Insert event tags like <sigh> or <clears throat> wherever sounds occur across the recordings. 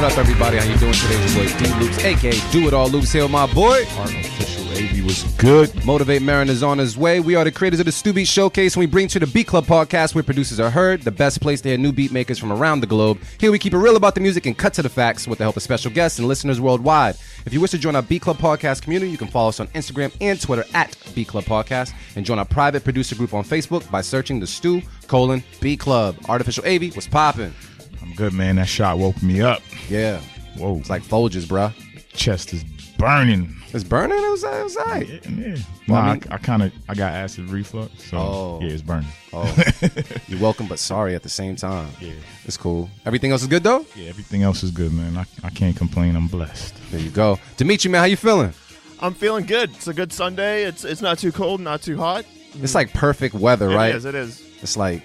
What up, everybody? How you doing today? It's your boy D Loops, aka Do It All Loops here, my boy. Artificial AV was good. Motivate Merren is on his way. We are the creators of the Stew Beat Showcase, and we bring to the Beat Club podcast where producers are heard, the best place to hear new beat makers from around the globe. Here we keep it real about the music and cut to the facts with the help of special guests and listeners worldwide. If you wish to join our Beat Club podcast community, you can follow us on Instagram and Twitter at Beat Club Podcast, and join our private producer group on Facebook by searching the Stew colon Beat Club. Artificial AV was popping. I'm good, man. That shot woke me up. Yeah, Whoa. it's like Folgers, bruh. chest is burning. It's burning. It was, it was all right. Yeah, yeah. Well, Nah, I I, mean- I kind of I got acid reflux, so Oh. yeah, it's burning. Oh, <laughs> you're welcome, but sorry at the same time. Yeah, It's cool. Everything else is good though. yeah. Everything else is good, man. I, I can't complain. I'm blessed. There you go. Dimitri, man, how you feeling? I'm feeling good. It's a good Sunday. It's it's not too cold, not too hot. It's like perfect weather, It right? is, It is. It's like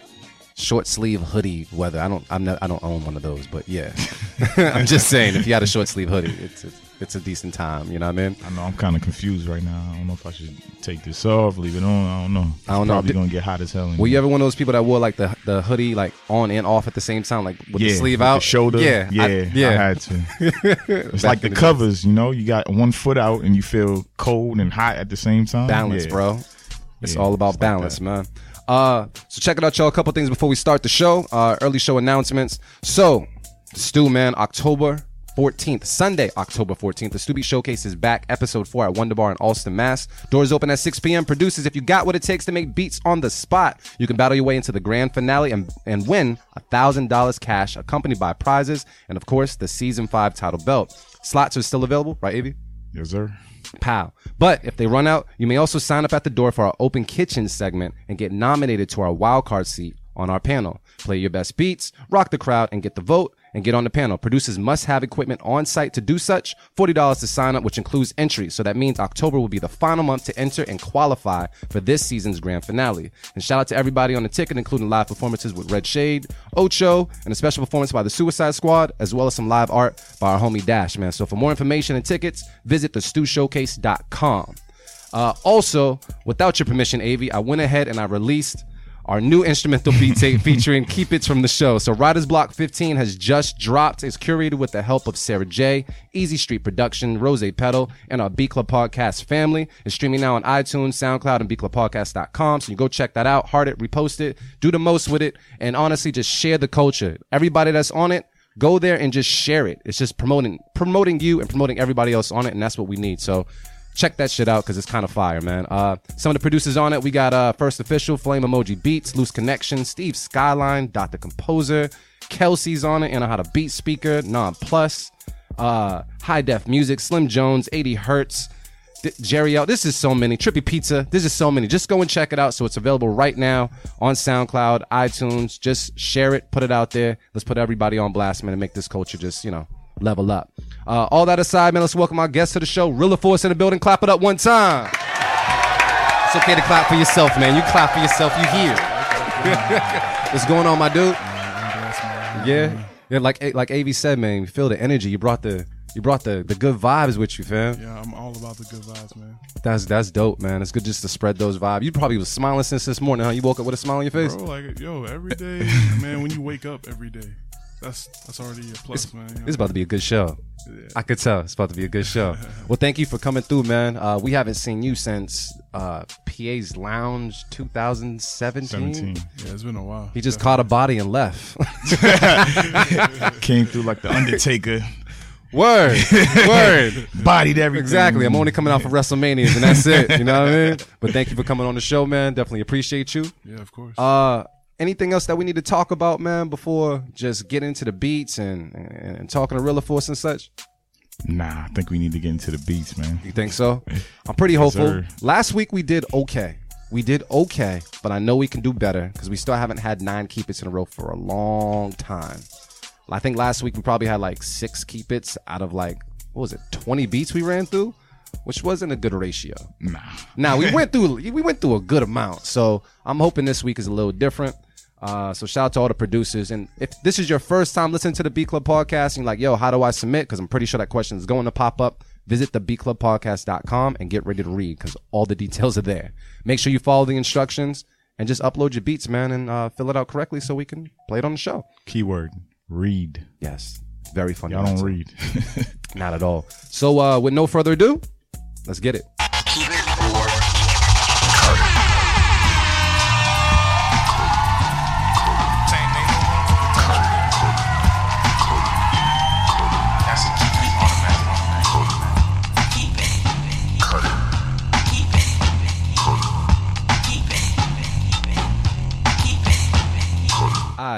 short sleeve hoodie weather. I don't. I'm not, I don't own one of those, but yeah. <laughs> I'm just saying, if you had a short sleeve hoodie, it's it's, it's a decent time. You know what I mean? I know I'm kind of confused right now. I don't know if I should take this off, leave it on. I don't know. It's I don't know. Probably Did- gonna get hot as hell. in Were you ever one of those people that wore like the the hoodie like on and off at the same time, like with yeah, the sleeve with out, the shoulder. Yeah, yeah, I, yeah. I had to. <laughs> It's like the the covers, you know. You got one foot out and you feel cold and hot at the same time. balance, Yeah. bro. It's Yeah, all about like balance, that. man. Uh, so check it out, y'all. A couple things before we start the show. Uh, early show announcements. So, Stew, man, October 14th, Sunday, October 14th, the Stew Beat Showcase is back. Episode 4 at Wonder Bar in Allston, Mass. Doors open at 6 p.m. Producers, if you got what it takes to make beats on the spot, you can battle your way into the grand finale and, and win $1,000 cash, accompanied by prizes, and of course, the season 5 title belt. Slots are still available, right, Avi? Yes, sir. Pow. But if they run out, you may also sign up at the door for our open kitchen segment and get nominated to our wild card seat on our panel. Play your best beats, rock the crowd, and get the vote and get on the panel. Producers must have equipment on site to do such. $40 to sign up, which includes entry. So that means October will be the final month to enter and qualify for this season's grand finale. And shout out to everybody on the ticket, including live performances with Red Shade, Ocho, and a special performance by the Suicide Squad, as well as some live art by our homie Dash, man. So for more information and tickets, visit thestewshowcase.com. Uh, also, without your permission, Avi, I went ahead and I released our new instrumental beat tape <laughs> featuring Keep It from the show. So Writers Block 15 has just dropped. It's curated with the help of Sarah J, Easy Street Production, Rose Pedal, and our Beat Club Podcast family. It's streaming now on iTunes, SoundCloud, and beatclubpodcast.com. So you go check that out, heart it, repost it, do the most with it, and honestly just share the culture. Everybody that's on it, go there and just share it. It's just promoting promoting you and promoting everybody else on it, and that's what we need. So check that shit out because it's kind of fire, man. Uh, some of the producers on it, we got uh, First Official, Flame Emoji Beats, Loose Connection, Steve Skyline, Dr. Composer, Kelsey's on it, and a How to Beat Speaker, Non Plus, uh, High Def Music, Slim Jones, 80 Hertz. D- Jerry L. This is so many. Trippy Pizza. This is so many. Just go and check it out. So it's available right now on SoundCloud, iTunes. Just share it, put it out there. Let's put everybody on blast, man, and make this culture just, you know, level up. Uh, all that aside, man, let's welcome our guest to the show. Rilla Force in the building. Clap it up one time. It's okay to clap for yourself, man. You clap for yourself. You here. <laughs> What's going on, my dude? Yeah. Yeah, like like Av said, man, you feel the energy. You brought the you brought the the good vibes with you, fam. Yeah, I'm all about the good vibes, man. That's that's dope, man. It's good just to spread those vibes. You probably was smiling since this morning, huh? You woke up with a smile on your face. Bro, like, yo, every day, <laughs> man, when you wake up every day, that's that's already a plus, man. You know? It's about to be a good show. I could tell it's about to be a good show. <laughs> well, thank you for coming through, man. Uh, we haven't seen you since uh, PA's Lounge 2017. 17. yeah, it's been a while. He just caught a body and left. <laughs> Came through like the Undertaker, word, <laughs> word. bodied everything. Exactly. I'm only coming out for WrestleManias, and that's it. You know what I mean? But thank you for coming on the show, man. Definitely appreciate you. Yeah, of course. Uh, anything else that we need to talk about, man, before just get into the beats and and, and talking to Rilla Force and such? Nah, I think we need to get into the beats, man. You think so? Eh. I'm pretty hopeful. sir. Last week we did okay. We did okay, but I know we can do better because we still haven't had nine keep its in a row for a long time. I think last week we probably had like six keep its out of like what was it, 20 beats we ran through, which wasn't a good ratio. Nah. Now we <laughs> went through we went through a good amount, so I'm hoping this week is a little different. Uh, so shout out to all the producers, and if this is your first time listening to the Beat Club podcast, and you're like, "Yo, how do I submit?" Because I'm pretty sure that question is going to pop up. Visit the beatclubpodcast.com and get ready to read because all the details are there. Make sure you follow the instructions and just upload your beats, man, and uh, fill it out correctly so we can play it on the show. Keyword read. Yes, Very funny. Y'all don't read. <laughs> Not at all. So, uh, with no further ado, let's get it.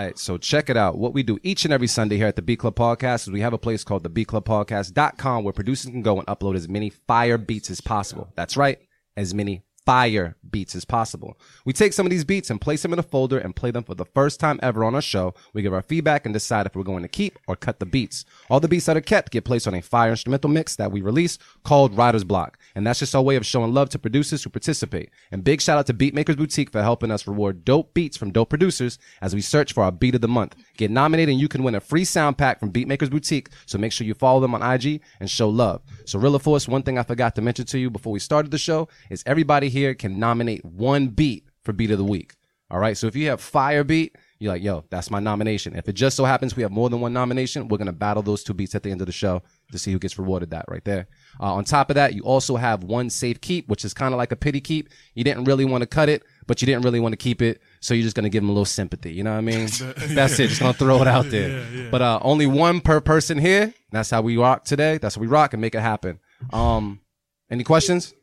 Right, so check it out. What we do each and every Sunday here at the Beat Club Podcast is we have a place called the Beat Club Podcast.com where producers can go and upload as many fire beats as possible. That's right, as many fire beats as possible. We take some of these beats and place them in a folder and play them for the first time ever on our show. We give our feedback and decide if we're going to keep or cut the beats. All the beats that are kept get placed on a fire instrumental mix that we release called Writer's Block. And that's just our way of showing love to producers who participate. And big shout out to Beatmakers Boutique for helping us reward dope beats from dope producers as we search for our beat of the month. Get nominated and you can win a free sound pack from Beatmakers Boutique. So make sure you follow them on IG and show love. So Rilla Force, one thing I forgot to mention to you before we started the show is everybody here can nominate one beat for beat of the week. All right. So if you have fire beat, you're like, yo, that's my nomination. If it just so happens we have more than one nomination, we're going to battle those two beats at the end of the show to see who gets rewarded that right there. Uh, on top of that, you also have one safe keep, which is kind of like a pity keep. You didn't really want to cut it, but you didn't really want to keep it. So you're just going to give them a little sympathy. You know what I mean? <laughs> <laughs> That's it. Just going to throw it out <laughs> there. But, uh, only one per person here. That's how we rock today. That's how we rock and make it happen. Um, any questions?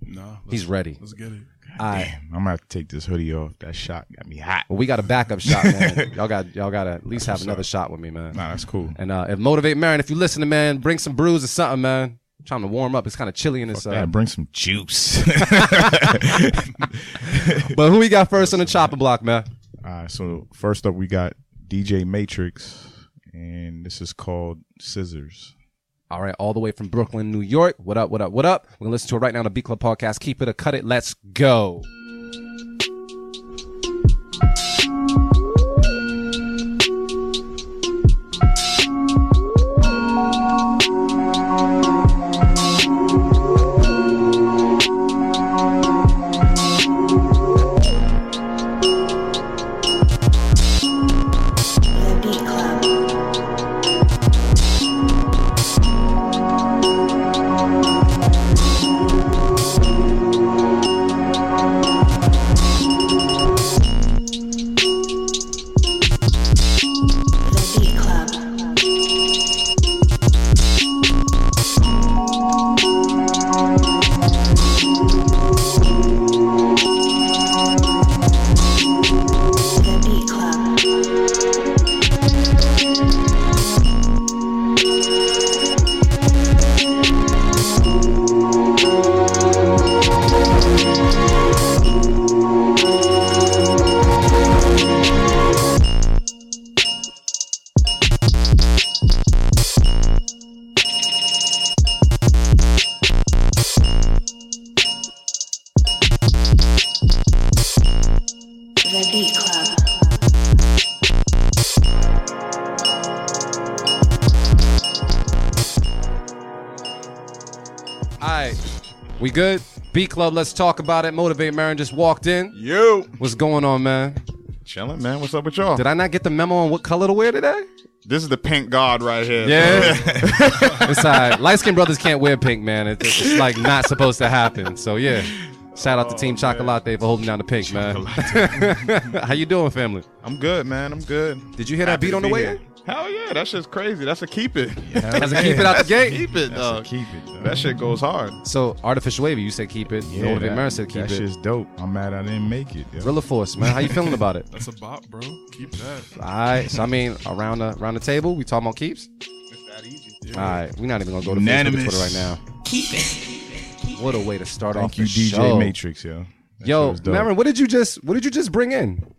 Nah, let's, He's ready. Let's get it. All right. Damn, I'm gonna have to take this hoodie off. That shot got me hot. Well, we got a backup shot, man. <laughs> y'all got y'all got to at least have another shot with me, man. Nah, that's cool. And uh, if motivate Merren, if you listen to man, bring some brews or something, man. I'm trying to warm up. It's kind of chilly in this. Yeah, Uh, bring some juice. <laughs> but who we got first on the chopping block, man? All right, so first up we got DJ Matrix, and this is called Scissors. All right, all the way from Brooklyn, New York. What up? What up? What up? We're gonna listen to it right now on the Beat Club podcast. Keep it or cut it. Let's go. Beat Club. Let's talk about it. Motivate Merren just walked in. You. What's going on, man? chilling, man. What's up with y'all? Did I not get the memo on what color to wear today? This is the pink god right here. Yeah. <laughs> it's all right. Light skinned brothers can't wear pink, man. It's, it's like not supposed to happen. So yeah. Shout out to Team oh, Chocolate for holding down the pink, man. <laughs> How you doing, family? I'm good, man. I'm good. Did you hear that beat on the way? Hell yeah, that shit's crazy. That's a keep it. Yeah, <laughs> that's a keep it out the gate. Keep it, dog. Keep it. Though. That shit goes hard. So artificial wavy, you said keep it. yeah, Motivate that, Merren said keep that it. shit's dope. I'm mad I didn't make it. yo. Rilla Force, man. How you feeling about it? <laughs> That's a bop, bro. Keep that. All right. So I mean, around the around the table, we talking about keeps. All right. We're not even gonna go to Facebook and Unanimous. Twitter right now. Keep it. What a way to start off Thank you, the DJ show. Matrix, yo. That shit Yo, was dope. Merren, what did you just what did you just bring in?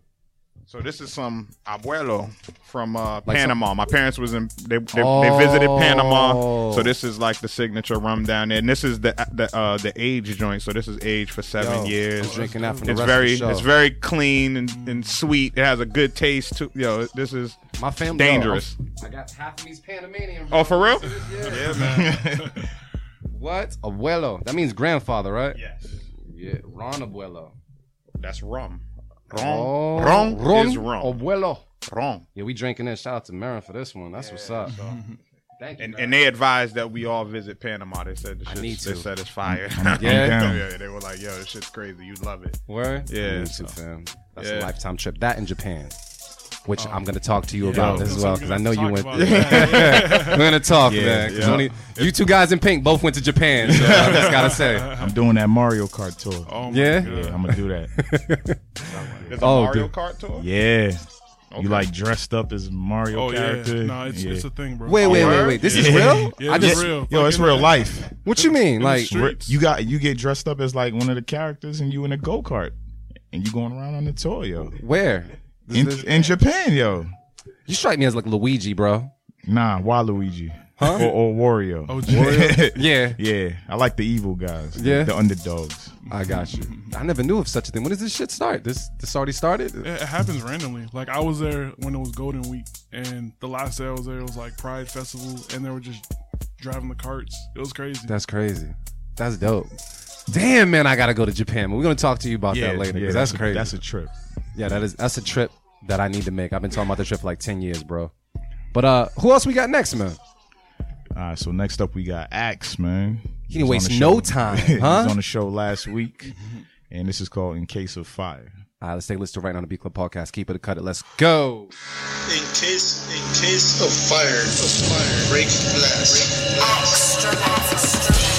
So this is some abuelo from uh, Like Panama. My parents was in they they, Oh. they visited Panama. So this is like the signature rum down there, and this is the the uh, the age joint. So this is aged for seven Yo, years. I'm drinking that from the it's rest very of the show. it's very clean and, and sweet. It has a good taste to yo. This is My family dangerous. I got half of these Panamanian. Oh, for real? Yeah, man. <laughs> what? Abuelo. That means grandfather, right? Yes, Yeah, Ron Abuelo. that's rum. Ron. Oh, Ron, ron is wrong. Abuelo. Wrong. Yeah, we drinking this. Shout out to Merren for this one. That's what's up. <laughs> Thank you. And, and they advised that we all visit Panama. They said the I shit, need they said it's fire. <laughs> <laughs> Yeah? yeah, they were like, "Yo, this shit's crazy. You'd love it." Word? Yeah, Me so- too, fam. That's Yeah. a lifetime trip. That in Japan, which Oh. I'm going to talk to you Yeah, about as well because I know you went. about that. <laughs> We're going to talk, Yeah, man. 'cause yeah. only you two guys in pink both went to Japan. So I just got to <laughs> say. I'm doing that Mario Kart tour. Oh my Yeah? God. Yeah, I'm gonna do that. <laughs> There's a Oh, Mario dude. Kart tour. Yeah. Okay. You like dressed up as Mario Oh yeah. character? No, it's yeah. it's a thing, bro. Wait, wait, oh, wait, wait. This is real? Yeah, I it's just, real. Yo, it's Fucking- real life. what you mean? Like, You got you get dressed up as like one of the characters, and you in a go kart, and you going around on the tour, yo. where? In, in Japan, yo. You strike me as like Luigi, bro. Nah, Waluigi. Huh? Or, or Wario. Oh, <laughs> Yeah, yeah, I like the evil guys. Yeah? the underdogs. I got you. I never knew of such a thing. When does this shit start? This this already started? It, it happens randomly. Like I was there when it was Golden Week, and the last day I was there, it was like Pride Festival, and they were just driving the carts. It was crazy. That's crazy. That's dope. Damn, man, I gotta go to Japan. We're gonna talk to you about that later. 'cause that's a- crazy. that's a trip. yeah, that is that's a trip that I need to make. I've been talking about this trip for like ten years, bro. But uh, who else we got next, man? All right, so next up we got Axe, man. He didn't was waste on the no show- time, <laughs> he huh? was on the show last week, and this is called "In Case of Fire." All right, let's take a listen to right now on the Beat Club podcast. Keep it or cut it. Let's go. In case, in case of fire, of fire, break glass. All right,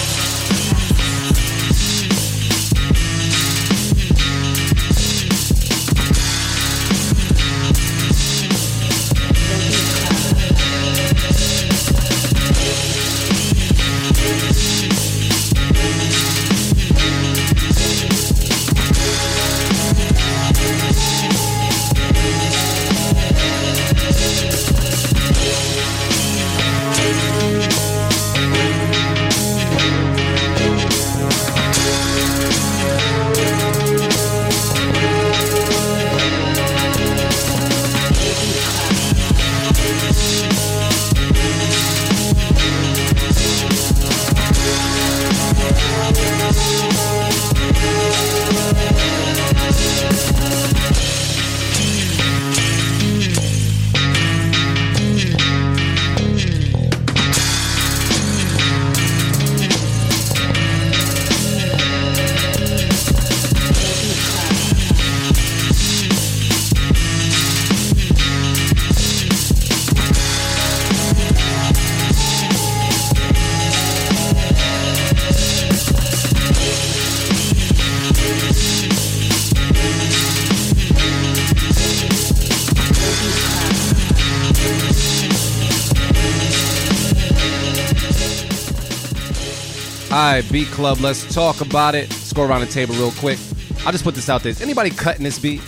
Beat Club, let's talk about it. Let's go around the table real quick. I'll just put this out there. Is anybody cutting this beat?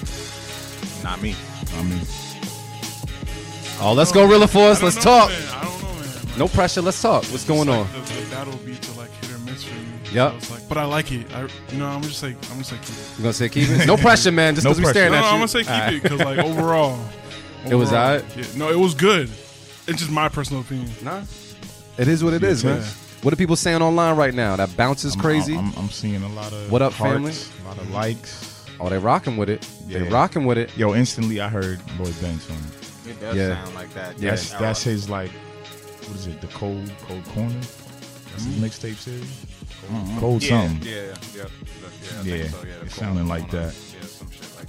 Not me. I mean, Oh, let's go Rilla for I us. Let's know, talk. Man. I don't know, man. No pressure. Let's talk. What's going like on? The, the battle beats are like hit or miss for me. Yep. So like, but I like it. I, you know, I'm just like, I'm just like, keep it. You gonna say keep it? No <laughs> pressure, man. Just No because we pressure. staring No, at no, you. I'm gonna say keep All right. it because like overall, <laughs> It was overall, alright? Yeah, no, it was good. It's just my personal opinion. Nah. It is what it is, man. Yeah. What are people saying online right now? That bounce is I'm- crazy. I'm, I'm seeing a lot of What up, hearts, family? A lot of likes. oh, they rocking with it. They rocking with it. Yo, instantly I heard Lloyd Banks on it. It does Yeah. sound like that. That's Yeah. that's his like, what is it? The cold cold corner. That's his mixtape series. Cold Mm-hmm. yeah, something. Yeah, yeah, yeah. I think Yeah, so, yeah. it The sounded Cold like Corner. that. Yeah, some shit like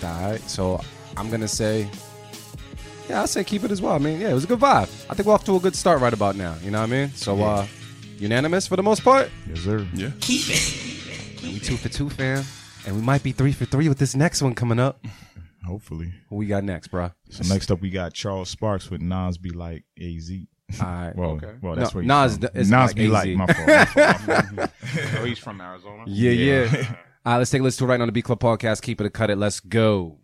that. All right. So I'm gonna say, yeah, I say keep it as well. I mean, yeah, it was a good vibe. I think we're off to a good start right about now. You know what I mean? So uh, unanimous for the most part. Yes, sir. Yeah. Keep it. we two for two, fam, and we might be three for three with this next one coming up. Hopefully. What we got next, bro? So next up we got Charles Sparks with Nas be like AZ. All right. Well, Okay. well, that's No, where he's Nas from. d- is Nas like be AZ. like my fault. My <laughs> fault, my fault. <laughs> Oh, he's from Arizona. Yeah, yeah. Yeah. All right, let's take a listen to it right now on the Beat Club podcast. Keep it or cut it. Let's go.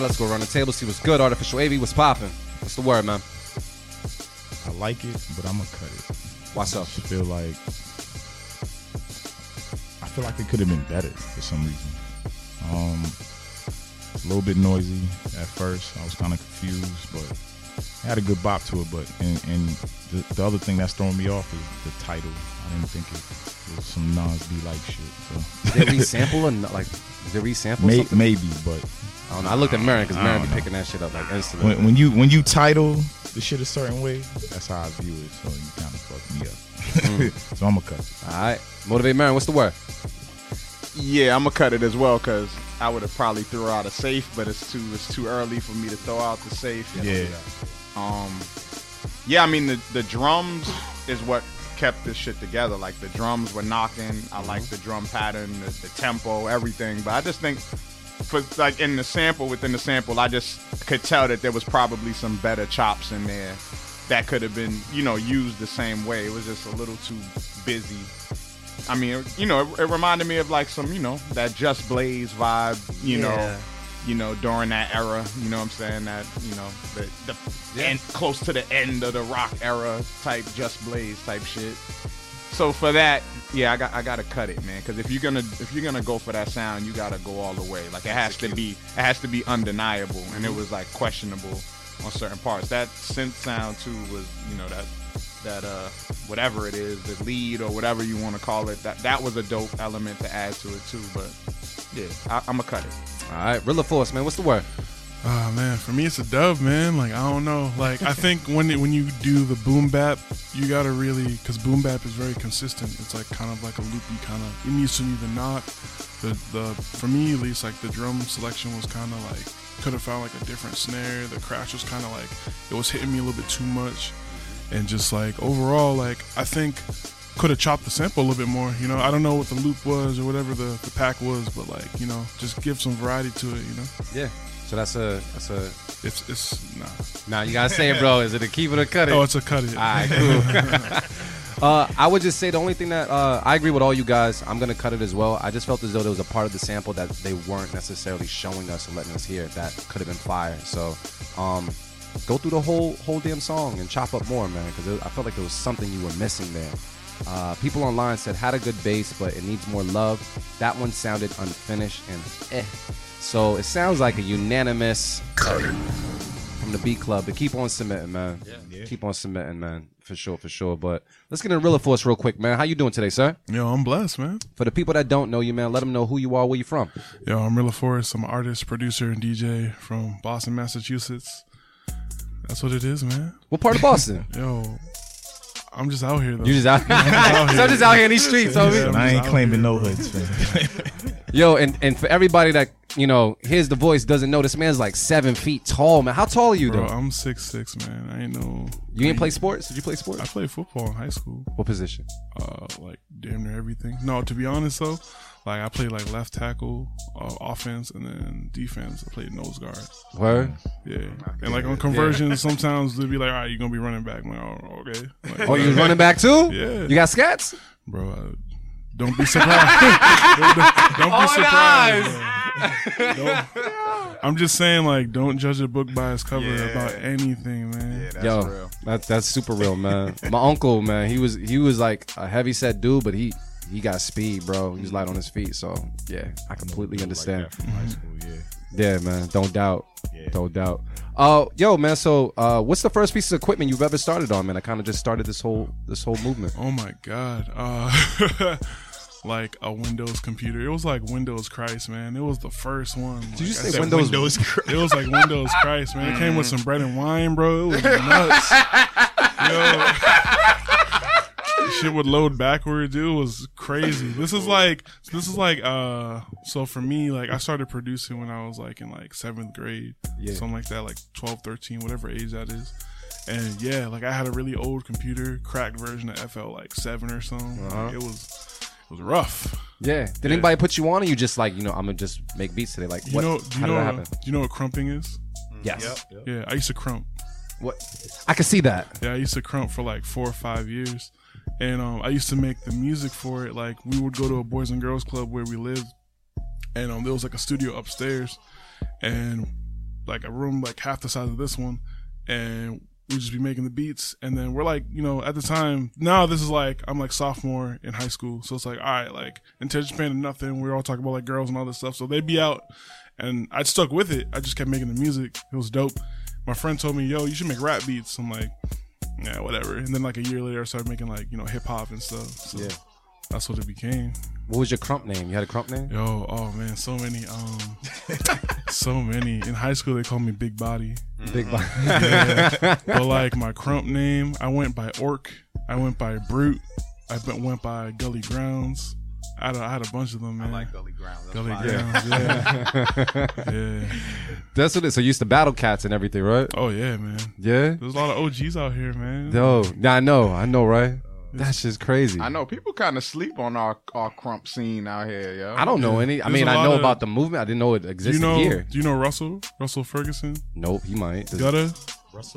Let's talk about it. Let's go around the table, see what's good. Artificial AV, what's popping? What's the word, man? I like it, but I'm gonna cut it. Why so? I just feel like I feel like it could have been better for some reason. Um, a little bit noisy at first. I was kind of confused, but it had a good bop to it. But and, and the, the other thing that's throwing me off is the title. I didn't think it was some Nas B like shit. Did they So <laughs> resample and like did they resample May, maybe, but I don't know. I looked at Merren because I Merren be know. picking that shit up like instantly. when, when you when you title the shit a certain way, that's how I view it. So you kind of fucked me up. Mm. <laughs> so I'm gonna cut. it. All right, motivate Merren. What's the word? Yeah, I'm gonna cut it as well because I would have probably threw out a safe, but it's too it's too early for me to throw out the safe. Yeah. Um, yeah, I mean the the drums is what kept this shit together. Like the drums were knocking. I like the drum pattern, the, the tempo, everything. But I just think for like in the sample within the sample, I just could tell that there was probably some better chops in there that could have been you know used the same way. It was just a little too busy. I mean, you know, it, it reminded me of like some, you know, that Just Blaze vibe, you know, you know, during that era, you know what I'm saying? That, you know, the, the end, close to the end of the rock era type Just Blaze type shit. So for that, yeah, I got I gotta cut it, man. Because if you're gonna if you're gonna go for that sound, you gotta go all the way. Like it has to be it has to be undeniable, and it was like questionable on certain parts. That synth sound too was you know that that uh whatever it is, the lead or whatever you want to call it. That that was a dope element to add to it too. But yeah, I, I'm gonna cut it. All right, Rilla Force, man. What's the word? Oh man, for me it's a dub, man. Like I don't know. Like I think when it, when you do the boom bap, you gotta really because boom bap is very consistent. It's like kind of like a loopy kind of. It needs to be the knot. The the for me at least like the drum selection was kind of like could have found like a different snare. The crash was kind of like it was hitting me a little bit too much, and just like overall like I think could have chopped the sample a little bit more. You know I don't know what the loop was or whatever the the pack was, but like you know just give some variety to it. You know Yeah. So that's a that's a. it's it's nah. Now you gotta say it, bro. Is it a keep it or cut it? Oh, it's a cut it. All right, cool. <laughs> uh, I would just say the only thing that uh, I agree with all you guys. I'm gonna cut it as well. I just felt as though there was a part of the sample that they weren't necessarily showing us and letting us hear that could have been fire. So, um, go through the whole whole damn song and chop up more, man, because I felt like there was something you were missing there. Uh, people online said had a good bass, but it needs more love. That one sounded unfinished and eh. So it sounds like a unanimous from the Beat Club But keep on submitting, man. Keep on submitting, man. For sure, for sure. But let's get into Rilla Force real quick, man. How you doing today, sir? Yo, I'm blessed, man. For the people that don't know you, man, let them know who you are, where you from. Yo, I'm Rilla Force. I'm an artist, producer, and DJ from Boston, Massachusetts. That's what it is, man. What part of Boston? Yo, I'm just out here though. you just out. <laughs> out so here. I'm just out here in these streets, Yeah. homie. I'm I ain't claiming no hoods, man. <laughs> Yo, and and for everybody that you know hears the voice doesn't know, this man's like seven feet tall, man. How tall are you, Bro, though? I'm six six, man. I ain't know. You ain't play sports? Did you play sports? I played football in high school. What position? Uh, like damn near everything. No, to be honest though, like I played like left tackle, uh, offense, and then defense. I played nose guard. Word. Yeah, and like on conversions, sometimes they'd be like, "All right, you're gonna be running back." I'm like, "Oh, okay." Like, Oh, you was <laughs> running back too? Yeah. You got scats? bro. Uh, don't be surprised. don't, <laughs> don't- don't be surprised. bro. I'm just saying, like, don't judge a book by its cover about anything, man. Yeah, that's Yo, real. That, that's super real, man. My uncle, man, he was he was like a heavy set dude, but he he got speed, bro. He was light on his feet, so yeah, I completely understand. Like from high school, yeah. Yeah, man, don't doubt, Yeah. don't doubt. Uh, yo, man. So, uh, what's the first piece of equipment you've ever started on, man? I kind of just started this whole this whole movement. Oh my god. Uh, <laughs> like a Windows computer. It was like Windows Christ, man. It was the first one. Did you Like, I say said, Windows? <laughs> It was like Windows Christ, man. It came with some bread and wine, bro. It was nuts. <laughs> Yo. Shit would load backwards. It was crazy. This is like this is like uh so for me, like I started producing when I was like in like seventh grade. Yeah. Something like that, like 12, 13, whatever age that is. And yeah, like I had a really old computer, cracked version of FL like seven or something. Uh-huh. it was it was rough. Yeah. Did anybody put you on, or you just like you know I'm gonna just make beats today? Like You what? know do you how know did that happen? do you know what krumping is? Yes. Yeah, I used to krump. What? I can see that. Yeah, I used to krump for like four or five years, and um, I used to make the music for it. Like we would go to a boys and girls club where we lived, and um, there was like a studio upstairs, and like a room like half the size of this one, and we'd just be making the beats. And then we're like, you know, at the time, now this is like I'm like sophomore in high school, so it's like, all right, like attention span of nothing. We're all talking about like girls and all this stuff, so they'd be out, and I stuck with it. I just kept making the music. It was dope. My friend told me, yo, you should make rap beats. I'm like, yeah, whatever. And then like a year later, I started making like you know hip hop and stuff. So Yeah. that's what it became. What was your krump name? You had a krump name? Yo, oh man, so many, um, <laughs> so many. In high school, they called me Big Body. Big Bo- <laughs> Yeah. but like my krump name, I went by Orc. I went by Brute. I went by Gully Grounds. I had a, I had a bunch of them, man. I like Gully Ground. That's Gully fire. Grounds. <laughs> Yeah. <laughs> yeah. That's what it is. So you used to battle cats and everything, right? Oh yeah, man. Yeah. There's a lot of OGs out here, man. Yo, yeah, I know, I know, right? That's just crazy. I know people kind of sleep on our our krump scene out here, yo. I don't know any. I There's mean, I know of- about the movement. I didn't know it Do you existed know? here. Do you know Russell? Russell Ferguson. Nope, he might. Does- Gutter.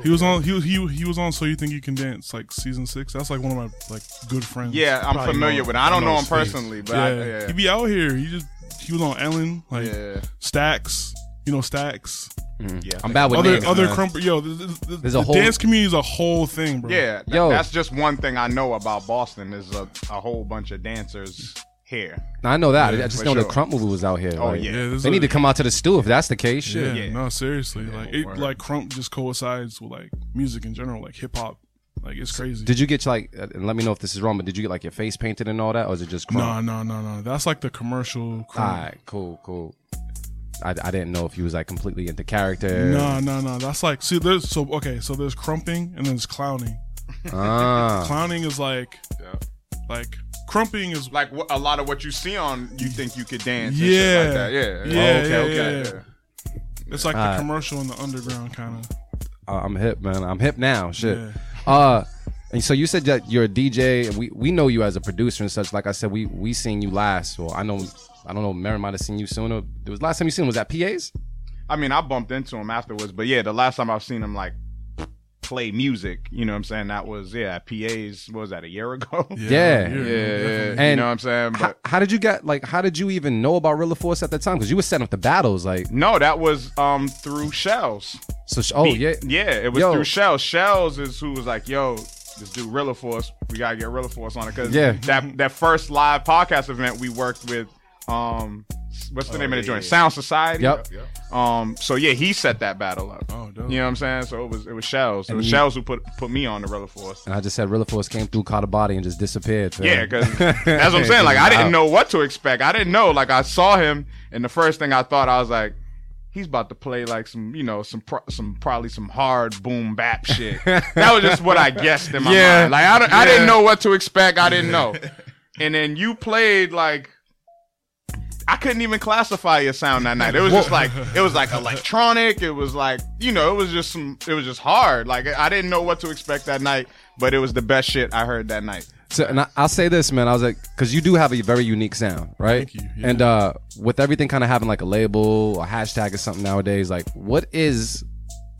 He was on. He was he he was on. So you think you can dance? Like season six. That's like one of my like good friends. Yeah, I'm Probably familiar know- with. It. I don't know him his personally, but yeah, I, yeah, he be out here. He just he was on Ellen, like yeah. Stacks. You know Stacks. Mm. yeah. I'm bad with other names. other man. krump. Yo, the, the, the, There's a the whole- dance community is a whole thing, bro. Yeah, th- Yo. that's just one thing I know about Boston. Is a, a whole bunch of dancers here. I know that. I just for know the krump movie was out here. Oh, like, yeah. Yeah, They a- need to come out to the stew if that's the case. Yeah, Shit. Yeah. no, seriously. like it, word. like krump just coincides with like music in general, like hip hop. Like it's crazy. Did you get like? uh, And let me know if this is wrong, but did you get like your face painted and all that, or is it just krump? no, no, no, no. That's like the commercial. Krump. All right, cool, cool. I, I didn't know if he was like completely into character. No, no, no. That's like see. There's so okay. So there's krumping and then there's clowning. Ah, <laughs> Clowning is like, like krumping is Like wh- a lot of what you see on, you think you could dance. and Yeah. shit like that. yeah, Yeah, okay, yeah, okay. yeah, yeah. it's like Alright. the commercial in the underground kind of. I'm hip, man. I'm hip now. Shit. Yeah. Uh, and so you said that you're a DJ, and we we know you as a producer and such. Like I said, we we seen you last. Well, I know. I don't know. Mary might have seen you sooner. It was last time you seen him was at PA's. I mean, I bumped into him afterwards, but yeah, the last time I've seen him like play music, you know what I'm saying? That was yeah, at PA's. What was that? A year ago? <laughs> Yeah. Yeah, definitely. yeah, you know what I'm saying? How, But how did you get like? How did you even know about Rilla Force at the time? Because you were setting up the battles, like no, that was um through Shells. so. sh- Oh yeah, Yeah, it was Yo. through Shells. Shells is who was like, yo, this dude Rilla Force, we gotta get Rilla Force on it. Cause Yeah. that that first live podcast event we worked with um what's the name of the joint? Sound Society. Yep. Um so yeah, he set that battle up. Oh, dope. You know what I'm saying? So it was it was Shells. It was you- Shells who put put me on the Rilla Force. And I just said Rilla Force came through, caught a body, and just disappeared. fam. Yeah, because <laughs> that's what I'm saying. Like I didn't know what to expect. I didn't know. Like I saw him, and the first thing I thought I was like, he's about to play like some, you know, some pro- some probably some hard boom bap <laughs> shit. that was just what I guessed in my Yeah. mind. Like I, don't, I didn't know what to expect. I didn't know. <laughs> And then you played like. I couldn't even classify your sound that night. It was just like it was like electronic. It was like you know, it was just some. It was just hard. Like I didn't know what to expect that night, but it was the best shit I heard that night. So, and I, I'll say this, man. I was like, because you do have a very unique sound, right? Thank you, yeah. And uh, with everything kind of having like a label a hashtag or something nowadays, like, what is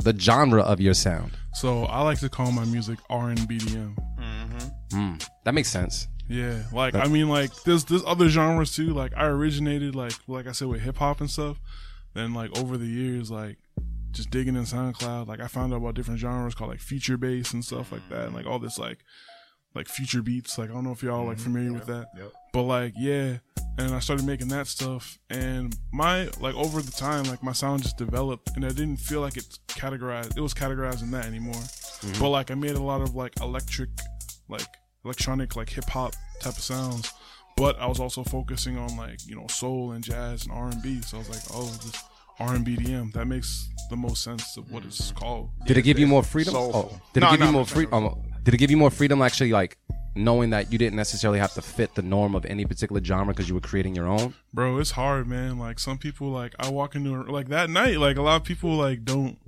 the genre of your sound? So I like to call my music R and BDM. That makes sense. Yeah, like I mean, like there's there's other genres too. Like I originated like like I said with hip hop and stuff. Then like over the years, like just digging in SoundCloud, like I found out about different genres called like future bass and stuff like that, and like all this like like future beats. Like I don't know if y'all like mm-hmm. familiar with that, but like yeah. And I started making that stuff, and my like over the time, like my sound just developed, and I didn't feel like it's categorized. It was categorized in that anymore. Mm-hmm. But like I made a lot of like electric, like electronic, like hip hop type of sounds. But I was also focusing on like you know soul and jazz and R and B. So I was like, oh, this R and BDM that makes the most sense of what it's called. Did it give you more freedom? soulful. Oh, did No, it give no, you more freedom? Um, did it give you more freedom actually, like knowing that you didn't necessarily have to fit the norm of any particular genre because you were creating your own? Bro, it's hard, man. Like some people, like I walk into a, like that night, like a lot of people like don't.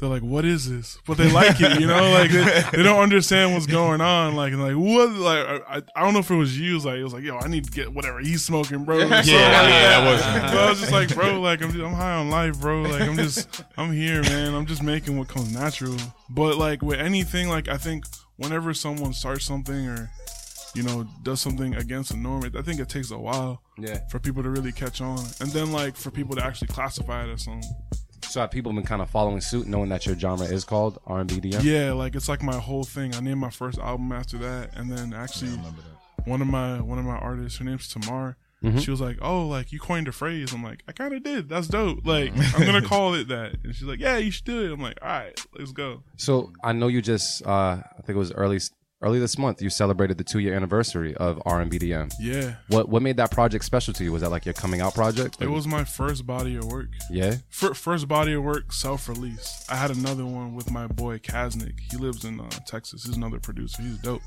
They're like, "What is this?" But they like it, you know. Like they, they don't understand what's going on. Like, like what? Like I, I don't know if it was you. Like it was like, "Yo, I need to get whatever he's smoking, bro." yeah, yeah, that was- But I was just like, "Bro, like I'm, I'm high on life, bro. Like I'm just, I'm here, man. I'm just making what comes natural." But like with anything, like I think whenever someone starts something or you know, does something against the norm, I think it takes a while Yeah. for people to really catch on, and then like for people to actually classify it as something. So have people been kind of following suit, knowing that your genre is called R and B DM? Yeah, like it's like my whole thing. I named my first album after that, and then actually one of my one of my artists, her name's Tamar. Mm-hmm. She was like, "Oh, like you coined a phrase." I'm like, "I kind of did. That's dope. Like I'm gonna <laughs> call it that." And she's like, "Yeah, you should do it." I'm like, "All right, let's go." So I know you just, uh, I think it was early early this month. You celebrated the two year anniversary of R and B Yeah, What what made that project special to you? Was that like your coming out project? it was my first body of work. Yeah. Fir- First body of work, self release. I had another one with my boy Kaznick. He lives in uh, Texas. He's another producer. He's dope.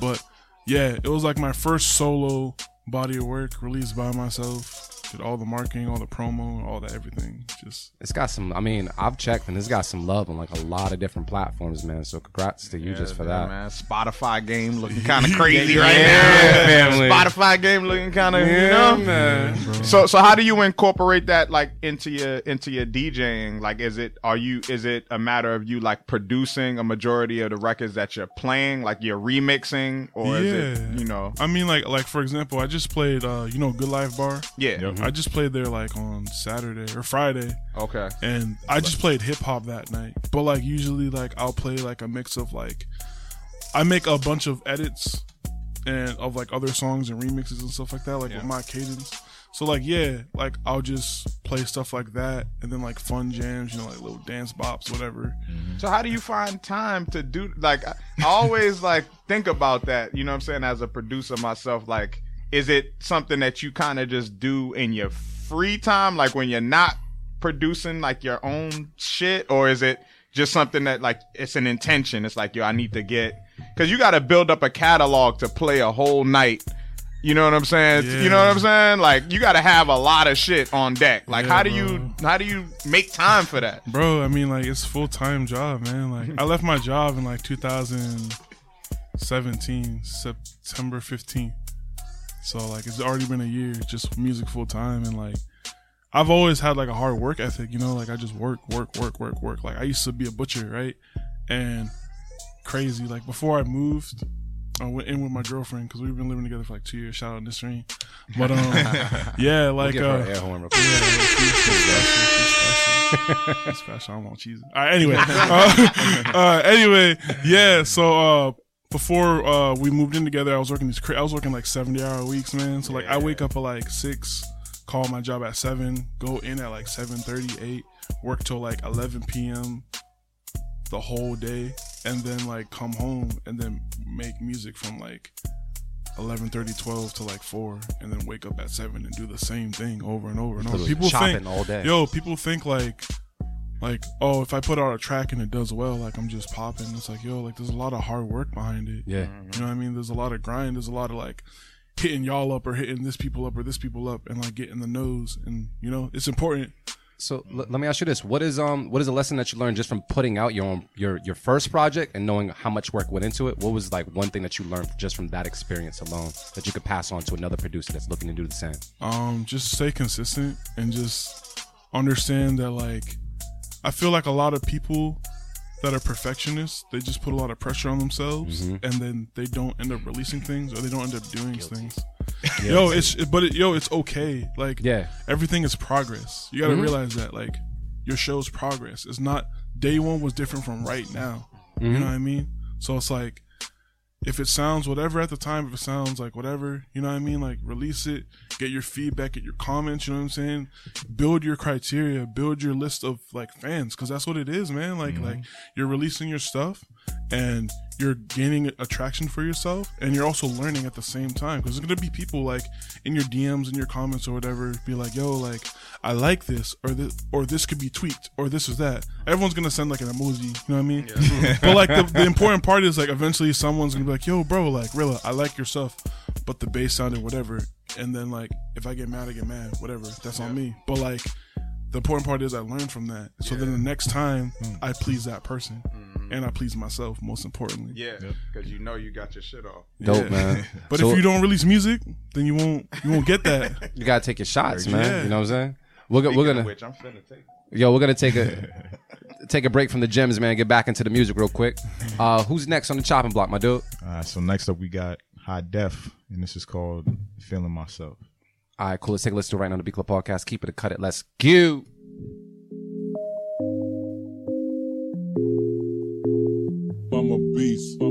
But yeah, it was like my first solo body of work released by myself. Did all the marketing, all the promo, all that everything. Just It's got some. I mean, I've checked and it's got some love on like a lot of different platforms, man. So congrats to you just for Yeah, that. man. Spotify game looking <laughs> kind of crazy right Yeah, now. family. Spotify game looking kind of, you Yeah, know. man. So, so how do you incorporate that like into your into your DJing? Like, is it are you is it a matter of you like producing a majority of the records that you're playing, like you're remixing, or is it you know? I mean, like, like for example, I just played, uh, you know, Good Life Bar. Yeah. I mm-hmm. just played there like on Saturday or Friday, Okay. and I just played hip hop that night. But like usually, like I'll play like a mix of like, I make a bunch of edits and of like other songs and remixes and stuff like that, like with my cadence. So like yeah, like I'll just play stuff like that, and then like fun jams, you know, like little dance bops, whatever. Mm-hmm. So how do you find time to do like I I always like think about that, you know what I'm saying, as a producer myself, like is it something that you kind of just do in your free time, like when you're not producing like your own shit, or is it just something that like it's an intention? It's like yo, I need to get because you got to build up a catalog to play a whole night. You know what I'm saying? You know what I'm saying? Like you got to have a lot of shit on deck. Like Yeah, how do you how do you make time for that? Bro, I mean, like it's full time job, man. Like I left my job in like 2017, September 15th. So like it's already been a year, just music full time, and like I've always had like a hard work ethic, you know. Like I just work, work, work, work, work. Like I used to be a butcher, right? And crazy. Like before I moved, I went in with my girlfriend because we've been living together for like two years. Shout out Nisreen. But um, <laughs> yeah, like Give uh, her air horn real quick. yeah, special. <laughs> Special. I won't cheese. All right, anyway. <laughs> Uh, uh, anyway, yeah. So uh, before uh, we moved in together, I was working these. Cra- I was working like seventy hour weeks, man. So like, I wake up at like six, call my job at seven, go in at like seven thirty eight, work till like eleven p.m. the whole day, and then like come home and then make music from like 11 12 to like 4 and then wake up at 7 and do the same thing over and over and over people chopping think all day. yo people think like like oh if i put out a track and it does well like i'm just popping. It's like yo like there's a lot of hard work behind it. Yeah. you know what i mean? There's a lot of grind. There's a lot of like hitting y'all up or hitting this people up or this people up and like getting the nose. And you know it's important. So l- let me ask you this: What is um what is a lesson that you learned just from putting out your own your your first project and knowing how much work went into it? What was like one thing that you learned just from that experience alone that you could pass on to another producer that's looking to do the same? um just stay consistent and just understand that like i feel like a lot of people that are perfectionists they just put a lot of pressure on themselves Mm-hmm. and then they don't end up releasing things or they don't end up doing things. <laughs> Yo it's but it, yo it's okay. Like Yeah. everything is progress. You got to realize that like your show's progress. It's not day one was different from right now. You know what i mean? So it's like if it sounds whatever at the time, if it sounds like whatever, you know what I mean? Like release it, get your feedback, get your comments, you know what I'm saying? Build your criteria, build your list of like fans, cause that's what it is, man. Like, mm-hmm. like you're releasing your stuff and you're gaining attraction for yourself and you're also learning at the same time. Cause there's gonna be people like in your DMs and your comments or whatever, be like, yo, like, I like this, or this, or this could be tweaked, or this is that. Everyone's gonna send like an emoji, you know what I mean? <laughs> <laughs> but like the, the important part is like eventually someone's gonna be like, "Yo, bro, like Rilla, I like your stuff, but the bass sounded whatever." And then like if I get mad, I get mad, whatever. That's on me. But like the important part is I learned from that. So then the next time hmm. I please that person, hmm. And I please myself most importantly. Yeah, because you know you got your shit off. Dope, Yeah. man. <laughs> But So- if you don't release music, then you won't you won't get that. <laughs> You gotta take your shots, man. Yeah. You know what I'm saying? We're, go- we're gonna which I'm finna take. yo, we're gonna take a <laughs> take a break from the gems, man. Get back into the music real quick. Uh, who's next on the chopping block, my dude? All right, so next up we got High Def, and this is called Feeling Myself. All right, cool. Let's take a listen to it right now on the Beat Club podcast. Keep it a cut it. Let's go. I'm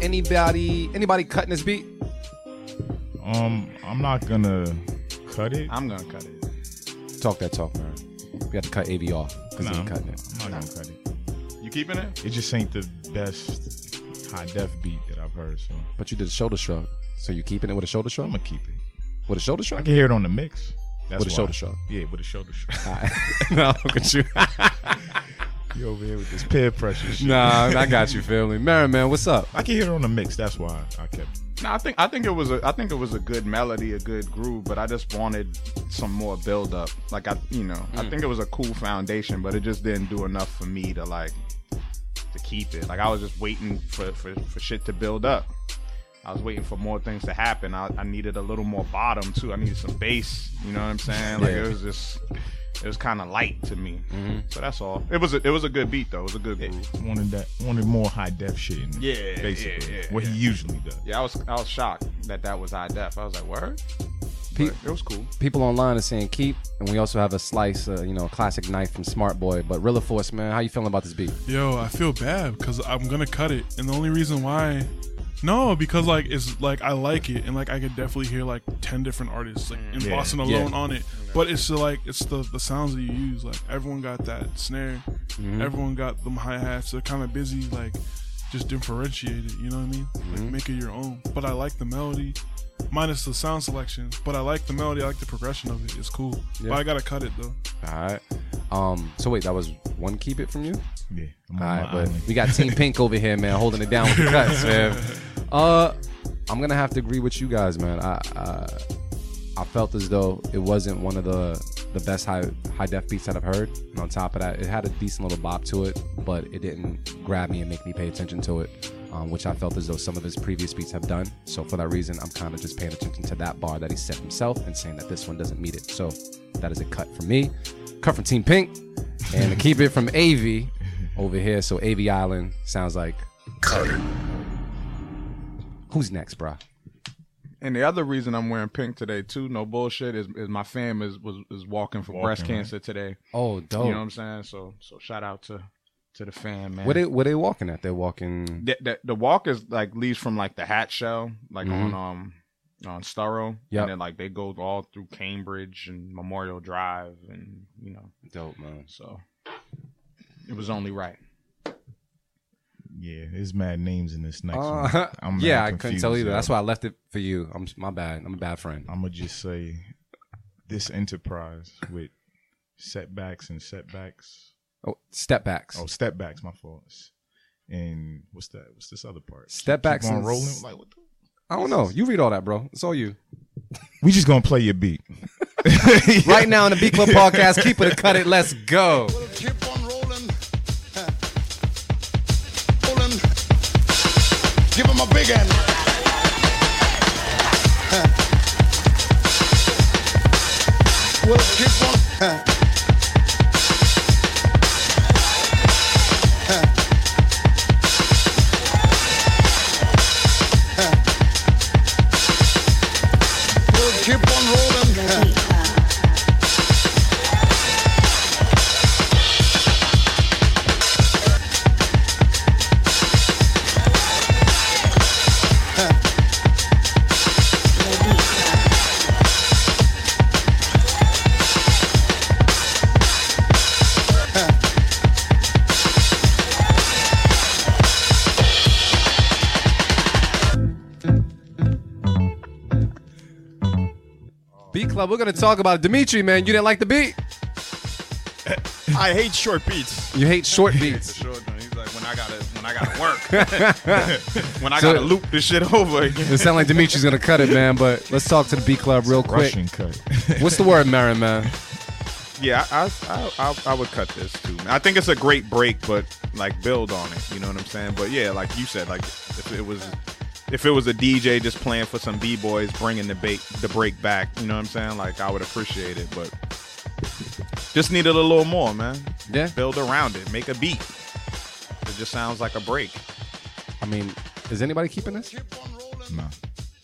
Anybody anybody cutting this beat? Um, I'm not gonna cut it. I'm gonna cut it. Talk that talk, man. We have to cut AV off because Nah, he I'm, ain't cutting it. I'm not gonna cut it. You keeping it? It just ain't the best high def beat that I've heard. So But you did a shoulder shrug. So you keeping it with a shoulder shrug? I'm gonna keep it. With a shoulder shrug. I can hear it on the mix. That's With a why. shoulder shrug. Yeah, with a shoulder shrug. All right. <laughs> no, look at you. <laughs> you over here with this peer pressure shit. nah, I got you, family. Merriman, man, what's up? I can hear it on the mix. That's why I kept. it. No, I think I think it was a I think it was a good melody, a good groove, but I just wanted some more build up. Like I, you know, I hmm. think it was a cool foundation, but it just didn't do enough for me to like to keep it. Like I was just waiting for for, for shit to build up. I was waiting for more things to happen. I, I needed a little more bottom too. I needed some bass. You know what I'm saying? Like Yeah. it was just it was kind of light to me. So that's all. It was a, it was a good beat though. It was a good groove. Wanted that. Wanted more high def shit. In it, Yeah, basically yeah, yeah, what yeah. he usually does. Yeah, I was I was shocked that that was high def. I was like, word. Pete- But it was cool. People online are saying keep, and we also have a slice, uh, you know, a classic knife from Smart Boy. But Rilla Force, man, how you feeling about this beat? Yo, I feel bad because I'm gonna cut it, and the only reason why, no, because like it's like I like it, and like I could definitely hear like ten different artists like mm. in Yeah. Boston Yeah. alone on it. But it's the, like it's the the sounds that you use. Like everyone got that snare, mm-hmm. everyone got them hi hats. They're kind of busy like just differentiate it. You know what I mean? Like mm-hmm. make it your own. But I like the melody. Minus the sound selection, but I like the melody. I like the progression of it. It's cool, Yeah. but I gotta cut it though. All right. Um. So wait, that was one keep it from you. Yeah. I'm All on right, my but island. we got Team Pink over here, man, holding it down with the cuts, <laughs> man. Uh, I'm gonna have to agree with you guys, man. I uh, I felt as though it wasn't one of the the best high high def beats that I've heard. And on top of that, it had a decent little bop to it, but it didn't grab me and make me pay attention to it, um, which I felt as though some of his previous beats have done. So for that reason, I'm kind of just paying attention to that bar that he set himself and saying that this one doesn't meet it. So that is a cut from me, cut from Team Pink, and to keep it from AV over here. So AV Island sounds like. Who's next, bruh? And the other reason I'm wearing pink today too, no bullshit, is, is my fam is was is walking for breast Walking, right? cancer today. Oh, dope. You know what I'm saying? So so shout out to to the fam, man. Where they where they walking at? They're walking. the, the, the walk is like leaves from like the Hatch Shell, like Mhm. on um on Storrow. Yep. And then like they go all through Cambridge and Memorial Drive and you know, Dope, man. so it was only right. Yeah, there's mad names in this next Uh, one. <laughs> I'm mad yeah, I couldn't tell either. yo. That's why I left it for you. I'm my bad. I'm a bad friend. I'm gonna just say this enterprise with setbacks and setbacks. Oh, step backs. Oh, step backs, my fault. And what's that? What's this other part? Step backs Keep on and rolling. s- Like what? The, I don't know. You read all that, bro. It's all you. <laughs> We just gonna play your beat. <laughs> Right now in the Beat Club podcast, keep it cut it. Let's go. Give him a big end. Well, keep on. Well, Club, we're gonna talk about Dimitri, man. You didn't like the beat. I hate short beats. You hate short beats. Sure, he's like when I gotta when I gotta work. <laughs> <laughs> when I So- gotta loop this shit over again. It sounds like Dimitri's gonna cut it, man. But let's talk to the Beat Club real quick. Russian cut. <laughs> What's the word, Merren, man? Yeah, I, I I I would cut this too. Man. I think it's a great break, but like build on it. You know what I'm saying? But yeah, like you said, like if it was if it was a DJ just playing for some b boys, bringing the bait the break back. You know what I'm saying? Like I would appreciate it, but just needed a little more, man. Yeah. Build around it, make a beat. It just sounds like a break. I mean, is anybody keeping this?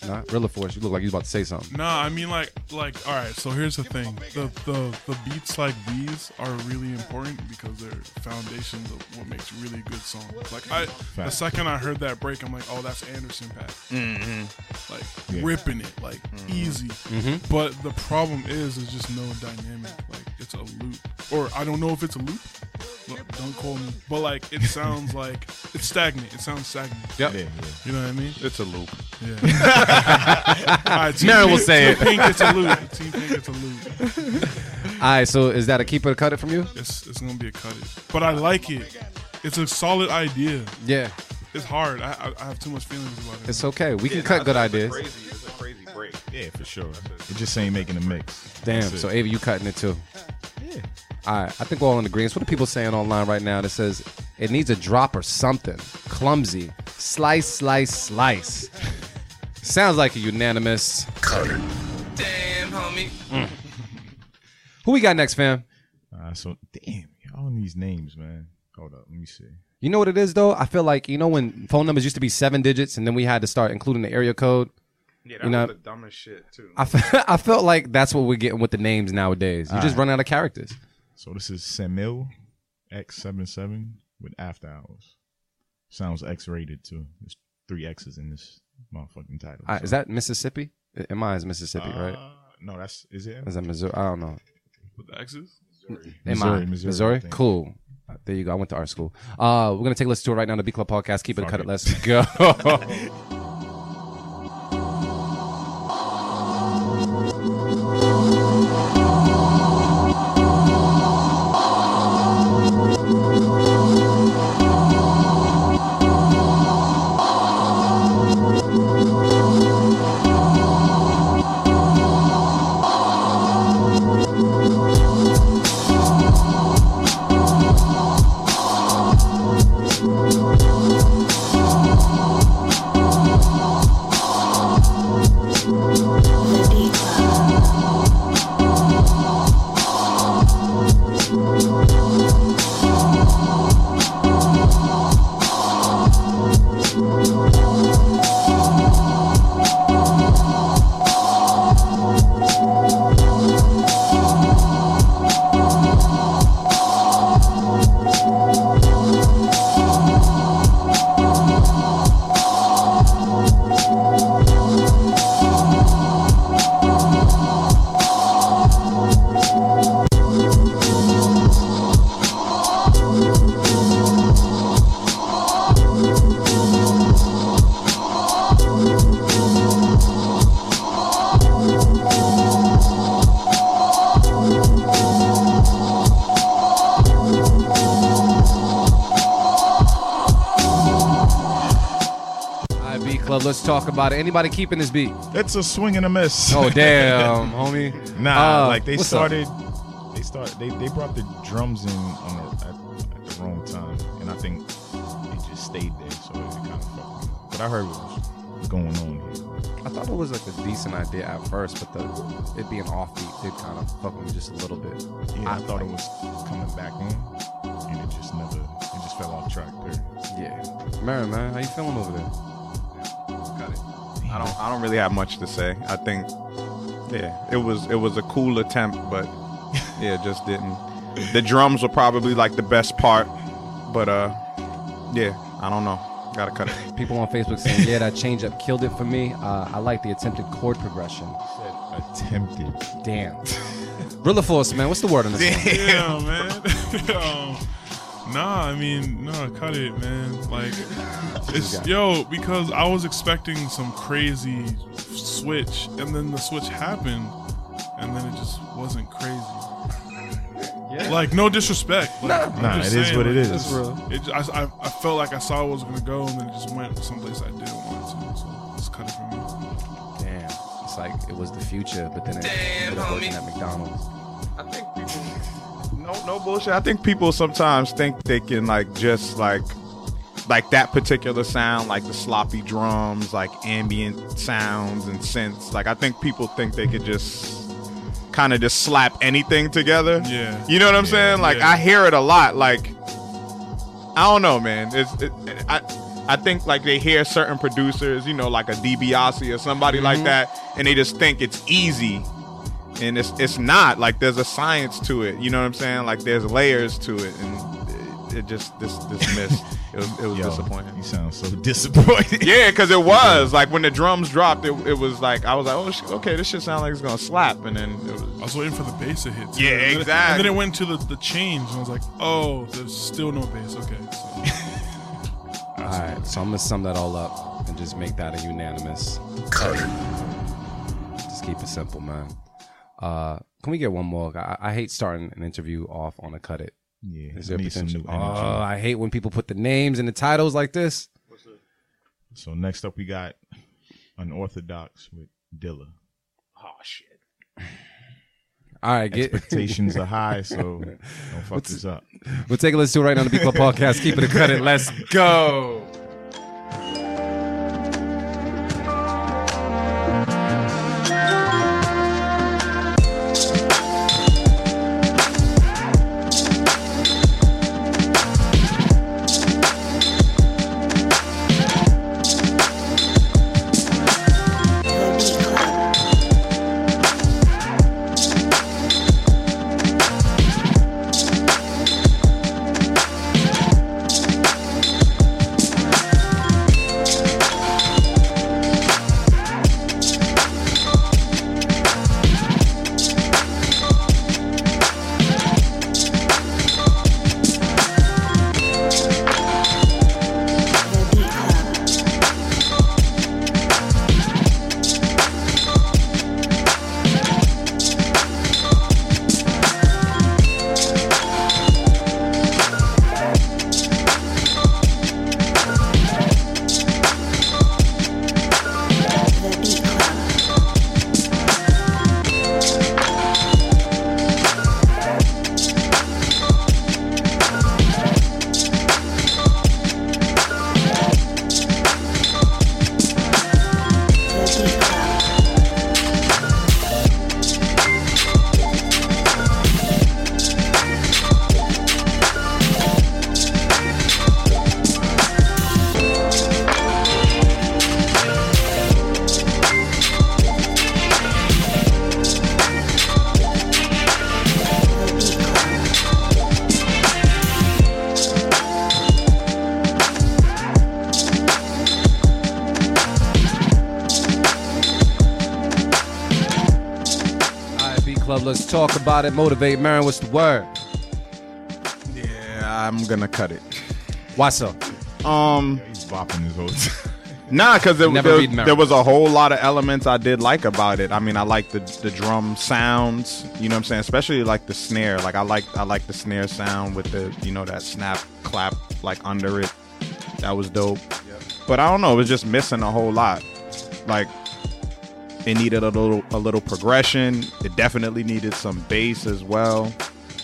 Nah. Not Rilla Force. You look like you was about to say something. Nah, I mean like like all right. So here's the thing: the the the beats like these are really important because they're foundations of what makes really good songs. Like I, the second I heard that break, I'm like, oh, that's Anderson .Paak. Mm-hmm. Like Yeah. ripping it, like mm-hmm. easy. Mm-hmm. But the problem is, there's just no dynamic. Like it's a loop, or I don't know if it's a loop. Look, Don't call me. But like it <laughs> sounds like it's stagnant. It sounds stagnant. Yep. Yeah, yeah. You know what I mean? It's a loop. Yeah. <laughs> All right, Mary will Pink- say Team it. Pink, it's a loop. Team Pink, it's a loop. All right. So is that a keeper it or cut it from you? It's it's gonna be a cut it, but I like it. It's a solid idea. Yeah. It's hard. I I, I have too much feelings about it. It's okay. We can cut good ideas. Crazy, it's a crazy break. Yeah, for sure. It just ain't making a mix. Damn. That's. So Ava, you cutting it too? yeah. All right. I think we're all in agreement. What are people saying online right now that says it needs a drop or something? Clumsy. Slice, slice, slice. Sounds like a unanimous. Damn, homie. Mm. Who we got next, fam? Uh, so damn, all need these names, man. Hold up, let me see. You know what it is though? I feel like you know when phone numbers used to be seven digits and then we had to start including the area code. Yeah, that You know- was the dumbest shit too. I fe- <laughs> I felt like that's what we're getting with the names nowadays. You just run out of characters. So this is Semil X77 with After Hours. Sounds X rated too. There's three X's in this motherfucking title. All right, so- is that Mississippi? Am I is Mississippi, right? Uh, No, that's is it? Is that Missouri? I don't know. With the X's. Am Missouri, I? Missouri, Missouri? I. Cool. There you go. I went to art school. Uh, we're gonna take a listen to it right now. on The Beat Club Podcast. Keep it, Fuck cut it. it. Let's go. <laughs> <laughs> let's talk about it. Anybody keeping this beat? It's a swing and a miss. Oh <laughs> damn, homie. Nah, Uh, like they up? started. They start. They, they brought the drums in on the, at, at the wrong time, and I think it just stayed there, so it kind of fucked me. But I heard what was going on here. I thought it was like a decent idea at first, but the it being offbeat did kind of fuck me just a little bit. Yeah, I, thought it was coming back on, and it just never. It just fell off track there. Yeah. Mary, man, how you feeling over there? Got it. I don't. I don't really have much to say. I think, yeah, it was it was a cool attempt, but yeah, it just didn't. The drums were probably like the best part, but uh, yeah, I don't know. Gotta cut it. <laughs> People on Facebook saying, yeah, that change up killed it for me. Uh, I like the attempted chord progression. Attempted. Damn. Rilla Force, man, what's the word on this one? Yeah, man. <laughs> Yo. Nah, I mean, no, cut it, man. Like, it's yo because I was expecting some crazy switch, and then the switch happened, and then it just wasn't crazy. Yeah. Like, no disrespect. Like, I'm Nah, just it is saying, what it like, is. That's real. It, I, I, I felt like I saw it was gonna go, and then it just went someplace I didn't want it to. So just cut it for me. Damn. It's like it was the future, but then it ended up working at McDonald's. I think people. No, no bullshit. I think people sometimes think they can like just like like that particular sound, like the sloppy drums, like ambient sounds and synths. Like I think people think they could just kind of just slap anything together. Yeah. You know what I'm saying? Like yeah. I hear it a lot. Like I don't know, man. It's it, I I think like they hear certain producers, you know, like a DiBiase or somebody like mm-hmm. that, and they just think it's easy. And it's it's not. Like there's a science to it. You know what I'm saying? Like there's layers to it, and it, it just this this missed. It was it was <laughs> Yo, disappointing. You sound so disappointed. <laughs> Yeah, because it <laughs> was like when the drums dropped, it, it was like I was like, oh, sh- okay, this shit sounds like it's gonna slap, and then it was I was waiting for the bass to hit. too. Yeah, And then- exactly. And then it went to the, the change, and I was like, oh, there's still no bass. Okay. So. All right, so I'm gonna sum that all up and just make that a unanimous. Cut. Just keep it simple, man. Uh, can we get one more? I, I hate starting an interview off on a cut it. Yeah, Is I there need some potential? new energy. Oh, I hate when people put the names and the titles like this. So next up, we got unorthodox with Dilla. oh shit. All right, get Expectations are high, so <laughs> don't fuck this up. we'll take a listen to it right now on the Beat Club Podcast. Keep it a cut it. Let's go. Let's talk about it. Motivate, Merren. What's the word? Yeah, I'm gonna cut it. Why so? Um, He's bopping his whole time. <laughs> Nah, because there, there, there was a whole lot of elements I did like about it. I mean, I like the the drum sounds. You know what I'm saying? Especially like the snare. Like I like I like the snare sound with the you know that snap clap like under it. That was dope. but I don't know. It was just missing a whole lot. Like it needed a little a little progression. It definitely needed some bass as well.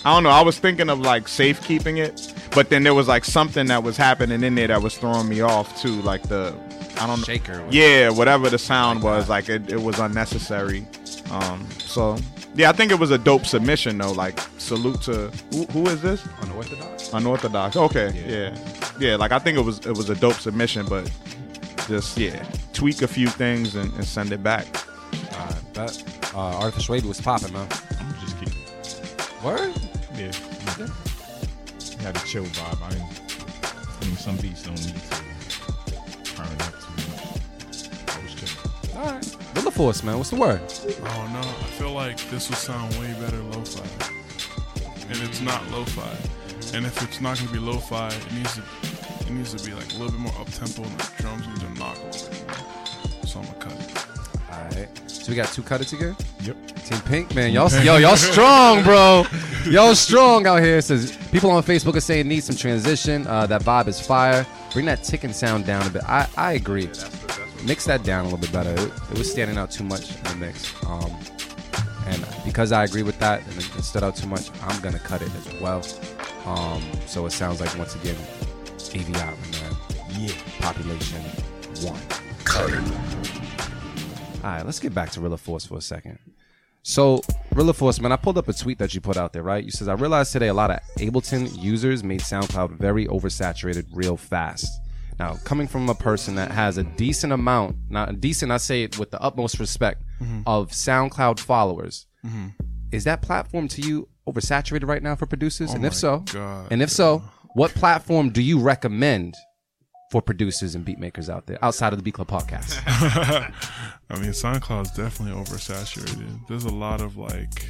I don't know. I was thinking of like safekeeping it, but then there was like something that was happening in there that was throwing me off too. Like the I don't know. Shaker. Yeah, whatever the sound was, like it, it was unnecessary. Um, so yeah, I think it was a dope submission though. Like salute to who, who is this? Unorthodox. Unorthodox. Okay, yeah. yeah, Like I think it was it was a dope submission, but just yeah, tweak a few things and, and send it back. Uh, that uh, artificial wave was popping, man. I'm just kidding. it. Word. Yeah. It had a chill vibe. I didn't. I mean, some beats don't need to turn up too much. I was chilling. All right. Rilla Force, man. What's the word? Oh no, I feel like this would sound way better lo-fi, and it's not lo-fi. And if it's not gonna be lo-fi, it needs to it needs to be like a little bit more up tempo, and the drums need to knock a little bit more. So I'm gonna cut it. All right. So we got two cut it together. Yep. Team Pink, man, y'all, yo, y'all strong, bro. <laughs> Y'all strong out here. Says people on Facebook are saying need some transition. Uh, that vibe is fire. Bring that ticking sound down a bit. I, I agree. Mix that down a little bit better. It, it was standing out too much in the mix. Um, and because I agree with that and it, it stood out too much, I'm gonna cut it as well. Um, so it sounds like once again, AV Island, man. Yeah. Population one. Cut it. All right, let's get back to Rilla Force for a second. So, Rilla Force, man, I pulled up a tweet that you put out there, right? You says, I realized today a lot of Ableton users made SoundCloud very oversaturated real fast. Now, coming from a person that has a decent amount, not decent, I say it with the utmost respect, mm-hmm. of SoundCloud followers, mm-hmm. is that platform to you oversaturated right now for producers? Oh and if so, God, and if so, what platform do you recommend for producers and beat makers out there outside of the Beat Club podcast? <laughs> I mean, SoundCloud is definitely oversaturated. There's a lot of like,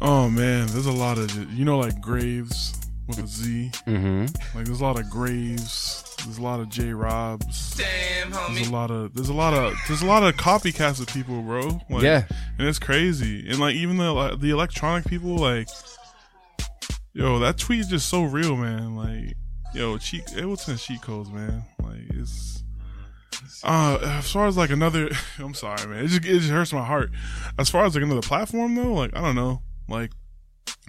oh man, there's a lot of you know like Graves with a Z. mm-hmm. Like there's a lot of Graves. There's a lot of J Robs. Damn, homie. There's a lot of there's a lot of there's a lot of copycats of people, bro. Like, Yeah. and it's crazy. And like even the the electronic people, like, yo, that tweet is just so real, man. Like, yo, cheat Ableton cheat codes, man. Like it's. Uh, as far as like another, <laughs> I'm sorry, man. It just it just hurts my heart. As far as like another platform though, like I don't know. Like,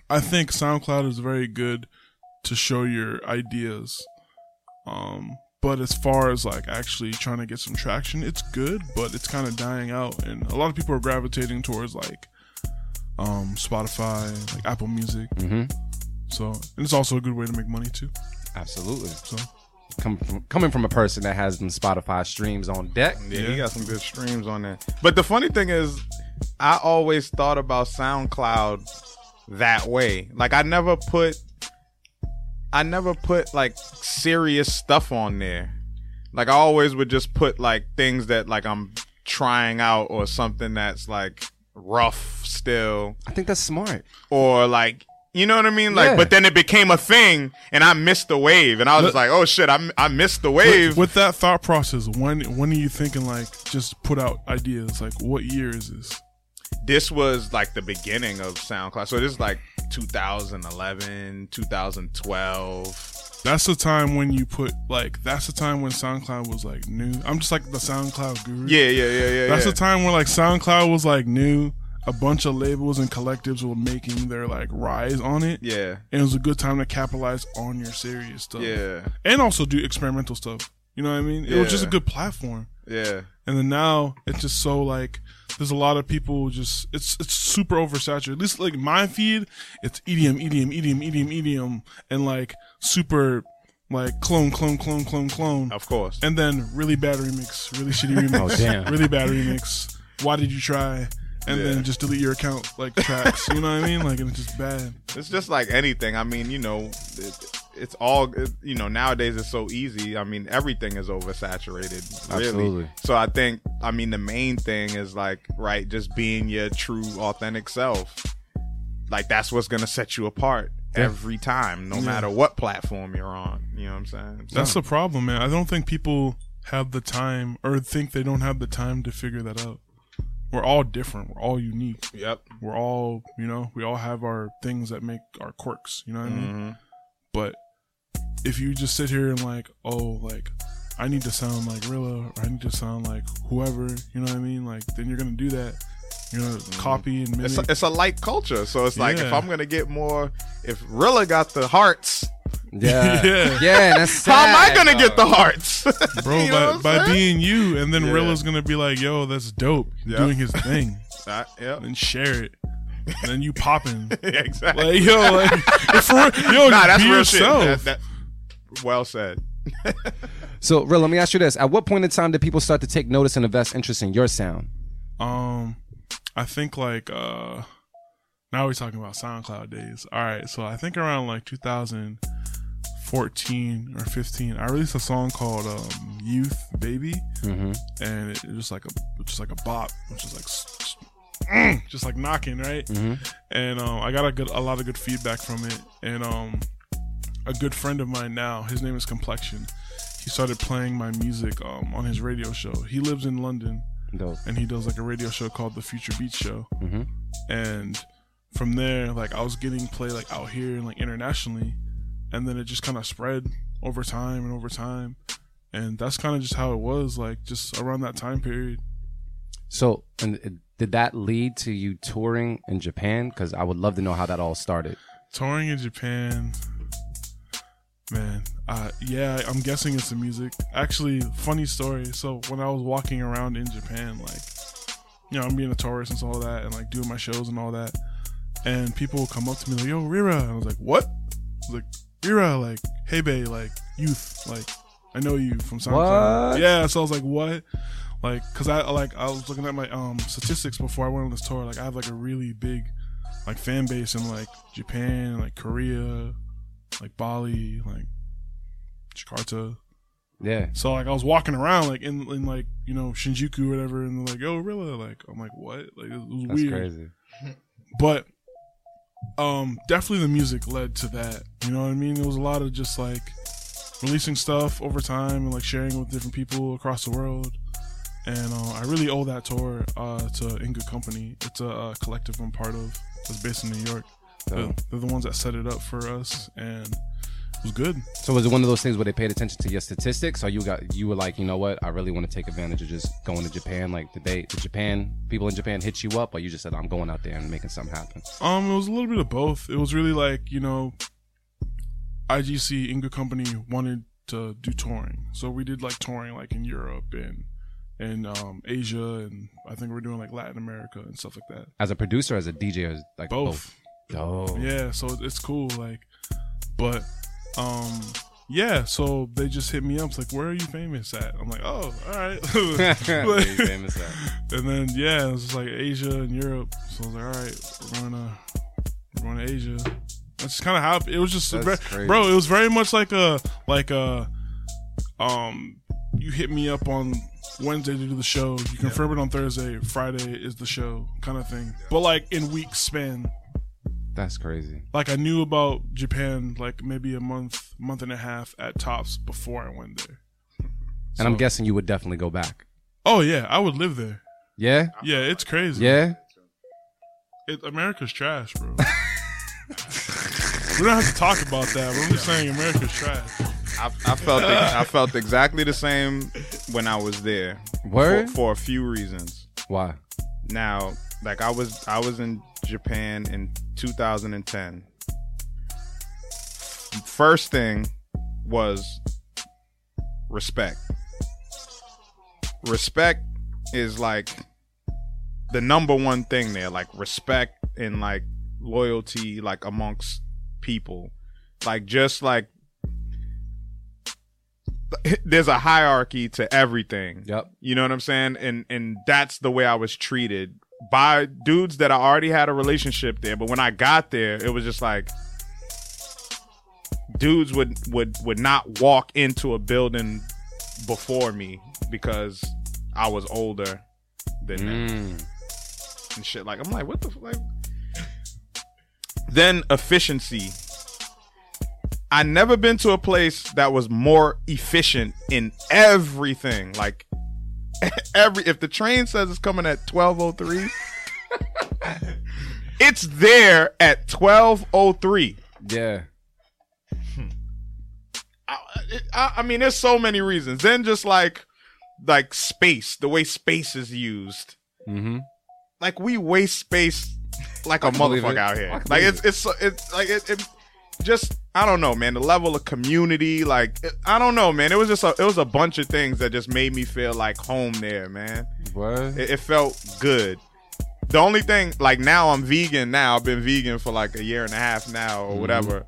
I think SoundCloud is very good to show your ideas. Um, but as far as like actually trying to get some traction, it's good, but it's kind of dying out, and a lot of people are gravitating towards like um Spotify, like Apple Music. Mm-hmm. So, and it's also a good way to make money too. Absolutely. So, Coming from, coming from a person that has them Spotify streams on deck. Yeah, Yeah. he got some good streams on there. But the funny thing is, I always thought about SoundCloud that way. Like I never put, I never put like serious stuff on there. Like I always would just put like things that like I'm trying out or something that's like rough still I think that's smart. or like you know what I mean? Like, Yeah. but then it became a thing, and I missed the wave, and I was just like, "Oh shit, I, I missed the wave." with, with that thought process, when when are you thinking like just put out ideas? Like, what year is this? this was like the beginning of SoundCloud. So this is like 2011, 2012. That's the time when you put like that's the time when SoundCloud was like new. I'm just like the SoundCloud guru. Yeah, yeah, yeah, yeah. That's yeah. the time when like SoundCloud was like new. A bunch of labels and collectives were making their like rise on it. Yeah, And it was a good time to capitalize on your serious stuff. yeah, And also do experimental stuff. You know what I mean? It was just a good platform. yeah. And then now it's just so like there's a lot of people just it's it's super oversaturated. At least like my feed, it's EDM, EDM, EDM, EDM, EDM, and like super like clone, clone, clone, clone, clone. Of course. And then really bad remix, really shitty <laughs> oh, remix. Oh, damn. Really bad remix. Why did you try? And Yeah. then just delete your account like tracks. you know what I mean? Like and it's just bad. It's just like anything. I mean, you know, it, it's all it, you know. Nowadays, it's so easy. I mean, everything is oversaturated. Really. Absolutely. So I think, I mean, the main thing is like, right, just being your true, authentic self. Like that's what's gonna set you apart every time, no matter what platform you're on. You know what I'm saying? So- That's the problem, man. I don't think people have the time or think they don't have the time to figure that out. We're all different. We're all unique. Yep. We're all, you know, we all have our things that make our quirks, you know what I mean? hmm But if you just sit here and like, oh, like I need to sound like Rilla or I need to sound like whoever, you know what I mean? Like then you're gonna do that. You're gonna copy and It's a, it's a light culture, so it's like if I'm gonna get more, if Rilla got the hearts, <laughs> Yeah, Yeah. yeah. That's how am I gonna get the hearts, <laughs> Bro, You know by, by being you, and then Yeah. Rilla's gonna be like, "Yo, that's dope," Yeah. doing his thing, Uh, yeah, and share it. And then you popping, <laughs> exactly. like yo, like for, yo, nah, that's be real yourself. shit. That, that, well said. So, Real, let me ask you this: At what point in time did people start to take notice and invest interest in your sound? Um, I think like uh, now we're talking about SoundCloud days. All right, so I think around like 2014 or 15, I released a song called um, "Youth Baby," Mm-hmm. and it, it was like a just like a bop, which is like <clears throat> just like knocking right. Mm-hmm. And um, I got a good a lot of good feedback from it, and um, a good friend of mine now, his name is Complexion. He started playing my music um, on his radio show. He lives in London Dope. and he does like a radio show called the Future Beat Show. Mm-hmm. And from there, like I was getting play like out here and like internationally, and then it just kind of spread over time and over time, and that's kind of just how it was. Like just around that time period. So, and did that lead to you touring in Japan? Because I would love to know how that all started. touring in Japan, man. Uh, yeah, I'm guessing it's the music. Actually, funny story. So when I was walking around in Japan, like, you know, I'm being a tourist and all that, and like doing my shows and all that, and people would come up to me like, "Yo, Rira," and I was like, "What?" I was like, "Rira," like, "Hey, bae," like, "Youth," like, "I know you from SoundCloud." What? Yeah, so I was like, "What?" Like, cause I like I was looking at my um statistics before I went on this tour. Like, I have like a really big like fan base in like Japan, like Korea, like Bali, like Jakarta. Yeah. So like I was walking around like in in like you know Shinjuku or whatever, and they're like, "Oh, really?" Like I'm like, "What?" Like it was That's weird. crazy. But um, definitely the music led to that. You know what I mean? It was a lot of just like releasing stuff over time and like sharing with different people across the world. And uh, I really owe that tour uh, to In Good Company. It's a, uh collective I'm part of. It's based in New York. They're, they're the ones that set it up for us, and was good. So was it one of those things where they paid attention to your statistics, or you got you were like, you know what, I really want to take advantage of just going to Japan? Like, did they, did Japan people in Japan hit you up, or you just said, I'm going out there and making something happen? Um, it was a little bit of both. It was really like you know, IGC In Good Company wanted to do touring, so we did like touring like in Europe and and um Asia, and I think we're doing like Latin America and stuff like that. As a producer, as a DJ, as, like Both, both? Oh, yeah. So it's cool, like, but um. Yeah, so they just hit me up. It's like, where are you famous at? I'm like, oh, all right. <laughs> Where you famous at? <laughs> And then yeah, it was like Asia and Europe. So I was like, all right, we're going to we're going to Asia. That's kind of how it was. Just very, bro. It was very much like a like a um. You hit me up on Wednesday to do the show. You confirm it on Thursday. Friday is the show, kind of thing. But like in weeks span. That's crazy. Like I knew about Japan like maybe a month, month and a half at tops before I went there. And I'm guessing you would definitely go back. Oh yeah, I would live there. Yeah, Yeah, it's crazy. yeah. It, America's trash, bro. <laughs> we don't have to talk about that, but I'm just saying America's trash. I, I felt the, I felt exactly the same when I was there. Word? for, for a few reasons. Why? Now, like I was I was in Japan in 2010. First thing was respect. Respect is like the number one thing there, like respect and like loyalty like amongst people. Like just like <laughs> there's a hierarchy to everything. Yep. You know what I'm saying? And and that's the way I was treated by dudes that I already had a relationship there. But when I got there, it was just like dudes would would would not walk into a building before me because I was older than them Mm. and shit. Like I'm like, what the f- like? Then efficiency. I never been to a place that was more efficient in everything. Like <laughs> every if the train says it's coming at twelve oh three, <laughs> it's there at twelve oh three. Yeah. it, I, I mean, there's so many reasons. Then just like, like space, the way space is used. Mm-hmm. Like we waste space like a motherfucker out here. Like it's it's so- it's like it, it just I don't know, man. The level of community, like I don't know, man. It was just a, it was a bunch of things that just made me feel like home there, man. What? It, it felt good. The only thing, like now I'm vegan now. I've been vegan for like a year and a half now Mm-hmm. or whatever.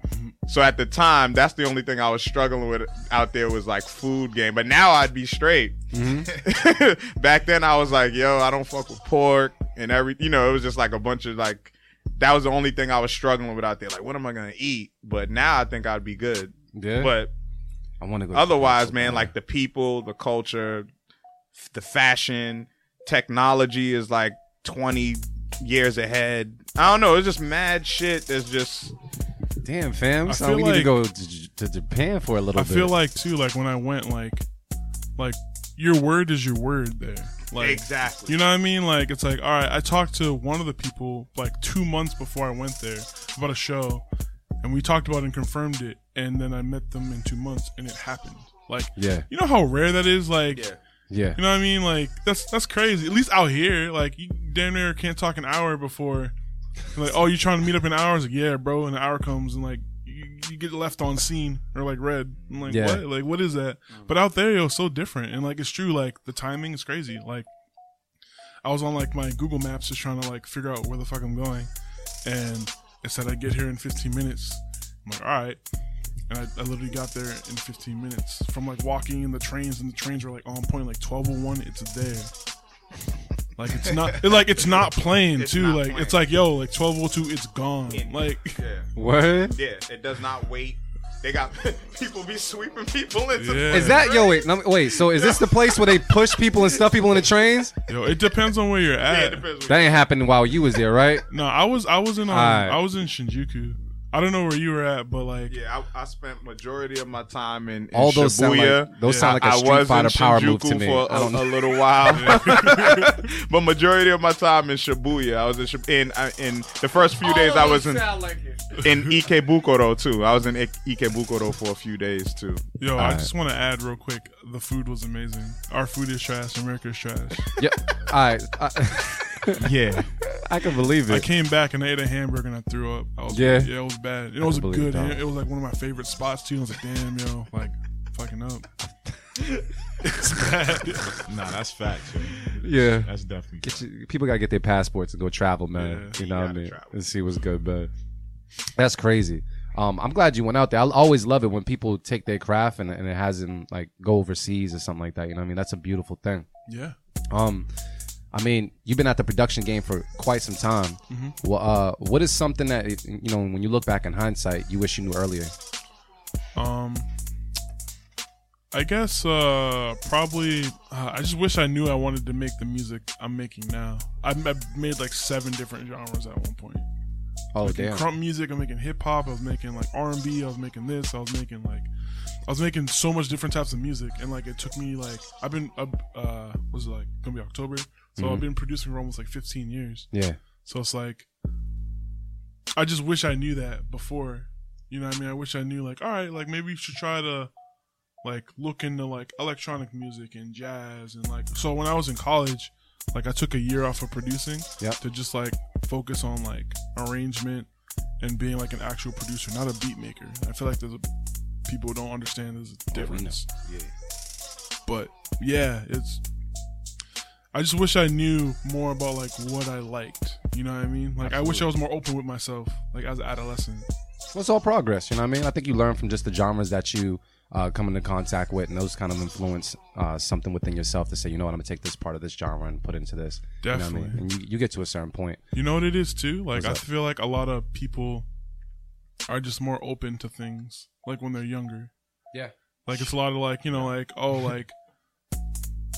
So at the time, that's the only thing I was struggling with out there was like food game. But now I'd be straight. Mm-hmm. <laughs> Back then I was like, yo, I don't fuck with pork and every, you know, it was just like a bunch of like, that was the only thing I was struggling with out there. Like, what am I gonna eat? But now I think I'd be good. Yeah. But I want to go. otherwise, man, like the people, the culture, f- the fashion, technology is like 20 years ahead. I don't know. It's just mad shit. That's just damn fam. I So feel we need to like- go to, J- to Japan for a little I bit. feel like too, like when I went, like, like your word is your word there. Like, exactly. You know what I mean? Like it's like, all right, I talked to one of the people like two months before I went there about a show, and we talked about it and confirmed it, and then I met them in two months, and it happened. Like, Yeah. you know how rare that is. Like, Yeah. yeah. you know what I mean? Like that's that's crazy. At least out here, like you damn near can't talk an hour before. Like, oh, you trying to meet up in hours? Like, yeah, bro. And the hour comes, and like you, you get left on scene or like red. I'm like, Yeah. what? Like, what is that? Mm. But out there, yo, so different. And like, it's true. Like the timing is crazy. Like, I was on like my Google Maps just trying to like figure out where the fuck I'm going, and it said I'd get here in 15 minutes. I'm like, all right. And I, I literally got there in 15 minutes from like walking in the trains, and the trains were like on point, like 1201. It's there. Like it's not, it, like it's not playing It's too. not like playing. it's like yo, like 1202, it's gone. Like yeah. <laughs> What? Yeah. It does not wait. They got <laughs> people be sweeping people into Yeah. Is that yo? Wait, no, wait. So is this the place where they push people and stuff people in the trains? yo, it depends on where you're Yeah, at. it depends. That ain't happening while you was there, right? no, I was I was in um, Alright. I was in Shinjuku. I don't know where you were at, but like Yeah, I, I spent majority of my time in, in All those sound Shibuya. like- those Yeah. sound like a I Street was Fighter in power move to me. for I a, don't a little while, <laughs> <laughs> but majority of my time in Shibuya. I was in Shib- in uh, in the first few days. I was in <laughs> in Ikebukuro too. I was in Ik- Ikebukuro for a few days too. Yo, I Alright. just want to add real quick. The food was amazing. Our food is trash. America's trash. Yep. All right. I, <laughs> Yeah, I can believe it. I came back and I ate a hamburger and I threw up. I was, Yeah. yeah, it was bad. It was a good. it. It was like one of my favorite spots too. I was like, damn, yo, like fucking up. <laughs> it's bad. Nah, that's facts. yo. Yeah. That's definitely. Get you- people gotta get their passports and go travel, man. Yeah. you know what I mean? travel. And see what's good, but That's crazy. Um, I'm glad you went out there. I always love it when people take their craft and, and it has them like go overseas or something like that. You know what I mean? That's a beautiful thing. Yeah. Um, I mean, you've been at the production game for quite some time. Well, uh, what is something that you know when you look back in hindsight, you wish you knew earlier? Um, I guess uh probably. Uh, I just wish I knew I wanted to make the music I'm making now. I've, I've made like seven different genres at one point. Oh making damn! krump music. I'm making hip hop. I was making like R and B. I was making this. I was making like, I was making so much different types of music, and like it took me like I've been uh, uh was it like gonna be October, so Mm-hmm. I've been producing for almost like 15 years. Yeah, So it's like, I just wish I knew that before. You know what I mean? I wish I knew like, all right, like maybe you should try to like look into like electronic music and jazz and like. So when I was in college, like I took a year off of producing Yep. to just like focus on like arrangement and being like an actual producer, not a beat maker. I feel like there's a people don't understand there's a difference. Yeah. But yeah, it's. I just wish I knew more about like what I liked. You know what I mean? Like I wish I was more open with myself, like as an adolescent. Well, it's all progress. You know what I mean? I think you learn from just the genres that you uh, come into contact with, and those kind of influence uh, something within yourself to say, you know what, I'm gonna take this part of this genre and put it into this. You know what I mean? Definitely. And you, you get to a certain point. You know what it is too? Like What's I up? feel like a lot of people are just more open to things like when they're younger. Yeah. Like it's a lot of like, you know, like, oh like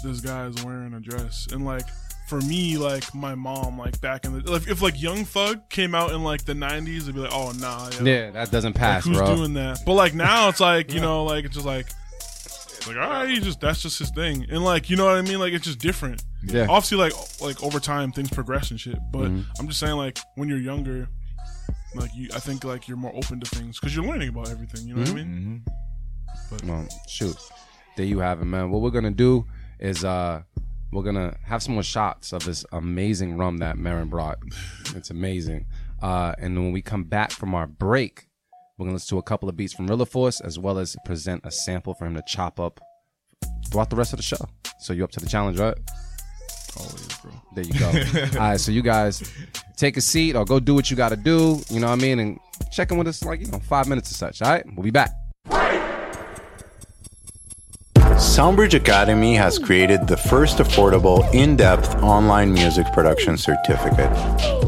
this guy is wearing a dress. And like for me, like my mom, like back in the if, if like Young Thug came out in like the nineties, it'd be like, Oh nah, yo. Yeah, that doesn't Like, pass, who's bro. doing that? But like now it's like, you know, like it's just like like, all right, he just that's just his thing. And like, you know what I mean? Like it's just different. Yeah. Obviously like like over time things progress and shit. But Mhm. I'm just saying like when you're younger, like you I think like you're more open to things because you're learning about everything, you know what I mean? hmm But Well, shoot. There you have it, man. What we're gonna do is uh we're gonna have some more shots of this amazing rum that Merren brought. It's amazing. Uh and then when we come back from our break, we're gonna listen to a couple of beats from Rilla Force as well as present a sample for him to chop up throughout the rest of the show. So you up to the challenge, right? always, bro. There you go. <laughs> All right, so you guys take a seat or go do what you got to do. You know what I mean? And check in with us like, you know, five minutes or such. All right, we'll be back. Soundbridge Academy has created the first affordable, in depth online music production certificate.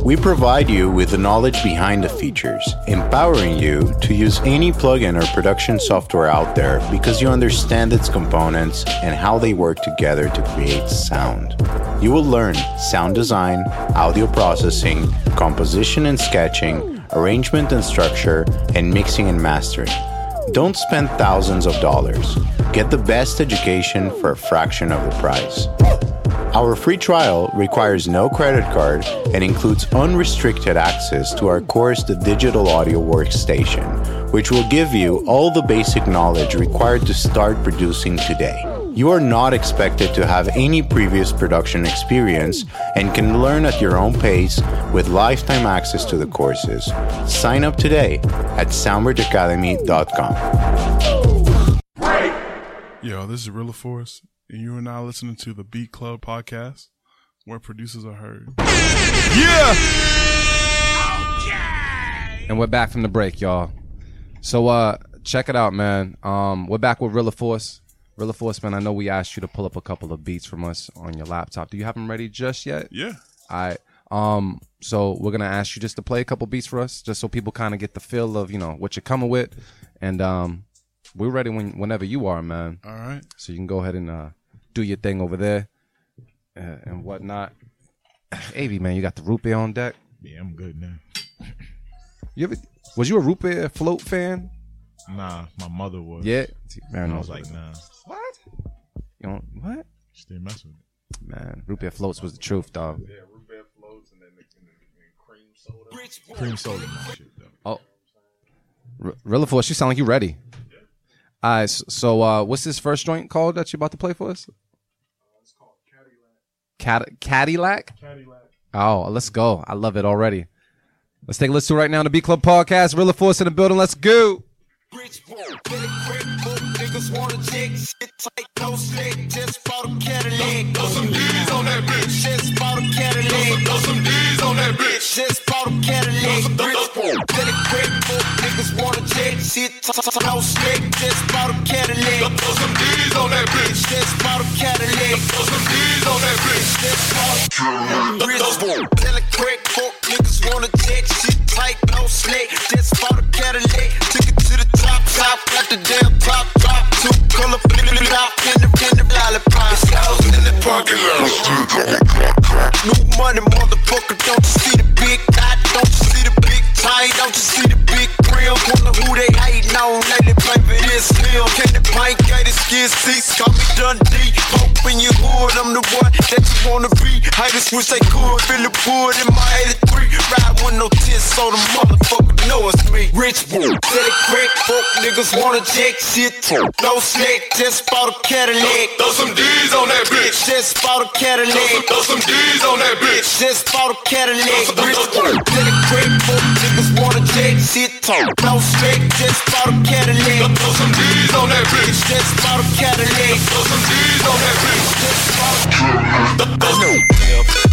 We provide you with the knowledge behind the features, empowering you to use any plugin or production software out there because you understand its components and how they work together to create sound. You will learn sound design, audio processing, composition and sketching, arrangement and structure, and mixing and mastering. Don't spend thousands of dollars. Get the best education for a fraction of the price. Our free trial requires no credit card and includes unrestricted access to our course, the Digital Audio Workstation, which will give you all the basic knowledge required to start producing today. You are not expected to have any previous production experience and can learn at your own pace with lifetime access to the courses. Sign up today at soundbridgeacademy.com. Yo, this is Rilla Force, and you are now listening to the Beat Club podcast, where producers are heard. Yeah! And we're back from the break, y'all. So uh check it out, man. Um we're back with Rilla Force. Rilla Force, man, I know we asked you to pull up a couple of beats from us on your laptop. Do you have them ready just yet? Yeah. All right. Um, so we're gonna ask you just to play a couple beats for us, just so people kind of get the feel of you know what you're coming with, and um, we're ready when whenever you are, man. All right. So you can go ahead and uh, do your thing over there uh, and whatnot. AV, man, you got the root beer on deck. Yeah, I'm good now. You ever was you a root beer float fan? Nah, my mother was. Yeah, See, And I was like, nah. what? You know what? Just didn't mess with it. Man, root beer floats was the truth, dog. Yeah, Rupert Floats and then cream soda, my shit though. Oh, R- Rilla Force, you sound like you ready. All right, so uh, what's this first joint called that you about to play for us? Uh it's called Cadillac. Cad- Cadillac. Cadillac. Oh, let's go. I love it already. Let's take a listen to it right now on the Beat Club Podcast. Rilla Force in the building. Let's go. Niggas wanna check shit tight, no slick. Just bought a Cadillac. Throw some D's on that bitch. Just bought a Cadillac. Throw some D's on that bitch. Just bought a Cadillac. Really quick, book. Niggas wanna check shit tight, no slick. Just bought a Cadillac. Throw some D's on that bitch. Just bought a Cadillac. Throw some D's on that bitch. Just bought a Cadillac. Really quick, book. Niggas wanna check shit tight, no slick. Just bought a Cadillac. Top, top, got the damn top, drop. Two color flip it out in the in the lollipop. It's house in the parking lot. New money, motherfucker. Don't you see the big dot? Don't you see the big tie? Don't you see the big grill? Wonder who they hating on lately. This still. Can the pint get his skin seats? Call me Dundee. In your hood, I'm the one that you wanna be. Haters wish they could. Feel the wood in my 83. Ride with no tits, so the motherfucker know it's me. Rich boy. Tell it quick, fuck niggas wanna check shit. No slick, just bought a Cadillac. Throw some D's on that bitch. Just bought a Cadillac. Throw some D's on that bitch. Just bought a Cadillac. Rich boy. Tell it quick, fuck niggas wanna check shit. No slick, just bought a Cadillac. Throw some D's on that bitch. Just bought a Cadillac. Throw some D's on that bitch. Just bought a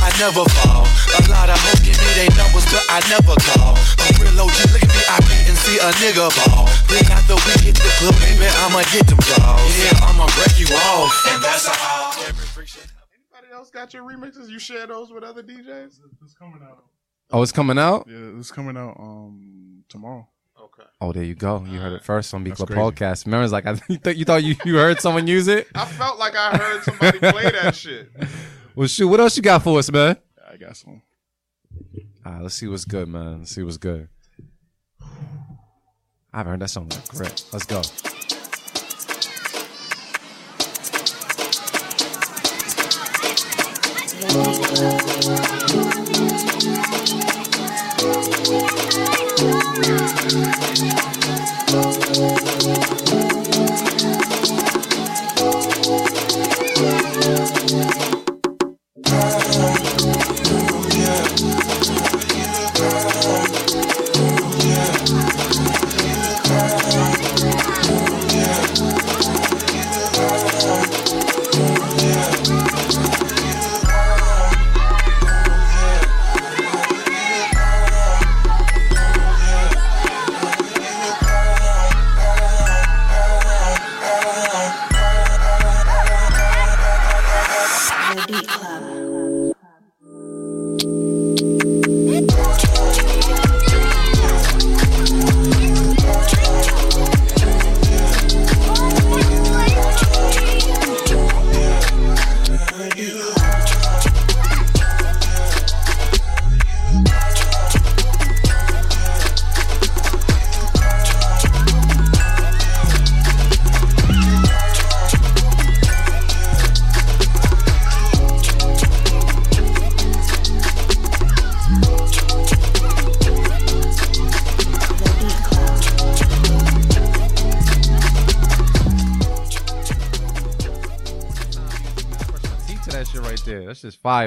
I never fall. A lot of hoes give me they numbers, but I never call. I'm real OG, look at me, I beat and see a nigga ball. Then after we hit the club, baby, I'ma get them draws. Yeah, I'ma break you off. And that's all. Anybody else got your remixes? You share those with other DJs? It's coming out. Oh, it's coming out. Yeah, it's coming out um tomorrow. Okay. Oh, there you go. You heard it first on B That's Club crazy. Podcast. Merren's like, I <laughs> you thought you thought you, you heard someone use it. I felt like I heard somebody play that <laughs> shit. Well, shoot, what else you got for us, man? I got some. All right, let's see what's good, man. Let's see what's good. I haven't heard that song yet. Correct. Let's go. That's just Thank you.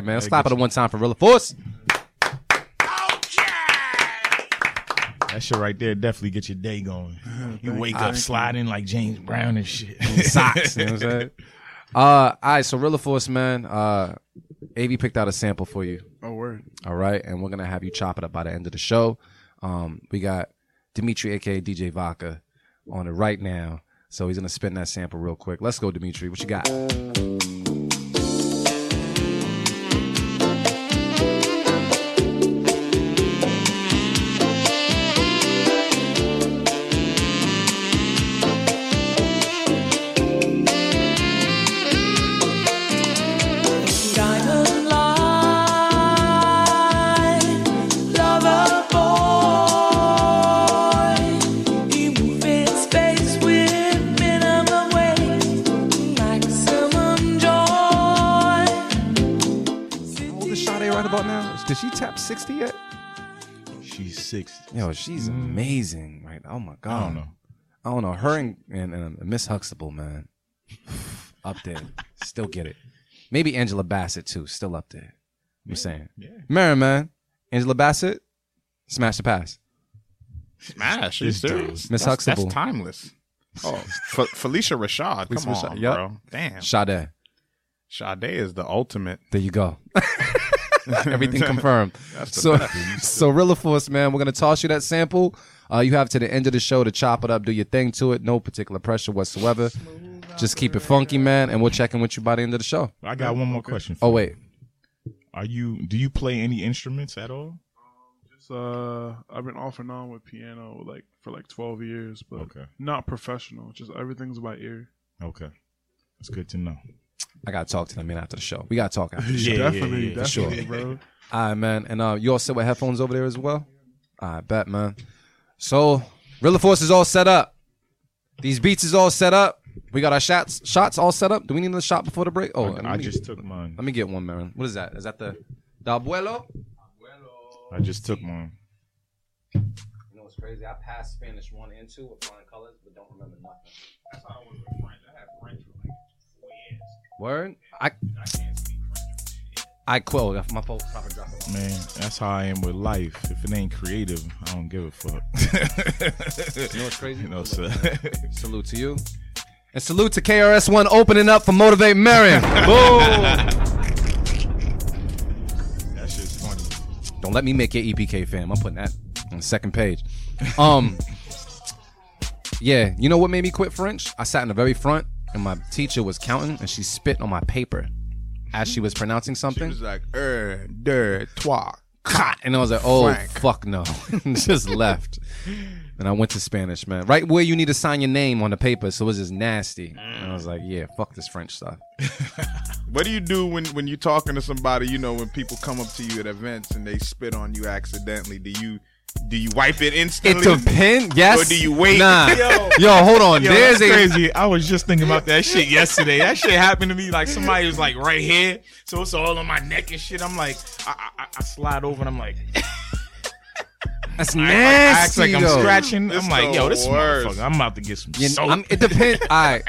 Fire, man. Let's clap it one time for Rilla Force. Okay. That shit right there definitely get your day going. <laughs> You wake up sliding like James Brown and shit. Socks. you know what I'm saying? <laughs> Uh, all right. So Rilla Force, man. Uh, AV picked out a sample for you. Oh, word. All right, and we're gonna have you chop it up by the end of the show. Um, we got Dimitri, aka DJ Vodka, on it right now. So he's gonna spin that sample real quick. Let's go, Dimitri. What you got? 60 yet? She's 60. Yo, she's mm. amazing. right? oh my God. I don't know. I don't know. Her and, and, and Miss Huxtable, man. <laughs> up there. Still get it. Maybe Angela Bassett, too. Still up there. I'm saying. Yeah. Mary, man. Angela Bassett, smash the pass. Smash. Miss Huxtable. That's timeless. <laughs> Oh, F- Phylicia Rashad. Phylicia come Rashad, on, yep. bro. Damn. Sade. Sade is the ultimate. There you go. <laughs> <laughs> Everything <laughs> confirmed. That's the So, best. <laughs> so Rilla Force, man, we're gonna toss you that sample. Uh, you have to the end of the show to chop it up, do your thing to it. No particular pressure whatsoever. Just keep it funky, man, and we'll check in with you by the end of the show. I got one more question. For Oh wait, Are you? Do you play any instruments at all? Just uh, I've been off and on with piano like for like twelve years, but Okay. not professional. Just everything's by ear. Okay, that's good to know. I gotta talk to them man after the show. We gotta talk after the <laughs> show. Yeah, definitely, yeah, yeah, for definitely, sure. bro. <laughs> All right, man. And uh, you all sit with headphones over there as well? All right, bet, man. So, Rilla Force is all set up. These beats is all set up. We got our shots shots all set up. Do we need another shot before the break? Oh, I, let I me- just took mine. let me get one, man. What is that? Is that the the abuelo? I just took mine. You know what's crazy? I passed Spanish one and two with flying colors, but don't remember nothing. That's how I was with Word? I I can't speak French. I quill. My fault. Proper drop it. Man, that's how I am with life. If it ain't creative, I don't give a fuck. You know what's crazy? <laughs> You know, so Salute to you. And salute to KRS-One opening up for Motivate Merren. <laughs> Boom. that shit's funny. Don't let me make your EPK fam. I'm putting that on the second page. Um, <laughs> yeah, you know what made me quit French? I sat in the very front, and my teacher was counting, and she spit on my paper as she was pronouncing something. She was like, er, deux, trois. Cut. And I was like, oh, Frank. fuck no. <laughs> just left. And I went to Spanish, man. Right where you need to sign your name on the paper, so it was just nasty. And I was like, yeah, fuck this French stuff. <laughs> What do you do when when you're talking to somebody? You know, when people come up to you at events and they spit on you accidentally. Do you do you wipe it instantly? It instantly? depends. Yes. Or do you wait? Nah. <laughs> Yo. Yo, hold on. Yo, There's that's a crazy. I was just thinking about that shit yesterday. That shit happened to me. Like somebody was like right here, so it's all on my neck and shit. I'm like, I, I, I slide over and I'm like, That's I, I act nasty. like I'm though. scratching. It's I'm like, yo, this worst. motherfucker. I'm about to get some You- soap. I'm- it depends. <laughs> All right.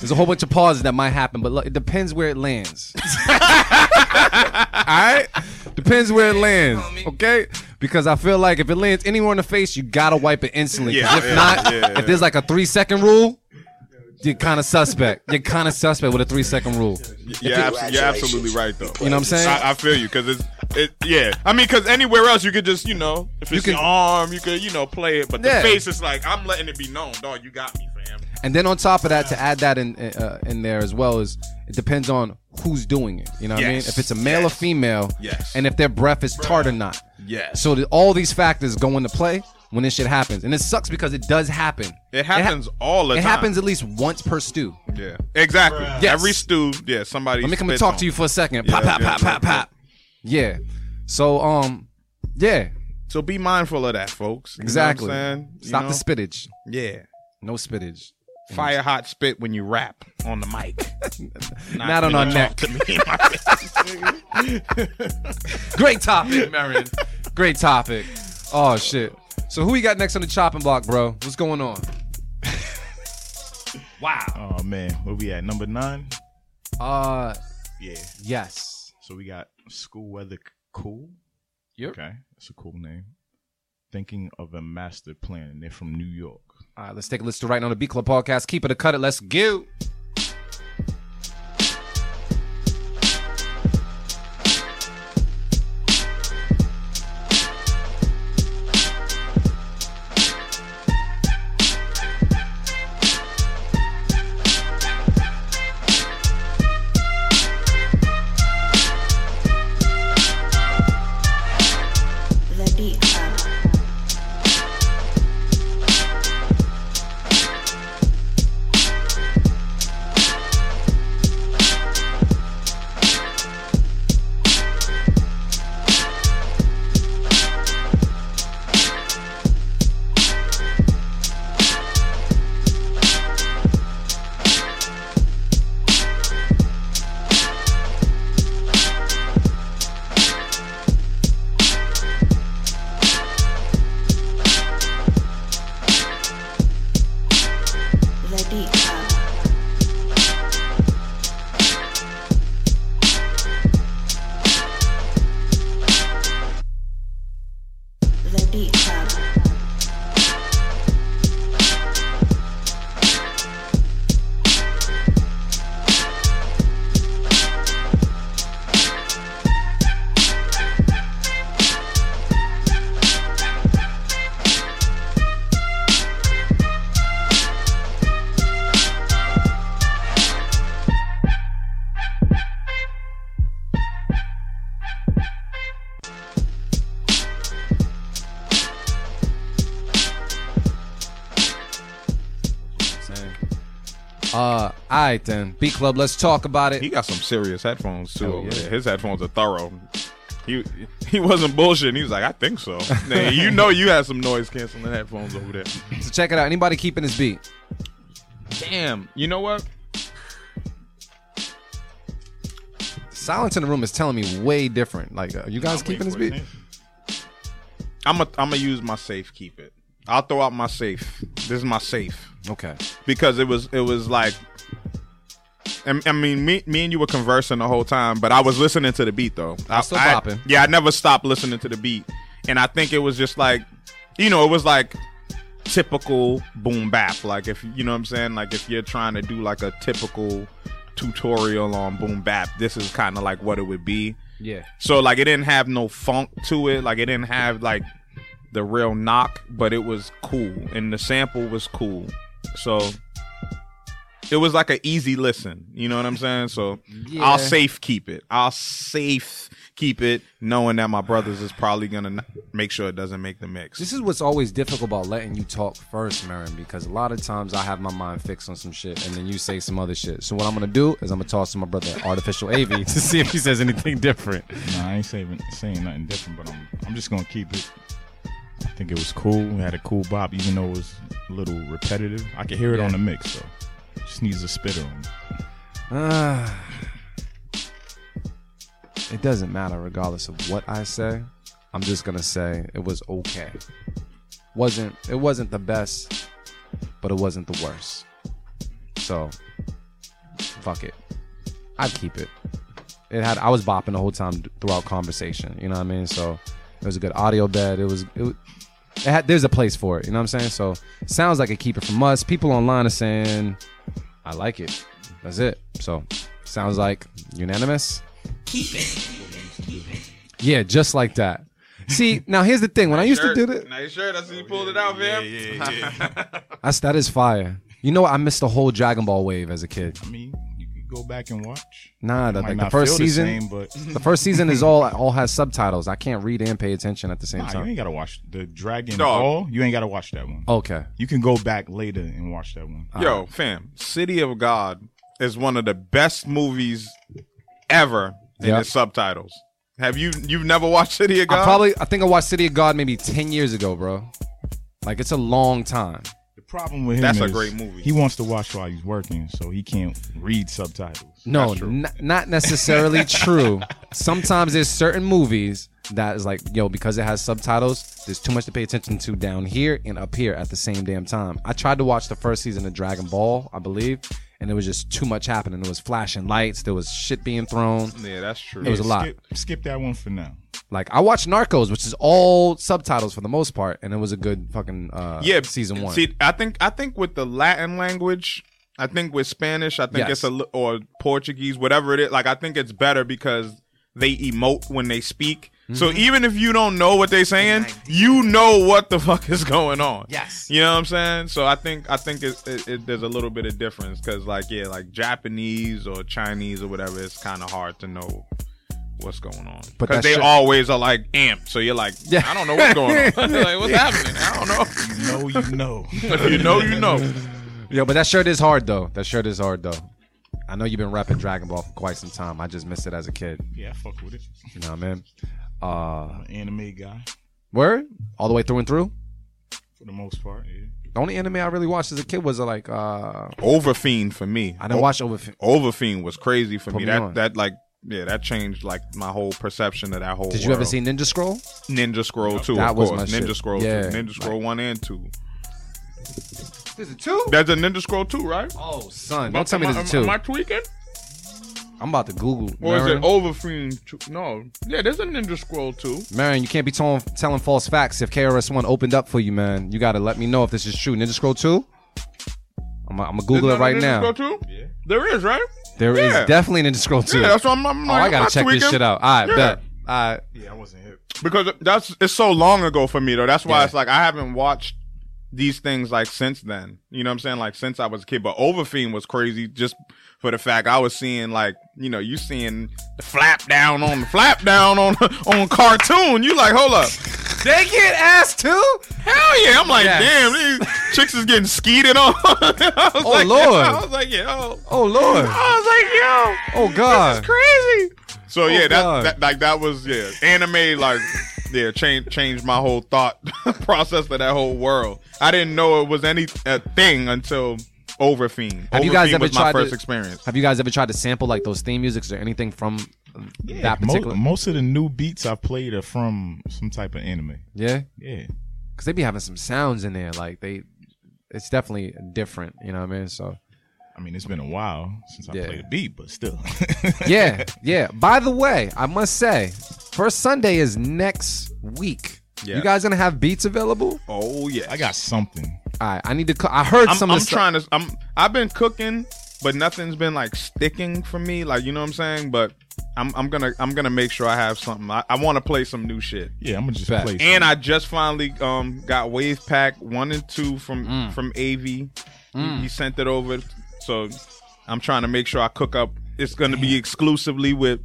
There's a whole bunch of pauses that might happen, but look, it depends where it lands. <laughs> All right? Depends where it lands. Okay? Because I feel like if it lands anywhere in the face, you gotta wipe it instantly. Yeah, if yeah, not, yeah, if there's like a three second rule, you're kind of suspect. You're kind of suspect with a three second rule. You're, you're absolutely right, though. You know what I'm saying? I, I feel you because it's it. Yeah, I mean, because anywhere else you could just you know if You can- your arm, you could you know play it, but the Yeah. face is like I'm letting it be known, dog. You got me, fam. And then on top of that, to add that in uh, in there as well is it depends on who's doing it. You know what I mean? If it's a male or female, Yes. and if their breath is tart or not. Yes. So that all these factors go into play when this shit happens, and it sucks because it does happen. It happens all the It time. happens at least once per stew. Yeah, exactly. Yes. Every stew, yeah, somebody. Let me come and talk on. to you for a second. Pop, Yeah, pop, yeah, pop, yeah, pop, pop. Yeah. So um, yeah, So be mindful of that, folks. You know what I'm exactly. Stop know? the spittage. Yeah. No spittage. Fire hot spit when you rap on the mic. <laughs> Not on our neck. to me. Great topic, Merren. <laughs> Great topic. Oh shit. So who we got next on the chopping block, bro? What's going on? <laughs> wow. oh man, where we at? Number nine. Uh, Yeah. yes. So we got School Weather Cool. Yep. Okay, that's a cool name. Thinking of a master plan. and They're from New York. All right, let's take a listen to now on the Beat Club podcast. Keep it a cut it. Let's go. Right then. Beat Club, let's talk about it. He got some serious headphones too. Oh, yeah. His headphones are thorough. He he wasn't bullshitting. He was like, I think so. You know you had some noise canceling headphones over there. So check it out. Anybody keeping his beat? Damn. You know what? Silence in the room is telling me way different. Like, uh, you guys I'm keeping this beat? I'm a, I'm gonna use my safe. Keep it. I'll throw out my safe. This is my safe Okay. because it was it was like. I I mean, me, me and you were conversing the whole time, but I was listening to the beat though. I, still I- bopping. Yeah, I never stopped listening to the beat, and I think it was just like, you know, it was like typical boom bap. Like if you know what I'm saying, like if you're trying to do like a typical tutorial on boom bap, this is kind of like what it would be. Yeah. So like it didn't have no funk to it. Like it didn't have like the real knock, but it was cool and the sample was cool. So it was like an easy listen. You know what I'm saying? So Yeah. I'll safe keep it. I'll safe keep it, knowing that my brothers is probably gonna n- make sure it doesn't make the mix. This is what's always difficult about letting you talk first, Merren, because a lot of times I have my mind fixed on some shit and then you say some other shit. So what I'm gonna do is I'm gonna toss to my brother Artificial AV <laughs> to see if he says anything different. Nah, I ain't saying, saying nothing different, but I'm I'm just gonna keep it. I think it was cool. We had a cool bop, even though it was a little repetitive. I could hear it Yeah. on the mix, though. Just needs a spitter on. Ah. it doesn't matter regardless of what I say. I'm just gonna say it was okay. wasn't It wasn't the best, but it wasn't the worst. So, fuck it. I'd keep it. It had I was bopping the whole time throughout conversation. You know what I mean? So it was a good audio bed. It was it, it had, there's a place for it. You know what I'm saying? So sounds like a keep it from us. People online are saying I like it. That's it. So sounds like unanimous. Keep it. Yeah, just like that. See, now here's the thing. When I used to Shirt. do that, Nice shirt. I see you oh, pulled it out, man. Yeah, yeah, yeah. <laughs> that's that is fire. You know what? I missed the whole Dragon Ball wave as a kid. I mean, you could go back and watch. Nah, the, like the first feel the season, same, but <laughs> the first season is all all has subtitles. I can't read and pay attention at the same nah, you ain't gotta watch the Dragon Dog. Ball. You ain't gotta watch that one. Okay. You can go back later and watch that one. Yo, fam, City of God is one of the best movies ever in Yep. its subtitles. Have you you've never watched City of God? I probably I think I watched City of God maybe ten years ago, bro. Like it's a long time. The problem with him That's a great movie. He wants to watch while he's working, so he can't read subtitles. No, true. n- not necessarily <laughs> true. Sometimes there's certain movies that is like, yo, because it has subtitles, there's too much to pay attention to down here and up here at the same damn time. I tried to watch the first season of Dragon Ball, I believe, and it was just too much happening. There was flashing lights, there was shit being thrown. Yeah, that's true. It was a lot. Skip, skip that one for now. Like I watched Narcos, which is all subtitles for the most part, and it was a good fucking uh, yeah, season one. See, I think I think with the Latin language, I think with Spanish, I think Yes. it's a li- or Portuguese, whatever it is. Like I think it's better because they emote when they speak. So Mhm. even if you don't know what they're saying, you know what the <laughs> fuck is going on. Yes. You know what I'm saying? So I think I think it, it, it, there's a little bit of difference because like yeah, like Japanese or Chinese or whatever, it's kind of hard to know what's going on because they shit- always are like amped. So you're like, Yeah. I don't know what's going on. <laughs> <laughs> like, what's happening? I don't know. You know, you know. <laughs> If you know, you know. Yo, but that shirt is hard though. That shirt is hard though. I know you've been rapping Dragon Ball for quite some time. I just missed it as a kid. Yeah, I fuck with it. You know what I mean? Uh, Anime guy word all the way through and through. for the most part. Yeah. The only anime I really watched as a kid was uh, like uh, Overfiend for me. I didn't watch Overfiend. Overfiend was crazy for Put me. me That on. that like yeah, that changed like my whole perception of that whole. Did you ever see Ninja Scroll? Ninja Scroll two? That of was course, my Ninja shit. Scroll Yeah, two, Ninja Scroll one and two. Is it two? That's a Ninja Scroll two, right? Oh, son, don't tell me am, there's a am- two. Am I tweaking? I'm about to Google. Or is it Merren. Overfiend? Two? No, yeah, there's a Ninja Scroll two. Merren, you can't be telling, telling false facts. If KRS One opened up for you, man, you got to let me know if this is true. Ninja Scroll two. I'm gonna Google Isn't it right there a now. Ninja Scroll two? Yeah. There is, right? There is Yeah. definitely Ninja Scroll two. Yeah, that's what I'm. I'm oh, like, I I'm gotta not check this tweaking. shit out. All right, Yeah. bet. All right. Yeah, I wasn't hip. because that's it's so long ago for me though. That's why Yeah. it's like I haven't watched these things like since then. You know what I'm saying? Like since I was a kid. But Overfiend was crazy just for the fact I was seeing like you know you seeing the flap down on the flap down on <laughs> on cartoon. You like hold up. They get ass too? Hell yeah! I'm like, Yes. damn, these chicks is getting skeeted on. <laughs> I was Oh, like, Lord. I was like, yo. Oh Lord. I was like, yo. Oh God. This is crazy. So Oh, yeah, that, that like that was yeah, anime like yeah, changed changed my whole thought <laughs> process for that whole world. I didn't know it was any a thing until Overfiend. Have Overfiend you guys ever was my tried first to, experience. Have you guys ever tried to sample like those theme musics or anything from that Mo- particular? most of the new beats I've played are from some type of anime. yeah, Yeah. because they be having some sounds in there. Like they, it's definitely different. You know what I mean? So I mean, it's been a while since I Yeah. played a beat, but still. <laughs> yeah, yeah. By the way, I must say, First Sunday is next week. Yeah. You guys gonna have beats available? Oh yeah, I got something. All right, I need to. Co- I heard I'm, some I'm of the stuff. trying to. I'm. I've been cooking, but nothing's been like sticking for me. Like you know what I'm saying. But I'm. I'm gonna. I'm gonna make sure I have something. I, I want to play some new shit. Yeah, I'm gonna just Bet. play. And I just finally um got Wave Pack one and two from Mm. from AV. He, he sent it over, so I'm trying to make sure I cook up. It's gonna be exclusively with.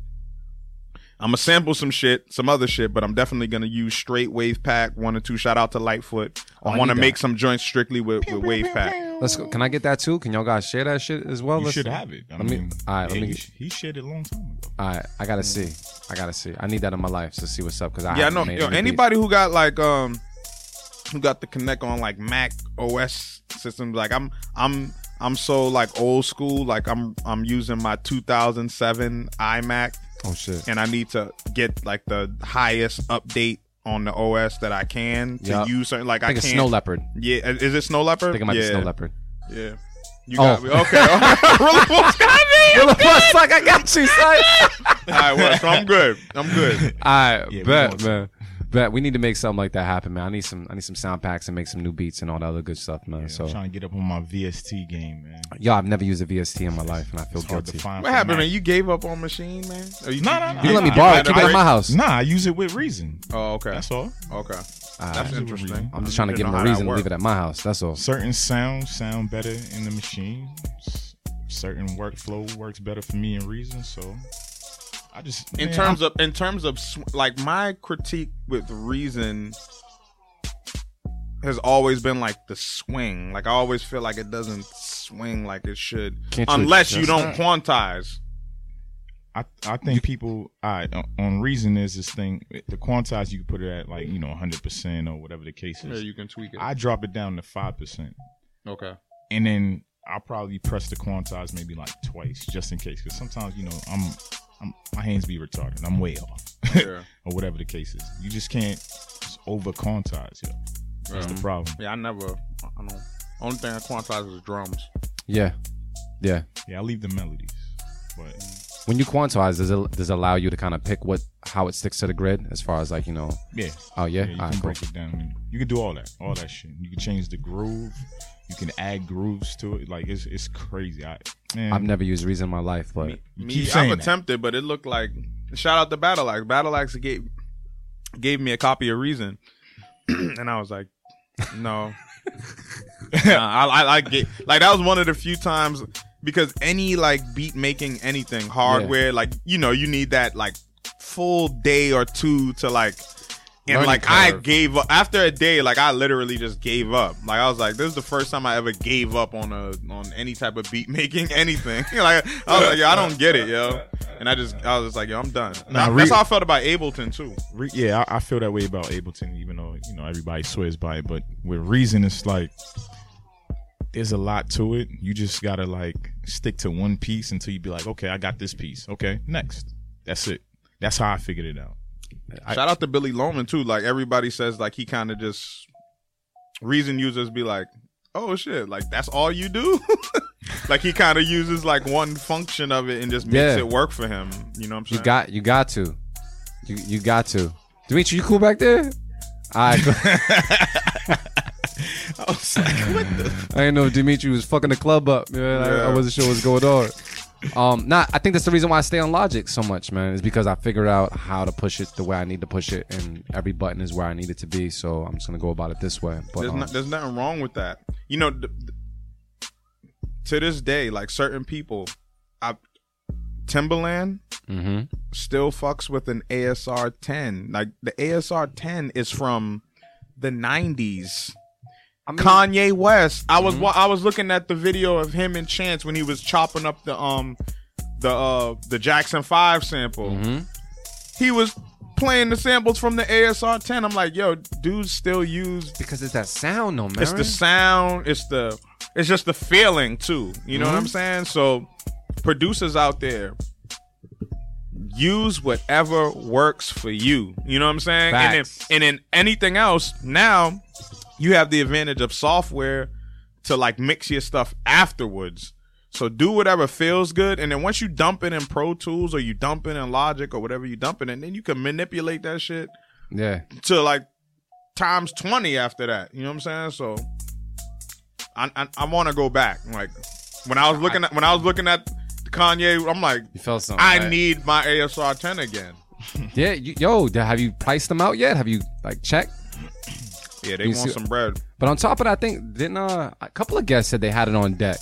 I'm gonna sample some shit, some other shit, but I'm definitely gonna use straight Wave Pack one or two. Shout out to Lightfoot. Oh, I I want to make some joints strictly with, with Wave Pack. Let's go. Can I get that too? Can y'all guys share that shit as well? you Let's- should have it. I Let me. mean, All right. yeah, Let me. he, he shared it a long time ago. All right. I gotta see. I gotta see. I need that in my life to see what's up because I Yeah, I know. Yo, any beats. anybody who got like um who got the connect on like Mac OS systems, like I'm I'm I'm so like old school. Like I'm I'm using my 2007 iMac, Oh shit. and I need to get like the highest update on the OS that I can to Yup. use certain. Like I I, think it's can't. Snow Leopard. Yeah, is it Snow Leopard? I think it might yeah. be Snow Leopard. Yeah. You Oh. got me. Okay. <laughs> really? What's Well, <laughs> plus, like I got you, son. <laughs> All right, well, so I'm good. I'm good. All right, Yeah, bet, man. Bet we need to make something like that happen, man. I need some, I need some sound packs and make some new beats and all that other good stuff, man. Yeah, so, I'm trying to get up on my VST game, man. yo, I've never used a VST in my life, and I feel It's to guilty. find. What happened, Mac. man? You gave up on machine, man? Or you, No, no, no. You can let me borrow it. Keep it at my house. Nah, I use it with reason. Oh, okay. That's all. Okay. All That's interesting. I'm just trying to give him a reason to leave it at my house. That's all. Certain sounds sound better in the machine. Certain workflow works better for me in reason. So I just in man, terms of in terms of like my critique with reason has always been like the swing. Like i always feel like it doesn't swing like it should Can't you unless you adjust don't that? quantize. I, I think people I on- on reason is this thing the quantize you can put it at like you know 100 percent or whatever the case yeah is. you can tweak it. I drop it down to five percent, okay. And then I'll probably press the quantize maybe like twice just in case. Because sometimes you know I'm, I'm my hands be retarded. I'm way off yeah <laughs> or whatever the case is. You just can't over quantize. Yo. That's Um, the problem. yeah i never i don't only thing i quantize is drums Yeah, Yeah. Yeah, I leave the melodies, but When you quantize, does it does it allow you to kind of pick what how it sticks to the grid as far as like you know? yeah. Oh yeah. you All can right, cool. break it down. You can do all that, all that shit. You can change the groove. You can add grooves to it. Like it's it's crazy. I man, I've never used Reason in my life, but you Me, I've that. attempted, but it looked like. Shout out to Battle Axe. Battle Axe gave gave me a copy of Reason, <clears throat> and I was like, no. <laughs> Nah, I, I, I get like that was one of the few times because any like beat making anything hardware like you know you need that like full day or two to like and Learning like I gave up after a day like I literally just gave up like I was like this is the first time I ever gave up on a on any type of beat making <laughs> anything <laughs> like I was like yo I don't get it yo and I just I was just like yo I'm done Nah, That- re- that's how I felt about Ableton too Re- yeah, I, I feel that way about Ableton, even though you know everybody swears by it. But with Reason, it's like there's a lot to it. You just gotta like stick to one piece until you be like, okay, I got this piece. Okay, next. That's it. That's how I figured it out. Shout out to Billy Loman too. Like everybody says, like he kind of just reason users be like, oh shit, like that's all you do. <laughs> like he kind of uses like one function of it and just makes Yeah. it work for him. You know what I'm saying? you got you got to, you you got to. Dimitri, you cool back there? Right. cool. <laughs> I was like, what the? <laughs> I didn't know if Dimitri was fucking the club up. Man. I, I wasn't sure what's going on. Um, not. I think that's the reason why I stay on Logic so much, man. Is because I figured out how to push it the way I need to push it, and every button is where I need it to be. So I'm just gonna go about it this way. But There's, um, not, there's nothing wrong with that. You know, th- th- to this day, like certain people, I, Timbaland mhm. still fucks with an ASR 10. Like the ASR 10 is from the 90s. Kanye West. I was wa- I was looking at the video of him and Chance when he was chopping up the um the uh the Jackson 5 sample. He was playing the samples from the ASR 10. I'm like, yo, dudes still use because it's that sound, no man. it's the sound, it's the it's just the feeling too. You know what Mm-hmm. I'm saying? So producers out there use whatever works for you. You know what I'm saying? Facts. And then and in anything else, now you have the advantage of software to like mix your stuff afterwards. So do whatever feels good, and then once you dump it in Pro Tools or you dump it in Logic or whatever you dump it in, then you can manipulate that shit yeah. to like times 20 after that. You know what I'm saying? So I I, I want to go back. Like when I was looking at when I was looking at Kanye, I'm like You felt something. I right? need my ASR 10 again. <laughs> Yeah. You, yo, have you priced them out yet? Have you like checked? Yeah, they You want see- some bread. But on top of that, I think didn't uh, a couple of guests said they had it on deck.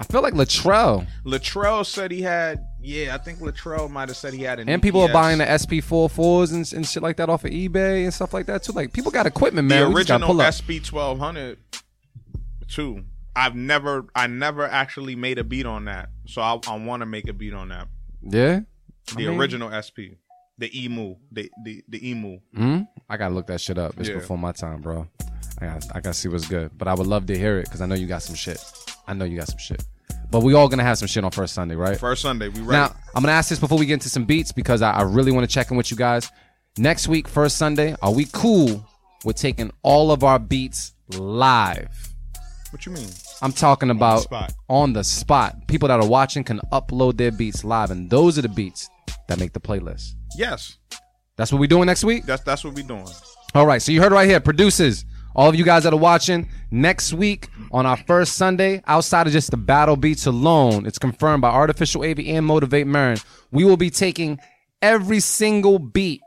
I feel like Latrell Latrell said he had yeah, I think Latrell might have said he had an and people are buying the SP44s and, and shit like that off of eBay and stuff like that too. Like people got equipment, man. the We just gotta original. SP 1200 too. I've never I never actually made a beat on that. So I, I want to make a beat on that. yeah. I The mean- original SP. The E-mu, the the the E-mu. Hmm? I gotta look that shit up. It's Yeah. before my time, bro. I got I gotta see what's good. But I would love to hear it because I know you got some shit. I know you got some shit. But we all gonna have some shit on first Sunday, right? First Sunday, we ready. Now, I'm gonna ask this before we get into some beats because I, I really want to check in with you guys. Next week, first Sunday, are we cool with taking all of our beats live? what you mean? I'm talking about spot. on the spot. People that are watching can upload their beats live, and those are the beats that make the playlist. Yes, That's what we doing next week. that's that's what we doing. All right, so you heard right here, producers. All of you guys that are watching, next week on our first Sunday, outside of just the battle beats alone, it's confirmed by Artificial AV and Motivate Merren, we will be taking every single beat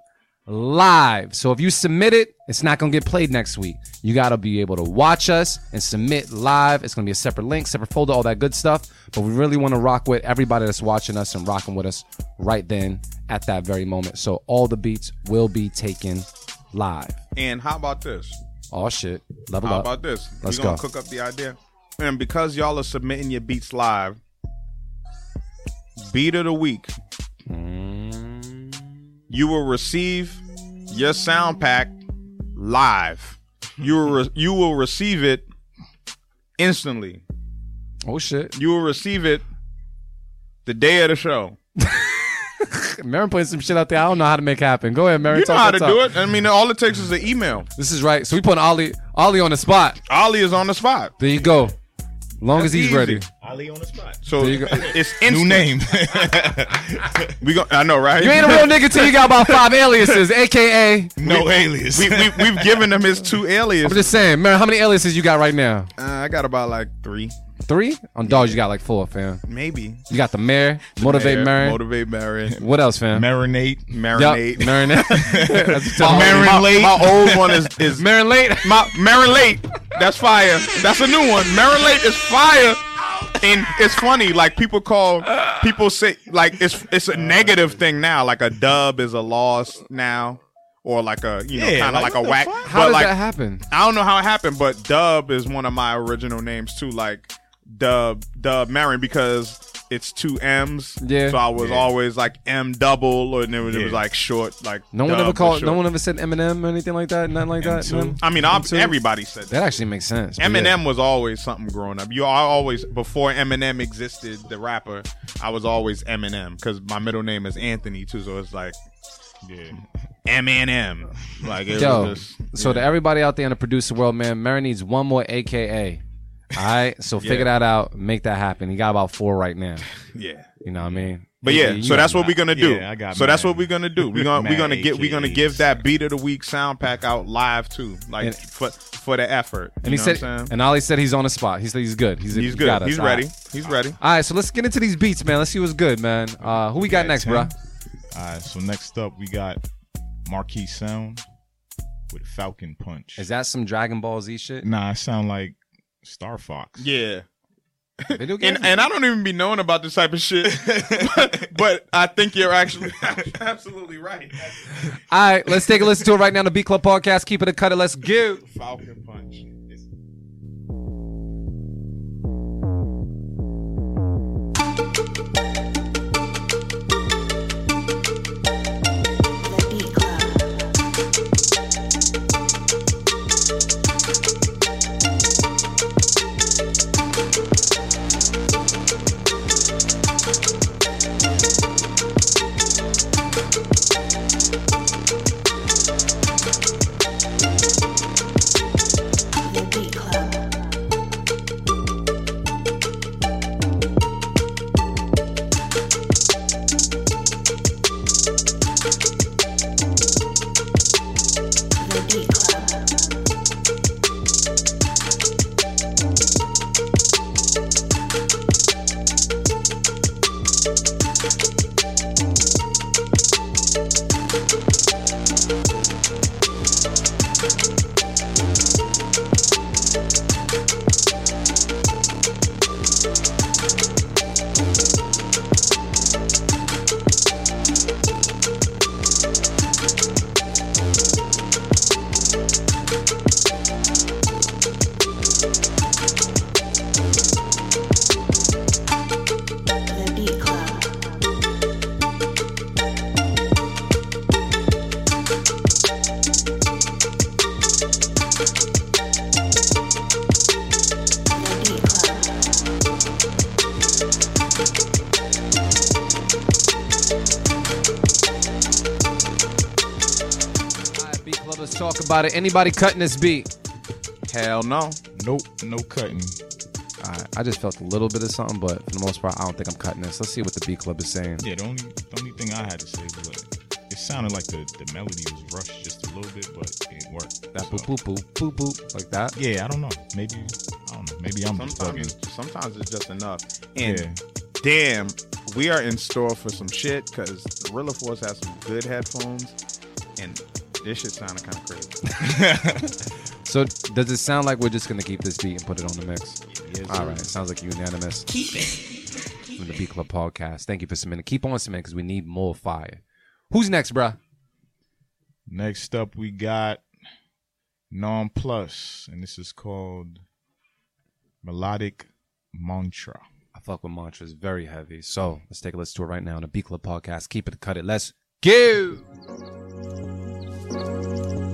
live. So if you submit it, it's not gonna get played next week. You gotta be able to watch us and submit live. It's gonna be a separate link, separate folder, all that good stuff. But we really wanna rock with everybody that's watching us and rocking with us right then at that very moment. So all the beats will be taken live. And how about this? Oh shit. Level How up. about this? Let's we gonna go. cook up the idea. And because y'all are submitting your beats live, beat of the week, mm. You will receive your sound pack live. You will re- you will receive it instantly. Oh shit. You will receive it the day of the show. <laughs> Merren putting some shit out there. I don't know how to make happen. Go ahead, Merren. You know how to talk. do it. I mean, all it takes is an email. This is right. So we put Ollie Ollie on the spot. Ollie is on the spot. There you go. Long as he's easy. ready. Ali on the spot. So There you go. it's New name. <laughs> We go. I know, right? You ain't a real nigga till you got about five aliases, <laughs> aka. no alias. We, we we've given him his two aliases. I'm just saying, man. How many aliases you got right now? Uh, I got about like three, Three? On dogs, you got like four, fam. maybe. You got the mayor, motivate Mayor, Mary. Motivate Mary. What else, fam? Marinate. Yup, Marinate. marinate. <laughs> That's My, Marin my- late. my old one is is Marin late. my Marinate. That's fire. That's a new one. Marinate is fire. And it's funny, like people call people say like it's it's a uh, negative thing now. Like a dub is a loss now. Or like a you know, Yeah, kind of like, like, what a the whack. fuck? How but does like, that happen? I don't know how it happened, but Dub is one of my original names too. Like Dub Dub Merren because it's two M's. Yeah. So I was Yeah. always like M double, or then it was Yeah. like short. Like No one ever called. No one ever said Eminem or anything like that. Nothing like that. M2. none? I mean, I, M2? everybody said that. That actually makes sense. but Eminem yeah. was always something growing up. You are always before Eminem existed, the rapper. I was always Eminem because my middle name is Anthony too. So it's like Yeah. Eminem. Like it Yo, was just, so to everybody out there in the producer world, man, Mary needs one more AKA. All right, so figure that out, make that happen. He got about four right now. yeah. You know what I mean? But You- yeah, so that's what we're gonna do. Yeah, I got so that's what we're gonna do. We're gonna <laughs> we're gonna get we're gonna give that beat of the week sound pack out live too, like And- for for the effort. And he said, what I'm saying? and Ollie said he's on the spot. He said he's good. He's he's he good. got. He's All ready. right. He's ready. All right, so let's get into these beats, man. Let's see what's good, man. Uh, who we got got next, 10. bruh? All right. So next up, we got Marquis Sound with Falcon Punch. Is that some Dragon Ball Z shit? Nah, I sound like Star Fox. Yeah. Video game? And and I don't even be knowing about this type of shit, but, <laughs> but I think you're actually <laughs> absolutely right. <laughs> All right, let's take a listen to it right now on the Beat Club podcast. Keep it a cut it. Let's go. Falcon punch. About it. Anybody cutting this beat? Hell no. Nope, no cutting. All right, I just felt a little bit of something, but for the most part, I don't think I'm cutting this. Let's see what the Beat Club is saying. Yeah, the only the only thing I had to say was like it sounded like the, the melody was rushed just a little bit, but it worked. That So, boop boop boop boop boop like that. Yeah, I don't know. Maybe I don't know. Maybe I'm just Sometimes, bugging. it's, sometimes it's just enough. And Yeah. damn, we are in store for some shit because Rilla Force has some good headphones, and this shit sounded kind of crazy. <laughs> So does it sound like we're just gonna keep this beat and put it on the mix? Yes, All sir. right, sounds like unanimous. Keep it. From the Beat Club podcast. Thank you for submitting. Keep on submitting because we need more fire. Who's next, bruh? Next up, we got Non Plus, and this is called Melodic Mantra. I fuck with mantras very heavy. So let's take a listen to it right now on the Beat Club podcast. Keep it, cut it. Let's go. The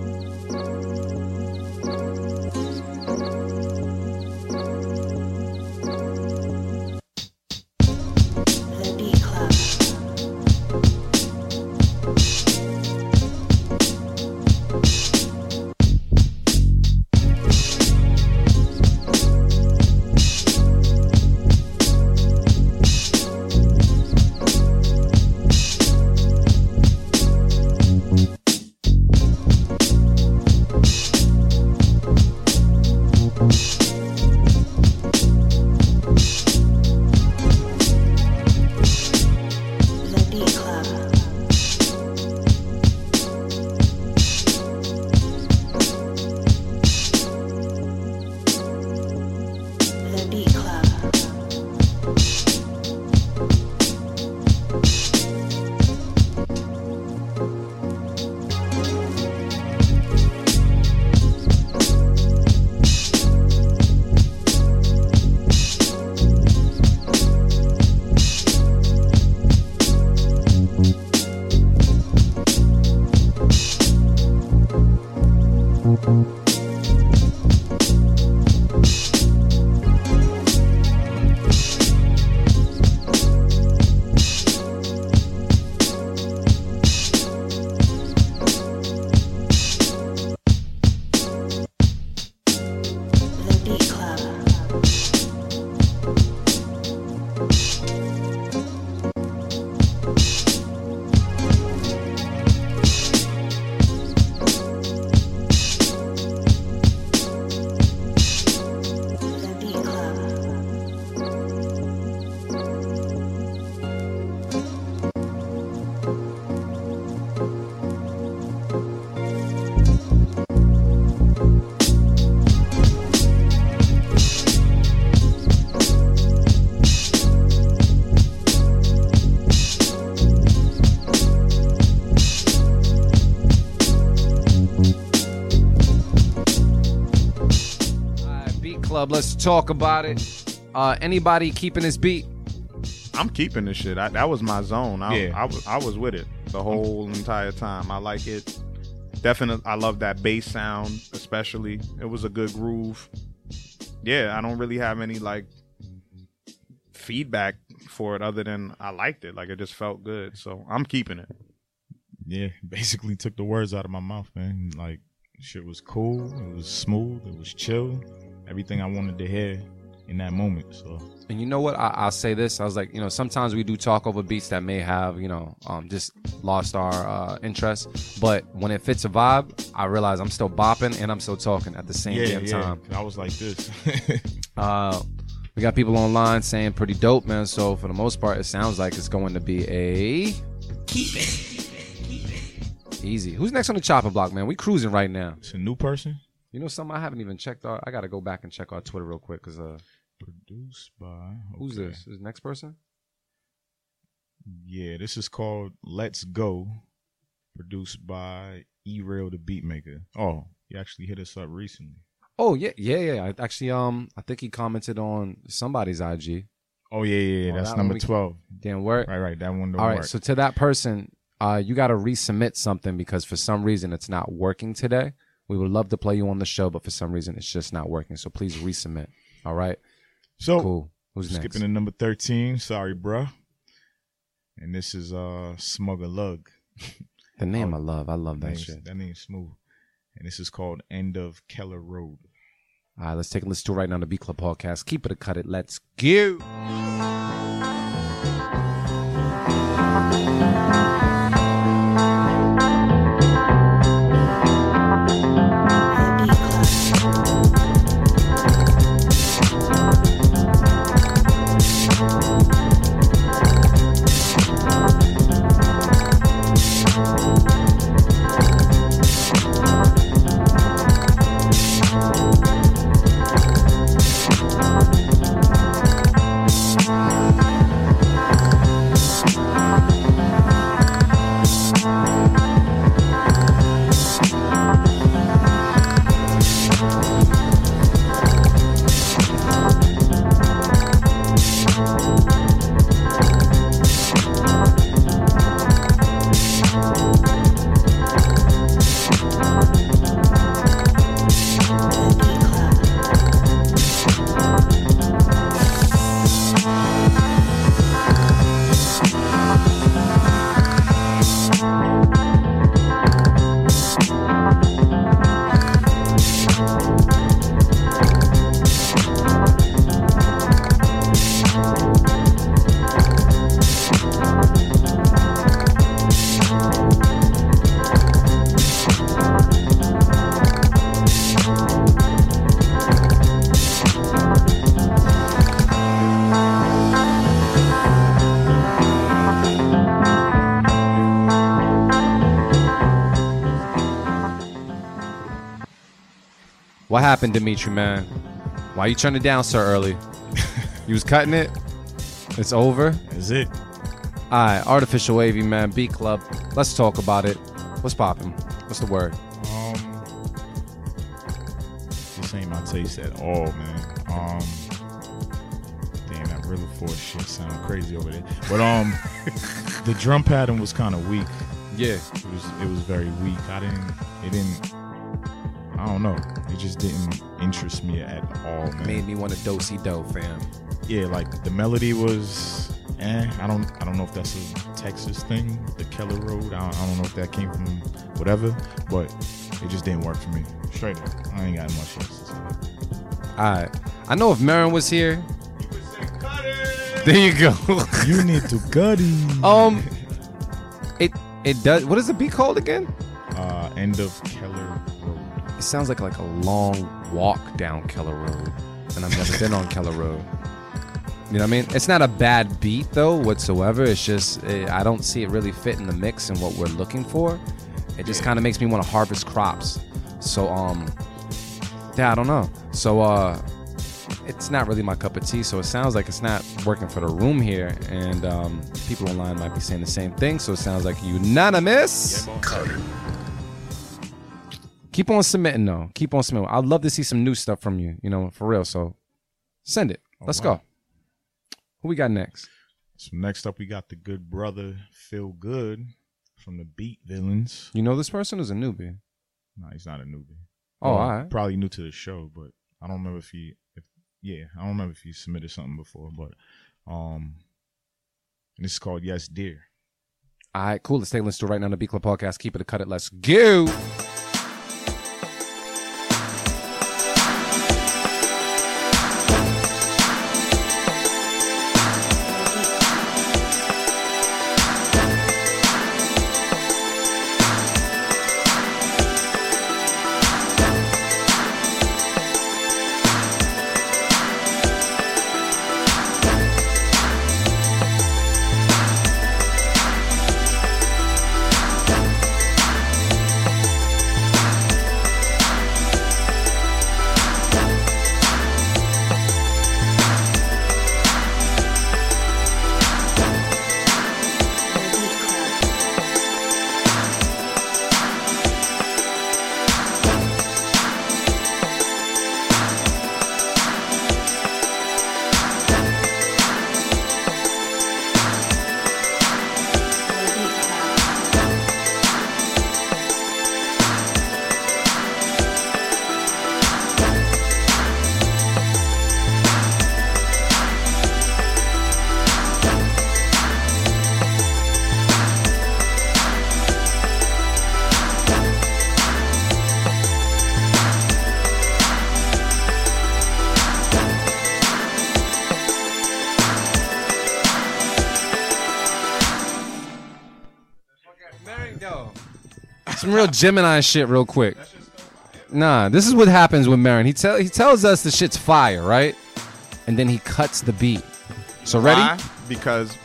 talk about it. Uh, anybody keeping this beat? I'm keeping this shit. I, that was my zone. I, Yeah. I, was, I was with it the whole entire time. I like it. Definitely, I love that bass sound, especially. It was a good groove. Yeah, I don't really have any like feedback for it other than I liked it. Like it just felt good. So I'm keeping it. Yeah, <laughs> basically took the words out of my mouth, man. Like shit was cool. It was smooth. It was chill. Everything I wanted to hear in that moment. So And you know what? I, I'll say this. I was like, you know, sometimes we do talk over beats that may have, you know, um, just lost our uh, interest. But when it fits a vibe, I realize I'm still bopping and I'm still talking at the same yeah, damn yeah. time. I was like this. <laughs> Uh, we got people online saying pretty dope, man. So for the most part, it sounds like it's going to be a Keep it. easy. Who's next on the chopping block, man? We cruising right now. it's a new person. You know something? I haven't even checked our. I got to go back and check our Twitter real quick because uh, Produced by who's okay. this? Is the next person? Yeah, this is called Let's Go. Produced by E Rail the Beatmaker. Oh, he actually hit us up recently. Oh yeah, yeah, yeah. I actually, um, I think he commented on somebody's IG. Oh yeah, yeah, yeah. Oh, that's that number we- twelve. Damn work. Right, right. That one don't All right, work. so to that person, uh, you got to resubmit something because for some reason it's not working today. We would love to play you on the show, but for some reason it's just not working. So please resubmit. All right, so cool. Who's next? skipping to number thirteen. Sorry, bruh. And this is uh Smugger Lug. <laughs> the name Oh, I love. I love that shit. That name's smooth. And this is called End of Keller Road. All right, let's take a listen to it right now on the Beat Club podcast. Keep it a cut it. Let's go. Happened, Dimitri, man? Why you turning down so early? <laughs> you was cutting it? It's over? Is it. All right, Artificial AV, man. Beat Club. Let's talk about it. What's popping? What's the word? Um, this ain't my taste at all, man. Um, damn, that Rilla Force shit sound crazy over there. But um, <laughs> the drum pattern was kind of weak. Yeah. It was it was very weak. I didn't it didn't. Don't know. It just didn't interest me at all, man. Made me want to dosey do, fam. yeah, like the melody was eh. I don't I don't know if that's a Texas thing, the Keller Road. I don't, I don't know if that came from whatever, but it just didn't work for me. Straight up. I ain't got much else to say. All right. I know if Merren was here. There you go. <laughs> You need to cut it. um, it it does. What is the beat called again? Uh, end of Keller Road. It sounds like like a long walk down Keller Road, and I've never been on Keller Road. You know what I mean? It's not a bad beat though whatsoever. It's just eh, I don't see it really fit in the mix and what we're looking for. It just kind of makes me want to harvest crops. So um, yeah, I don't know. So uh, it's not really my cup of tea. So it sounds like it's not working for the room here, and um, people online might be saying the same thing. So it sounds like unanimous. Keep on submitting though. Keep on submitting. I'd love to see some new stuff from you. You know, for real. So send it. Let's go. Who we got next? So next up, we got the good brother Phil Good from the Beat Villains. You know this person is a newbie. No, he's not a newbie. Oh, Well, alright. Probably new to the show, but I don't remember if he, if yeah, I don't remember if he submitted something before, but um, and this is called Yes Dear. All right, cool. Let's take a listen to it right now on the Beat Club Podcast. Keep it a cut it. Let's go. Gemini shit, real quick. Nah, this is what happens with Merren. He tell he tells us the shit's fire, right? And then he cuts the beat. So ready? Why? Because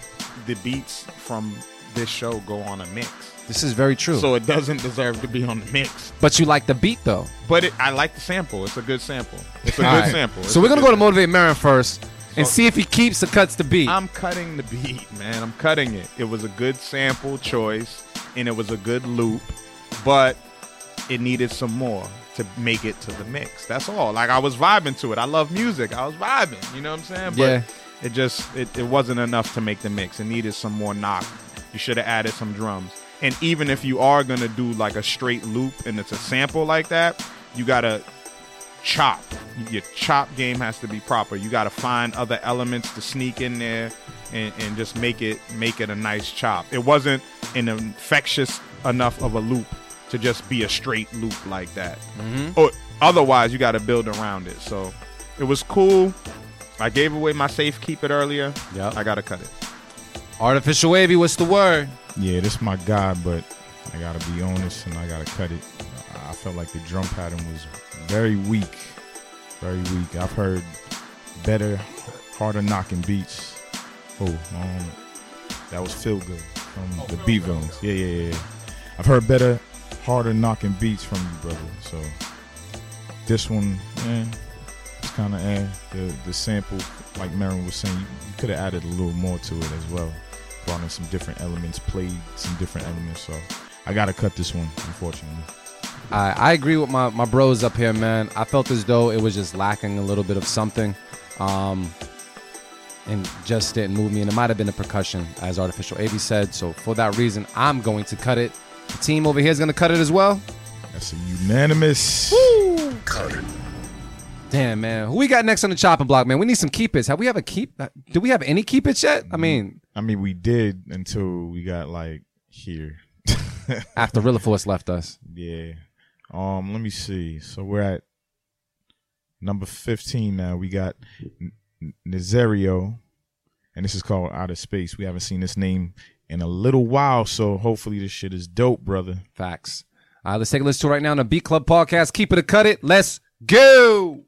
the beats from this show go on a mix. This is very true. So it doesn't deserve to be on the mix. but you like the beat though. But it, I like the sample. It's a good sample. It's a good right. sample. It's So we're gonna go to motivate Merren first and So- see if he keeps or cuts the beat. I'm cutting the beat, man. I'm cutting it. It was a good sample choice and it was a good loop, but it needed some more to make it to the mix. That's all. Like I was vibing to it. I love music. I was vibing. You know what I'm saying? But Yeah. it just it, it wasn't enough to make the mix. It needed some more knock. You should have added some drums. And even if you are gonna do like a straight loop and it's a sample like that, you gotta chop. Your chop game has to be proper. You got to find other elements to sneak in there and, and just make it make it a nice chop. It wasn't an infectious enough of a loop to just be a straight loop like that. Or otherwise, you got to build around it. So it was cool. I gave away my safe keep it earlier. Yeah. I gotta cut it. Artificial AV, what's the word? Yeah, this my guy, but I gotta be honest and I gotta cut it. I felt like the drum pattern was very weak, very weak. I've heard better, harder knocking beats. Oh, um, that was Feel Good from the Beat Villains. Yeah, yeah, yeah, yeah. I've heard better, harder knocking beats from you, brother. So this one, eh, it's kind of eh. The the sample, like Merren was saying, you, you could have added a little more to it as well. Brought in some different elements, played some different elements. So I gotta cut this one, unfortunately. I, I agree with my, my bros up here, man. I felt as though it was just lacking a little bit of something. Um, and just didn't move me. And it might have been the percussion, as Artificial AV said. So for that reason, I'm going to cut it. Team over here is going to cut it as well. That's a unanimous. Woo! Damn, man. Who we got next on the chopping block, man? We need some keepers. Have we ever keep? uh, Do we have any keepers yet? I mean, I mean, we did until we got like here. <laughs> after Rilla Force left us. Yeah. Um. Let me see. So we're at number fifteen now. We got N- Nazario, and this is called Out of Space. We haven't seen this name in a little while, so hopefully this shit is dope, brother. Facts. All right, let's take a listen to it right now on the Beat Club podcast. Keep it a cut it. Let's go.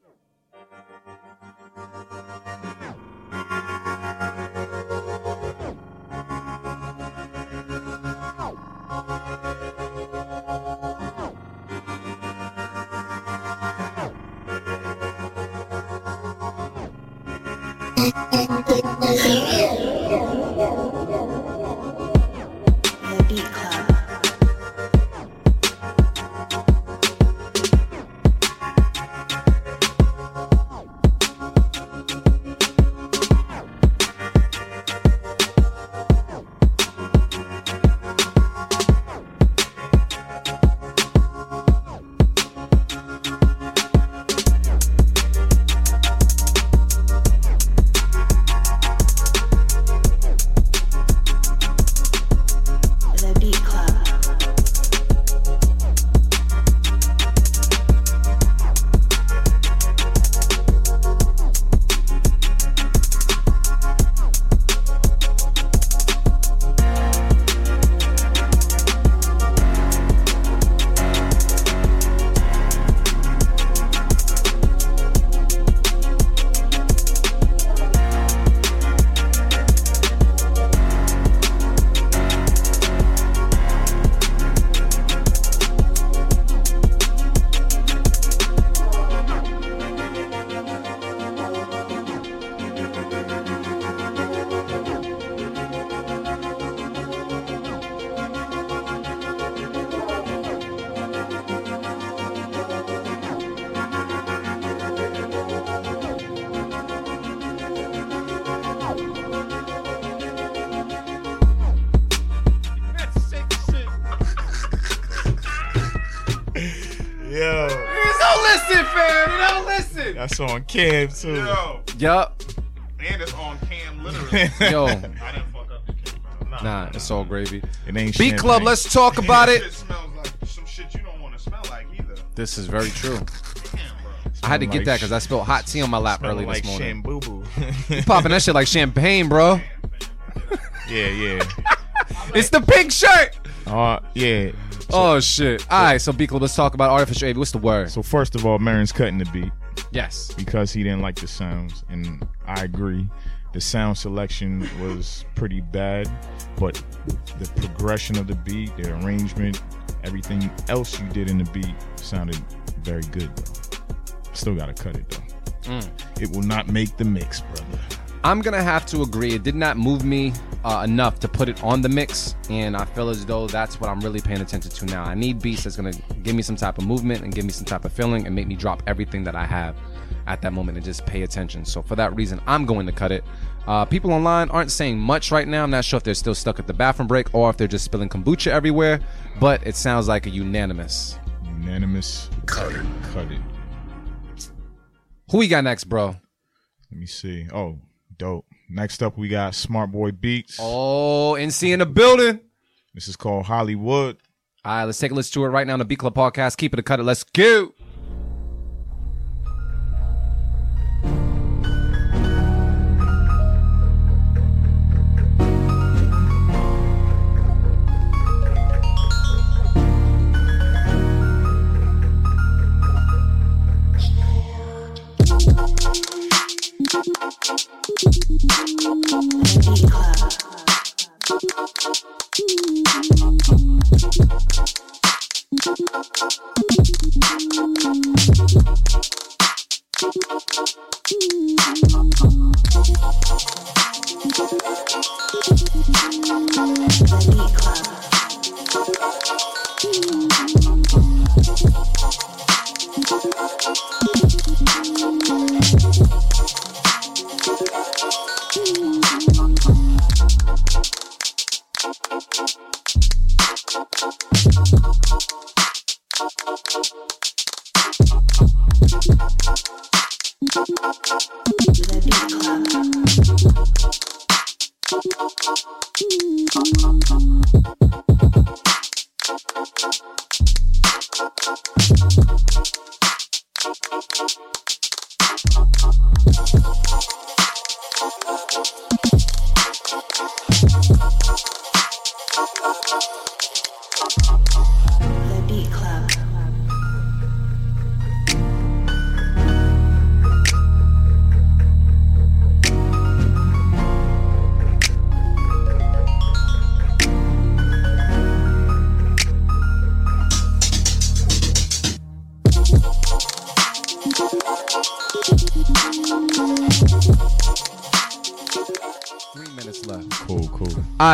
That's on Cam too. Yo. Yup. And it's on cam, literally. <laughs> Yo. I didn't fuck up the camera. Nah, it's all gravy. It ain't Beat Club, let's talk about it. smells like some shit you don't want to smell like either. This is very true. Damn, bro. I had to Smelling get like that because I spilled hot tea on my lap early like this morning. Boo Boo. You <laughs> popping that shit like champagne, bro. yeah, yeah. <laughs> It's the pink shirt. Uh, yeah. Oh shit. All right, so Beat Club, let's talk about artificial AV. What's the word? So first of all, Merren's cutting the beat Yes. because he didn't like the sounds, and I agree. The sound selection was pretty bad, but the progression of the beat, the arrangement, everything else you did in the beat sounded very good. Though. Still gotta cut it though. Mm. It will not make the mix, brother. I'm gonna have to agree. It did not move me uh, enough to put it on the mix, and I feel as though that's what I'm really paying attention to now. I need beats that's gonna give me some type of movement and give me some type of feeling and make me drop everything that I have at that moment and just pay attention. So for that reason, I'm going to cut it. Uh, people online aren't saying much right now. I'm not sure if they're still stuck at the bathroom break or if they're just spilling kombucha everywhere, but it sounds like a unanimous. Unanimous. Cut it. Cut it. Who we got next, bro? Let me see. Oh, dope. Next up, we got Smart Boy Beats. Oh, NC in the building. This is called Hollywood. All right, let's take a listen to it right now on the Beat Club podcast. Keep it a cut it. Let's go.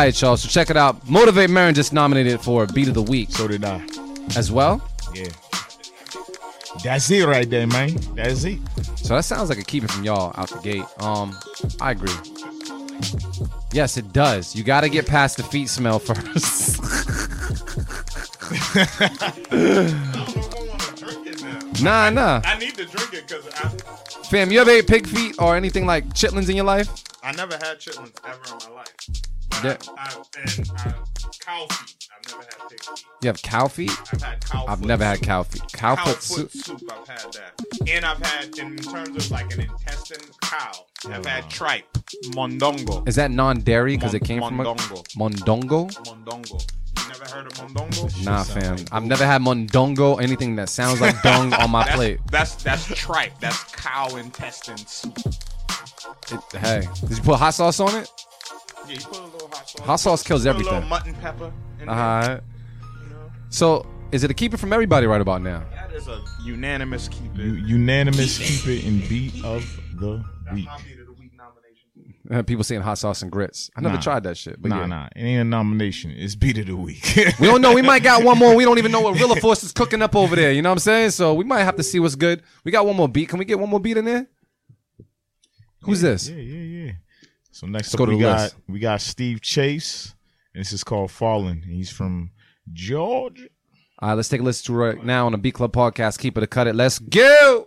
Right, y'all. So check it out. Motivate Merren just nominated for Beat of the Week So did I. as well. Yeah. That's it right there, man. That's it. So that sounds like a keep it from y'all out the gate. Um, I agree. Yes, it does. You got to get past the feet smell <laughs> first. nah, nah. I need to drink it because I, Fam, you ever ate pig feet or anything like chitlins in your life? I never had chitlins ever in my life. But Yeah. I, I, and I, cow feet. I've never had pig feet. You have cow feet? I've had cow I've foot never had soup. cow feet. Cow, Cow foot foot soup. soup. I've had that. And I've had, in terms of like an intestine cow, I've had tripe, mondongo. Is that non-dairy because it came from a Mondongo. mondongo? Mondongo. You never heard of mondongo? Nah, fam. I've never had mondongo. Anything that sounds like dung on my <laughs> That's, plate. that's that's tripe. That's cow intestine soup. It- hey, did you put hot sauce on it? Yeah, you put a little hot sauce. Hot sauce kills Put everything. A little mutton pepper. In there, Uh, you know? so is it a keeper from everybody right about now? That is a unanimous keeper. U- unanimous keep it in beat of the week. My beat of the week nomination. Uh, People saying hot sauce and grits. I never Nah. tried that shit. But Nah, yeah. nah. It ain't a nomination. It's beat of the week. <laughs> We don't know. We might got one more. We don't even know what Rilla <laughs> Force is cooking up over there. You know what I'm saying? So we might have to see what's good. We got one more beat. Can we get one more beat in there? Who's this? Yeah, yeah, yeah. So next Let's up go to we got list. we got Steve Chase, and this is called Fallen. He's from Georgia. All right, let's take a listen to right now on the Beat Club podcast. Keep it or cut it. Let's go.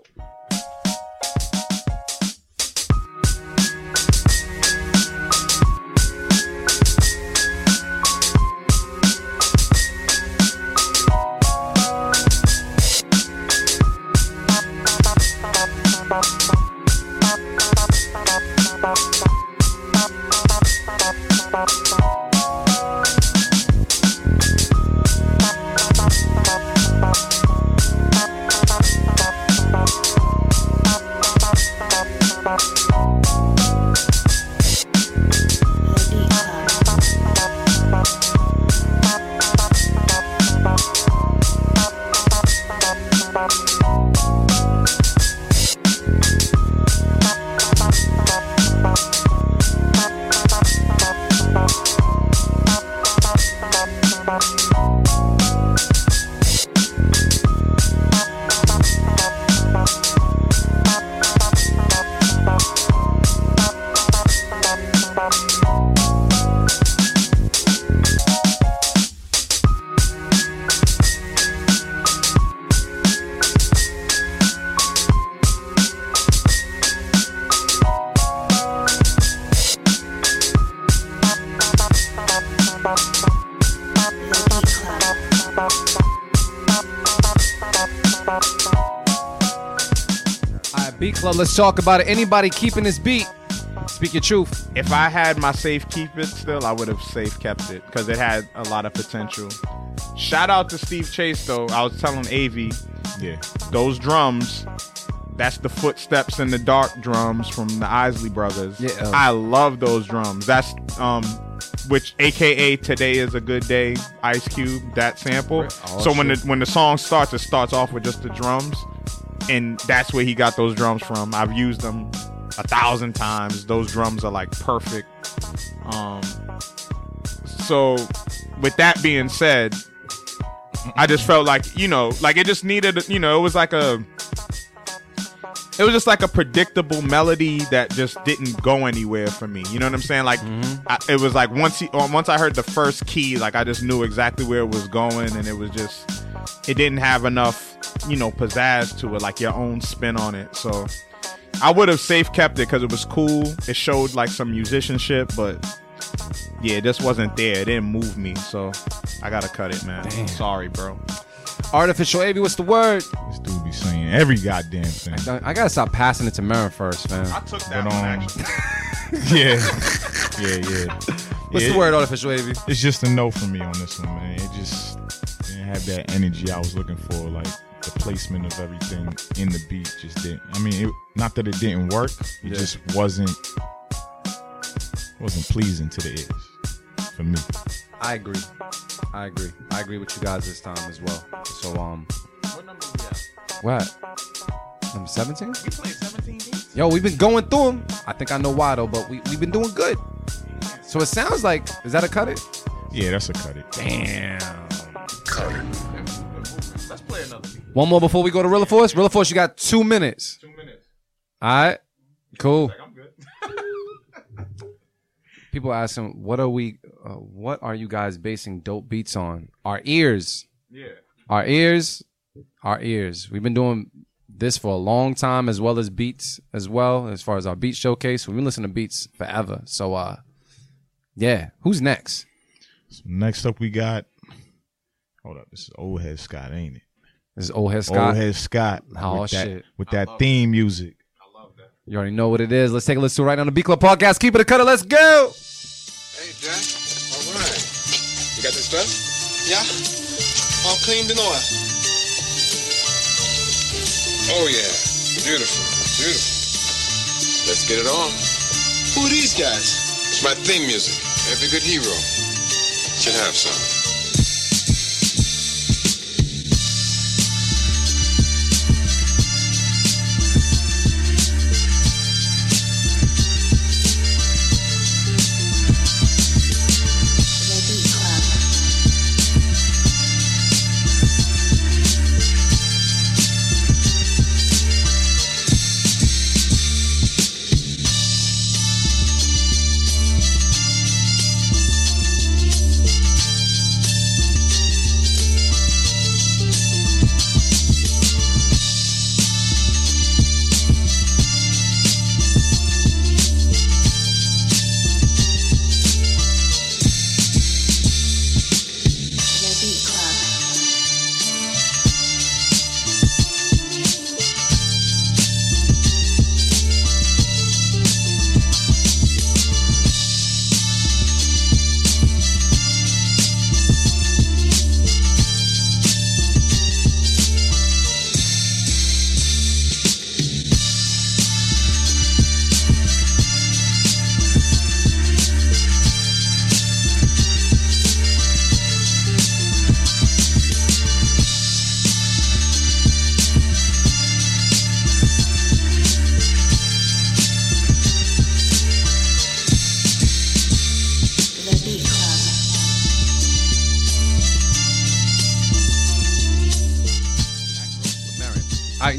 Let's talk about it. Anybody keeping this beat? Speak your truth. If I had my safe keep it still, I would have safe kept it because it had a lot of potential. Shout out to Steve Chase though. I was telling Avi, Yeah. those drums, that's the footsteps in the dark drums from the Isley brothers. Yeah. I love those drums. That's um which aka today is a good day Ice Cube that sample. Oh, so when the when the song starts it starts off with just the drums and that's where he got those drums from. I've used them a thousand times. Those drums are like perfect. Um so with that being said, I just felt like, you know, like it just needed, you know, it was like a it was just like a predictable melody that just didn't go anywhere for me. You know what I'm saying? Like mm-hmm. I, it was like once he, uh, once I heard the first key, like I just knew exactly where it was going, and it was just it didn't have enough you know, pizzazz to it, like your own spin on it. So I would have safe kept it because it was cool. It showed like some musicianship, but yeah, this wasn't there. It didn't move me, so I gotta cut it, man. Sorry, bro. Artificial AV, what's the word? This dude be saying every goddamn thing. I gotta stop passing it to Merren first, man. I took that But, one um, actually. <laughs> yeah, yeah, yeah. What's Yeah, the word, artificial AV? It's just a no for me on this one, man. It just didn't have that energy I was looking for. Like the placement of everything in the beat just didn't. I mean, it, not that it didn't work. It Yeah. just wasn't wasn't pleasing to the ears for me. I agree. I agree. I agree with you guys this time as well. So um, What number we at? what? Number seventeen? We played 17 beats. Yo, we've been going through them. I think I know why though, but we we've been doing good. So it sounds like is that a cut it? Yeah, that's a cut it. Damn. Cut it. Let's play another beat. One more before we go to Rilla Force. Rilla Force, you got two minutes. Two minutes. All right. Cool. Like, I'm good. <laughs> People asking, what are we? Uh, what are you guys basing dope beats on? Our ears. Yeah. Our ears. Our ears. We've been doing this for a long time, as well as beats as well. As far as our beat showcase, we've been listening to beats forever. So, uh, yeah. Who's next? So next up, we got. Hold up, this is old head Scott, ain't it? This is old head Scott. Old head Scott. Oh, with that, shit. With that theme music. I love that. You already know what it is. Let's take a listen to it right now on the Beat Club Podcast. Keep it a cutter. Let's go. Hey, Jack. Right. You got this stuff? Yeah. All cleaned and oil. Oh, yeah. Beautiful. Beautiful. Let's get it on. Who are these guys? It's my theme music. Every good hero should have some.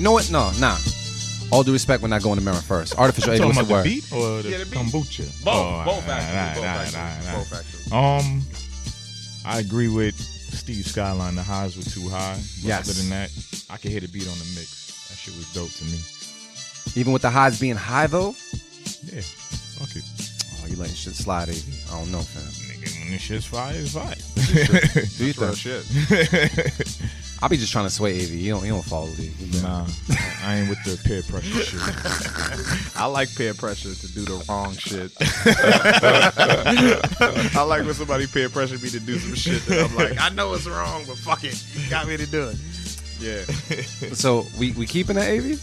You know what? No, nah. All due respect, we're not going to Merren first. Artificial AV, Talking what's about the the word? beat or the, Yeah, the beat. kombucha? Both. Oh, both all right, actually. all both right, actually. all right, Both actually. Um, I agree with Steve Skyline. The highs were too high. But Yes. Other than that, I could hear the beat on the mix. That shit was dope to me. Even with the highs being high, though? Yeah. Fuck it. Oh, you letting shit slide, AV. I don't know, fam. Nigga, when this shit's fire, it's fire. Do you <laughs> Real think? shit. <laughs> I'll be just trying to sway AV. You don't, you don't follow me. nah, I ain't with the peer pressure shit. <laughs> I like peer pressure to do the wrong shit. <laughs> I like when somebody peer pressure me to do some shit that I'm like, I know it's wrong, but fuck it, you got me to do it. Yeah. <laughs> So, we, we keeping that AV?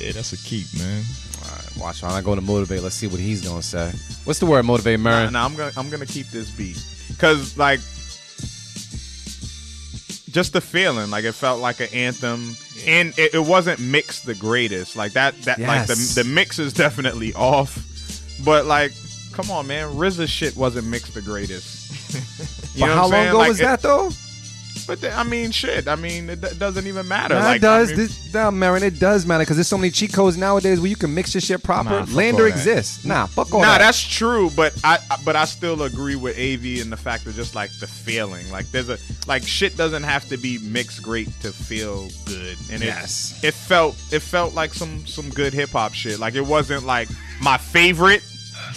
Yeah, that's a keep, man. All right, watch. I'm not going to motivate. Let's see what he's going to say. What's the word, motivate, Nah, Merren? nah, I'm gonna I'm gonna keep this beat because like just the feeling like it felt like an anthem. And it, it wasn't mixed the greatest. Like that that like the the mix is definitely off. But like come on man. RZA shit wasn't mixed the greatest. <laughs> You But know how what long saying? ago Like, was it- that, though? But then, I mean, shit. I mean, it, d- doesn't even matter. Nah, like, it does. I mean, this, nah, Merren, it does matter because there's so many cheat codes nowadays where you can mix your shit proper. Nah, LANDR all that. exists. Nah, fuck all that. nah, that. that's true, but I I- but I still agree with AV and the fact of just like the feeling. Like there's a like shit doesn't have to be mixed great to feel good. And Yes. it, it felt it felt like some some good hip hop shit. Like it wasn't like my favorite,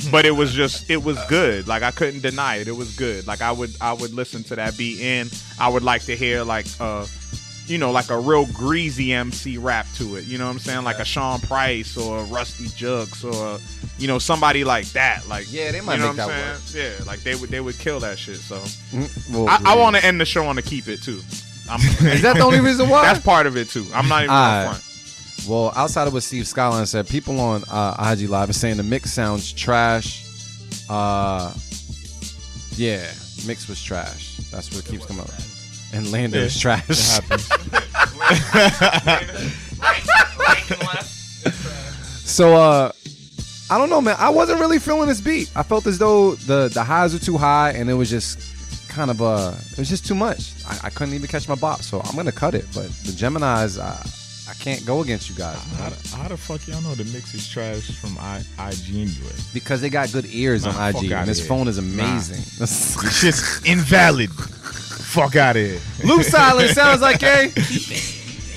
<laughs> but it was just it was good. Like I couldn't deny it. It was good. Like I would I would listen to that beat and I would like to hear like uh you know, like a real greasy MC rap to it. You know what I'm saying? Like a Sean Price or a Rustee Juxx or you know somebody like that. Like Yeah, they might you know make what that I'm saying? Yeah, like they would they would kill that shit. So Mm, well, I, I want to end the show on to keep it too. I'm, <laughs> Is that the only reason why? That's part of it too. I'm not even Alright. Well, outside of what Steve Skyline said, people on uh, IG Live are saying the mix sounds trash. Uh, yeah, mix was trash. That's what keeps coming up. And LANDR is trash. <laughs> so, uh, I don't know, man. I wasn't really feeling this beat. I felt as though the the highs were too high, and it was just kind of uh, it was just too much. I, I couldn't even catch my bop, so I'm gonna cut it. But the Gemini's, I, I can't go against you guys. How, the- how the fuck y'all know the mix is trash from I, IG anyway? because they got good ears Nah, on IG, and this phone is Nah. amazing. <laughs> It's just invalid. Fuck out of here. <laughs> Loop silence sounds like a. <laughs>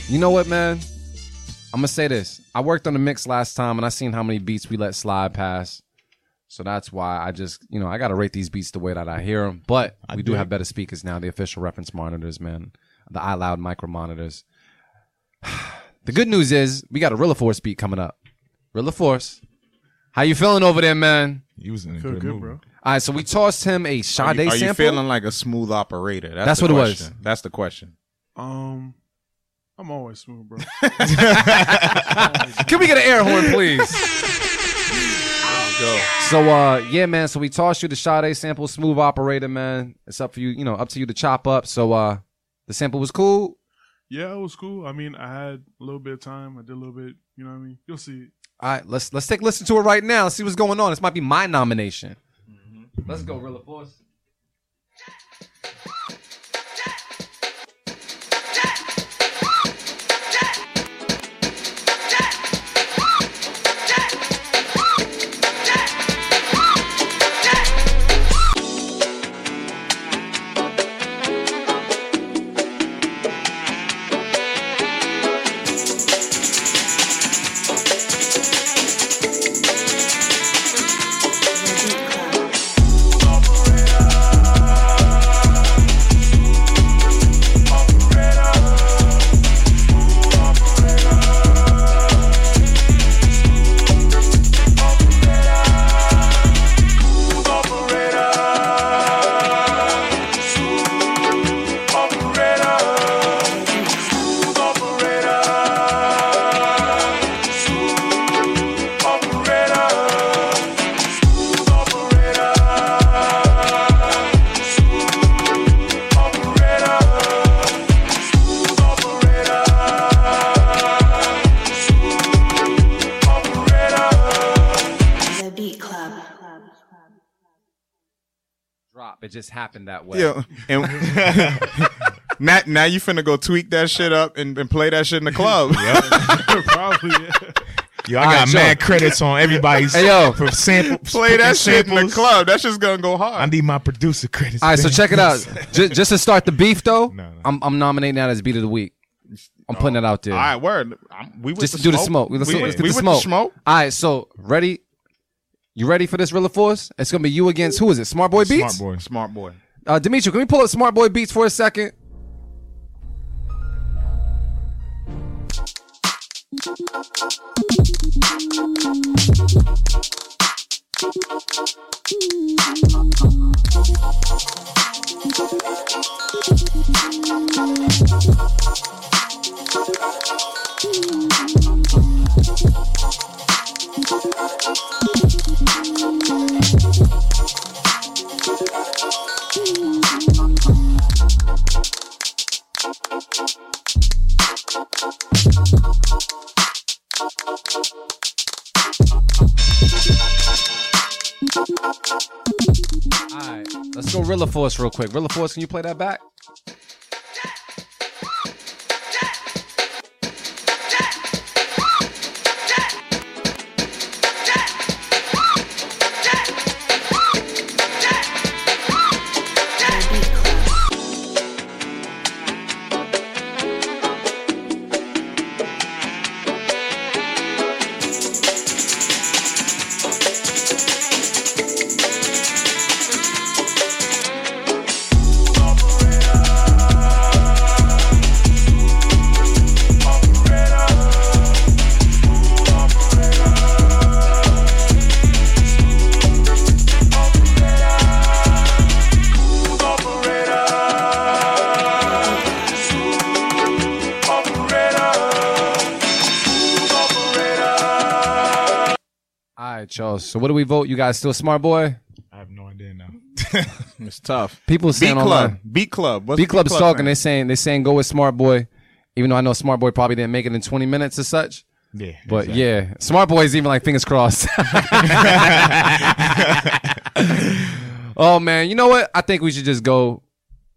You know what, man? I'm gonna say this. I worked on the mix last time, and I seen how many beats we let slide past. So that's why I just, you know, I gotta rate these beats the way that I hear them. But we do have better speakers now. The official reference monitors, man. The iLoud micro monitors. The good news is we got a Rilla Force beat coming up. Rilla Force, how you feeling over there, man? He was in a Feel good, good, mood. bro. All right, so we tossed him a Sade Are you, are you sample. feeling like a smooth operator? That's, That's the what it was. question. That's the question. Um, I'm always smooth, bro. <laughs> <laughs> Can we get an air horn, please? Go. So uh yeah, man. So we tossed you the Sade sample, smooth operator, man. It's up for you, you know, up to you to chop up. So uh the sample was cool. Yeah, it was cool. I mean, I had a little bit of time. I did a little bit. You know what I mean? You'll see. All right, let's let's take a listen to it right now. Let's see what's going on. This might be my nomination. Mm-hmm. Let's go, Rilla Force. It that way. Yeah. And <laughs> now, now you finna go tweak that shit up and, and play that shit in the club. <laughs> Probably. Yeah. Yo, I All got right, mad Joe. credits on everybody's Hey, yo. for sample. <laughs> play that shit in the club. That shit's gonna go hard. I need my producer credits. All right, so check it out. just, just to start the beef, though, No, no. I'm I'm nominating that as beat of the week. I'm putting it out there. All right, word. I'm, we just the to do the smoke. smoke. Let's, we let's we get the smoke. smoke. All right, so ready? You ready for this Rilla Force? It's gonna be you against who is it? Smart Boy Beats. Smart boy. Smart boy. Uh, Dimitri, can we pull up Smart Boy Beats for a second? All right, let's go Rilla Force real quick. Rilla Force, can you play that back? Right, y'all. So what do we vote? You guys still smart boy? I have no idea now. <laughs> It's tough. People Beat saying Club. online. Beat Club. What's B Club's Club talking. They're saying they're saying go with Smart Boy, even though I know Smart Boy probably didn't make it in 20 minutes or such. Yeah, But exactly. yeah, Smart Boy's even like fingers crossed. <laughs> oh man, you know what? I think we should just go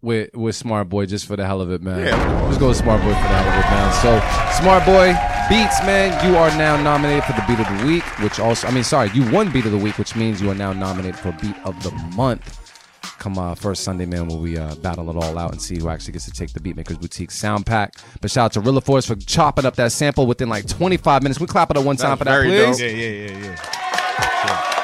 with with Smart Boy just for the hell of it, man. Yeah. Let's go with Smart Boy for the hell of it, man. So Smart Boy beats, man. You are now nominated for the Beat of the Week, which also, I mean, sorry, you won Beat of the Week, which means you are now nominated for Beat of the Month. Come uh, first Sunday, man, where we uh, battle it all out and see who actually gets to take the Beatmakers Boutique sound pack. But shout out to Rilla Force for chopping up that sample within like 25 minutes. We clap it up one time for that, please. Yeah, yeah, yeah, yeah.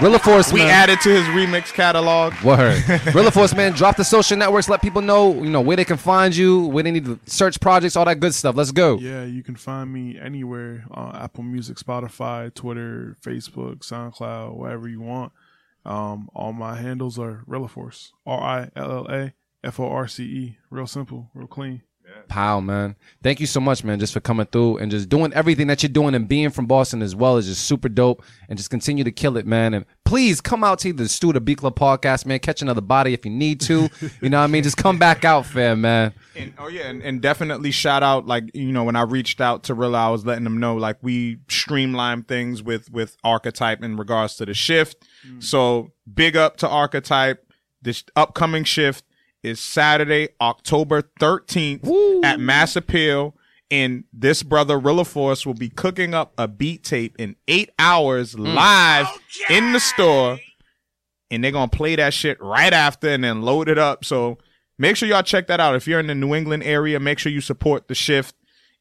Rilla Force, We man. added to his remix catalog. Word. <laughs> Rilla Force, man, drop the social networks. Let people know, you know, where they can find you, where they need to search projects, all that good stuff. Let's go. Yeah, you can find me anywhere on Apple Music, Spotify, Twitter, Facebook, SoundCloud, wherever you want. Um, all my handles are Rilla Force. R I L L A F O R C E. Real simple, real clean. Pow, man. Thank you so much, man, just for coming through and just doing everything that you're doing and being from Boston as well is just super dope. And just continue to kill it, man. And please come out to the Stew the Beat Club podcast, man. Catch another body if you need to. <laughs> You know what I mean? Just come back out, fam, man. And, oh yeah, and, and definitely shout out like you know when I reached out to Rilla, I was letting them know like we streamline things with with Archetype in regards to the shift. Mm. So big up to Archetype. This upcoming shift is Saturday, October thirteenth at Mass Appeal. And this brother Rilla Force will be cooking up a beat tape in eight hours live in the store and they're gonna play that shit right after and then load it up. So make sure y'all check that out. If you're in the New England area, make sure you support the shift.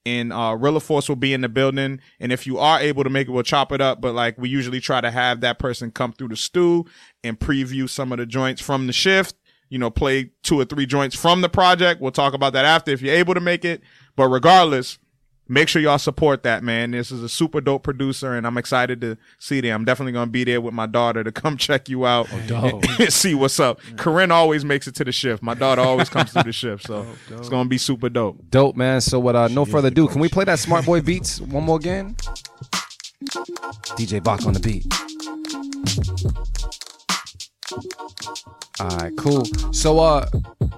And uh Rilla Force will be in the building. And if you are able to make it, we'll chop it up. But like we usually try to have that person come through the stew and preview some of the joints from the shift. You know, play two or three joints from the project. We'll talk about that after if you're able to make it. But regardless, make sure y'all support that man. This is a super dope producer, and I'm excited to see them. I'm definitely gonna be there with my daughter to come <laughs> check you out dope. and see what's up. Corinne always makes it to the shift. My daughter always comes to the <laughs> shift, so it's gonna be super dope. Dope, man. So what uh no further ado, can we play that Smart Boy Beats one more again? <laughs> DJ Bach on the beat. All right, cool. So uh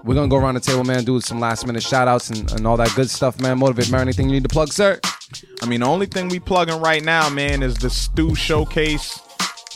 we're gonna go around the table, man, do some last minute shout outs and, and all that good stuff, man. Motivate man, anything you need to plug, sir? I mean, the only thing we plugging right now, man, is the Stew Showcase.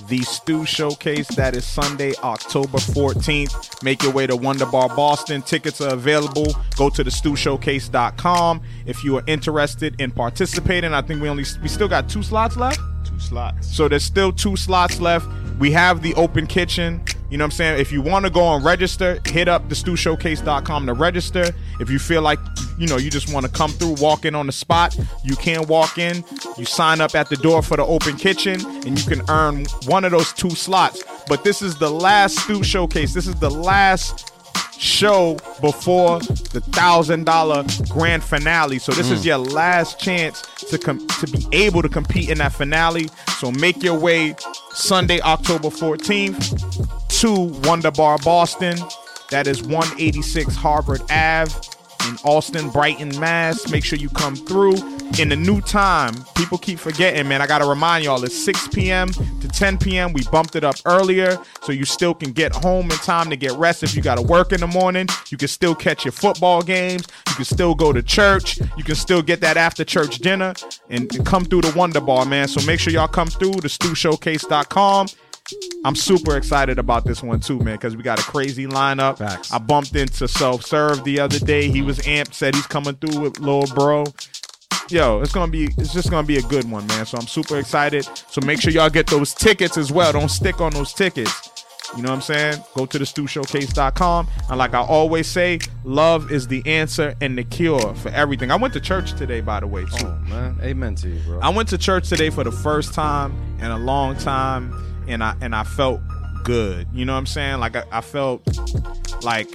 The Stew Showcase that is Sunday, October 14th. Make your way to Wonder Bar Boston. Tickets are available. Go to the stewshowcase.com if you are interested in participating. I think we only we still got two slots left. Two slots. So there's still two slots left. We have the open kitchen. You know what I'm saying? If you want to go and register, hit up the stewshowcase.com to register. If you feel like, you know, you just want to come through, walk in on the spot, you can walk in. You sign up at the door for the open kitchen and you can earn one of those two slots. But this is the last Stew Showcase. This is the last show before the thousand dollar grand finale. So this is hmm. your last chance to com- to be able to compete in that finale. So make your way Sunday, October 14th to Wonder Bar Boston. That is 186 Harvard Ave in Allston, Brighton, Mass. Make sure you come through. In the new time, people keep forgetting, man. I gotta remind y'all, it's 6 p.m. to 10 p.m. We bumped it up earlier, so you still can get home in time to get rest. If you gotta work in the morning, you can still catch your football games. You can still go to church. You can still get that after church dinner and, come through the Wonder Bar, man. So make sure y'all come through the stewshowcase.com. I'm super excited about this one too, man, because we got a crazy lineup. Facts. I bumped into Self Serve the other day. He was amped, said he's coming through with Lil Bro. Yo, it's gonna be it's just gonna be a good one, man. So I'm super excited. So make sure y'all get those tickets as well. Don't stick on those tickets. You know what I'm saying? Go to the stewshowcase.com. And like I always say, love is the answer and the cure for everything. I went to church today, by the way, too. Oh man, amen to you, bro. I went to church today for the first time in a long time, and I and I felt good. You know what I'm saying? Like I, I felt like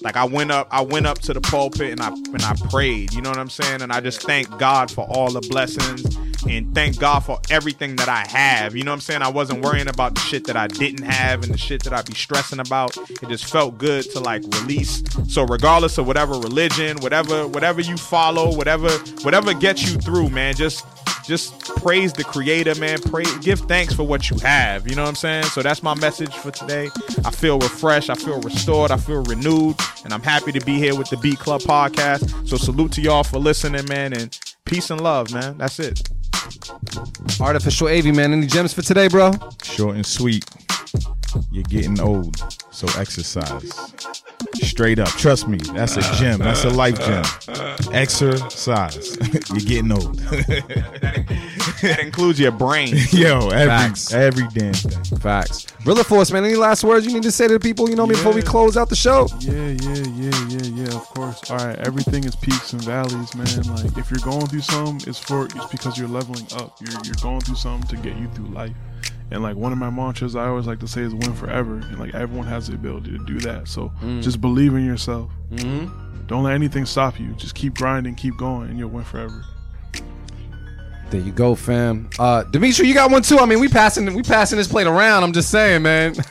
like I went up I went up to the pulpit and I and I prayed. You know what I'm saying? And I just thank God for all the blessings and thank God for everything that I have. You know what I'm saying? I wasn't worrying about the shit that I didn't have and the shit that I'd be stressing about. It just felt good to like release. So regardless of whatever religion, whatever whatever you follow, whatever whatever gets you through, man, just just praise the creator, man. Pray, give thanks for what you have. You know what I'm saying? So that's my message for today. I feel refreshed. I feel restored. I feel renewed, and I'm happy to be here with the Beat Club podcast. So salute to y'all for listening, man, and peace and love, man. That's it. Artificial AV, man. Any gems for today, bro? Short and sweet. You're getting old, so exercise. Straight up, trust me, that's a gem. That's a life gem. Exercise. <laughs> You're getting old. That includes your brain. <laughs> Yo, every Facts. every damn thing. Facts. Rilla Force, man. Any last words you need to say to the people, you know, me before we close out the show? Yeah, yeah, yeah, yeah, yeah. Of course. All right. Everything is peaks and valleys, man. Like if you're going through something, it's for it's because you're leveling up. You're you're going through something to get you through life. And like one of my mantras I always like to say is win forever. And like everyone has the ability to do that. So just believe in yourself. Mm-hmm. Don't let anything stop you. Just keep grinding, keep going, and you'll win forever. There you go, fam. Uh, Dimitri, you got one too. I mean, we passing we passing this plate around. I'm just saying, man. <laughs>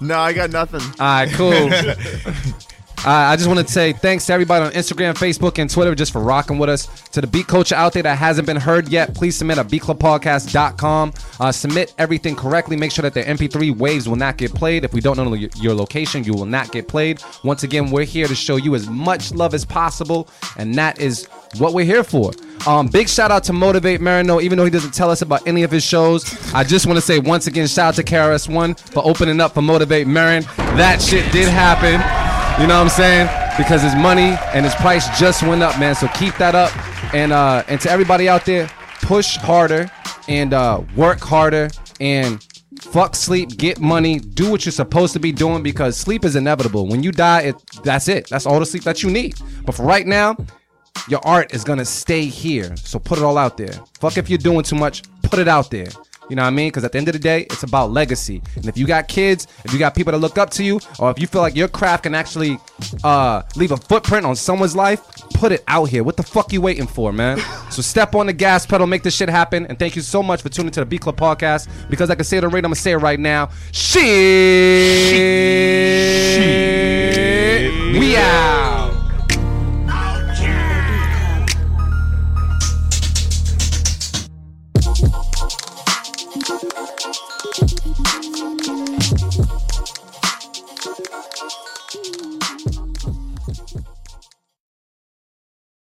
No, I got nothing. All right, cool. <laughs> Uh, I just want to say thanks to everybody on Instagram, Facebook, and Twitter just for rocking with us. To the beat culture out there that hasn't been heard yet, please submit at beatclubpodcast.com. Uh, submit everything correctly. Make sure that the MP3 waves will not get played. If we don't know your, location, you will not get played. Once again, we're here to show you as much love as possible, and that is what we're here for. Um, big shout out to Motivate Marino, even though he doesn't tell us about any of his shows. I just want to say once again, shout out to KRS-One for opening up for Motivate Merren. That shit did happen. You know what I'm saying? Because his money and his price just went up, man. So keep that up. And uh, and to everybody out there, push harder and uh, work harder and fuck sleep, get money, do what you're supposed to be doing because sleep is inevitable. When you die, it that's it. That's all the sleep that you need. But for right now, your art is gonna stay here. So put it all out there. Fuck if you're doing too much, put it out there. You know what I mean? Because at the end of the day, it's about legacy. And if you got kids, if you got people that look up to you, or if you feel like your craft can actually uh, leave a footprint on someone's life, put it out here. What the fuck you waiting for, man? <laughs> so step on the gas pedal, make this shit happen. And thank you so much for tuning to the Beat Club podcast. Because I can say it on radio, I'm gonna say it right now. Shit.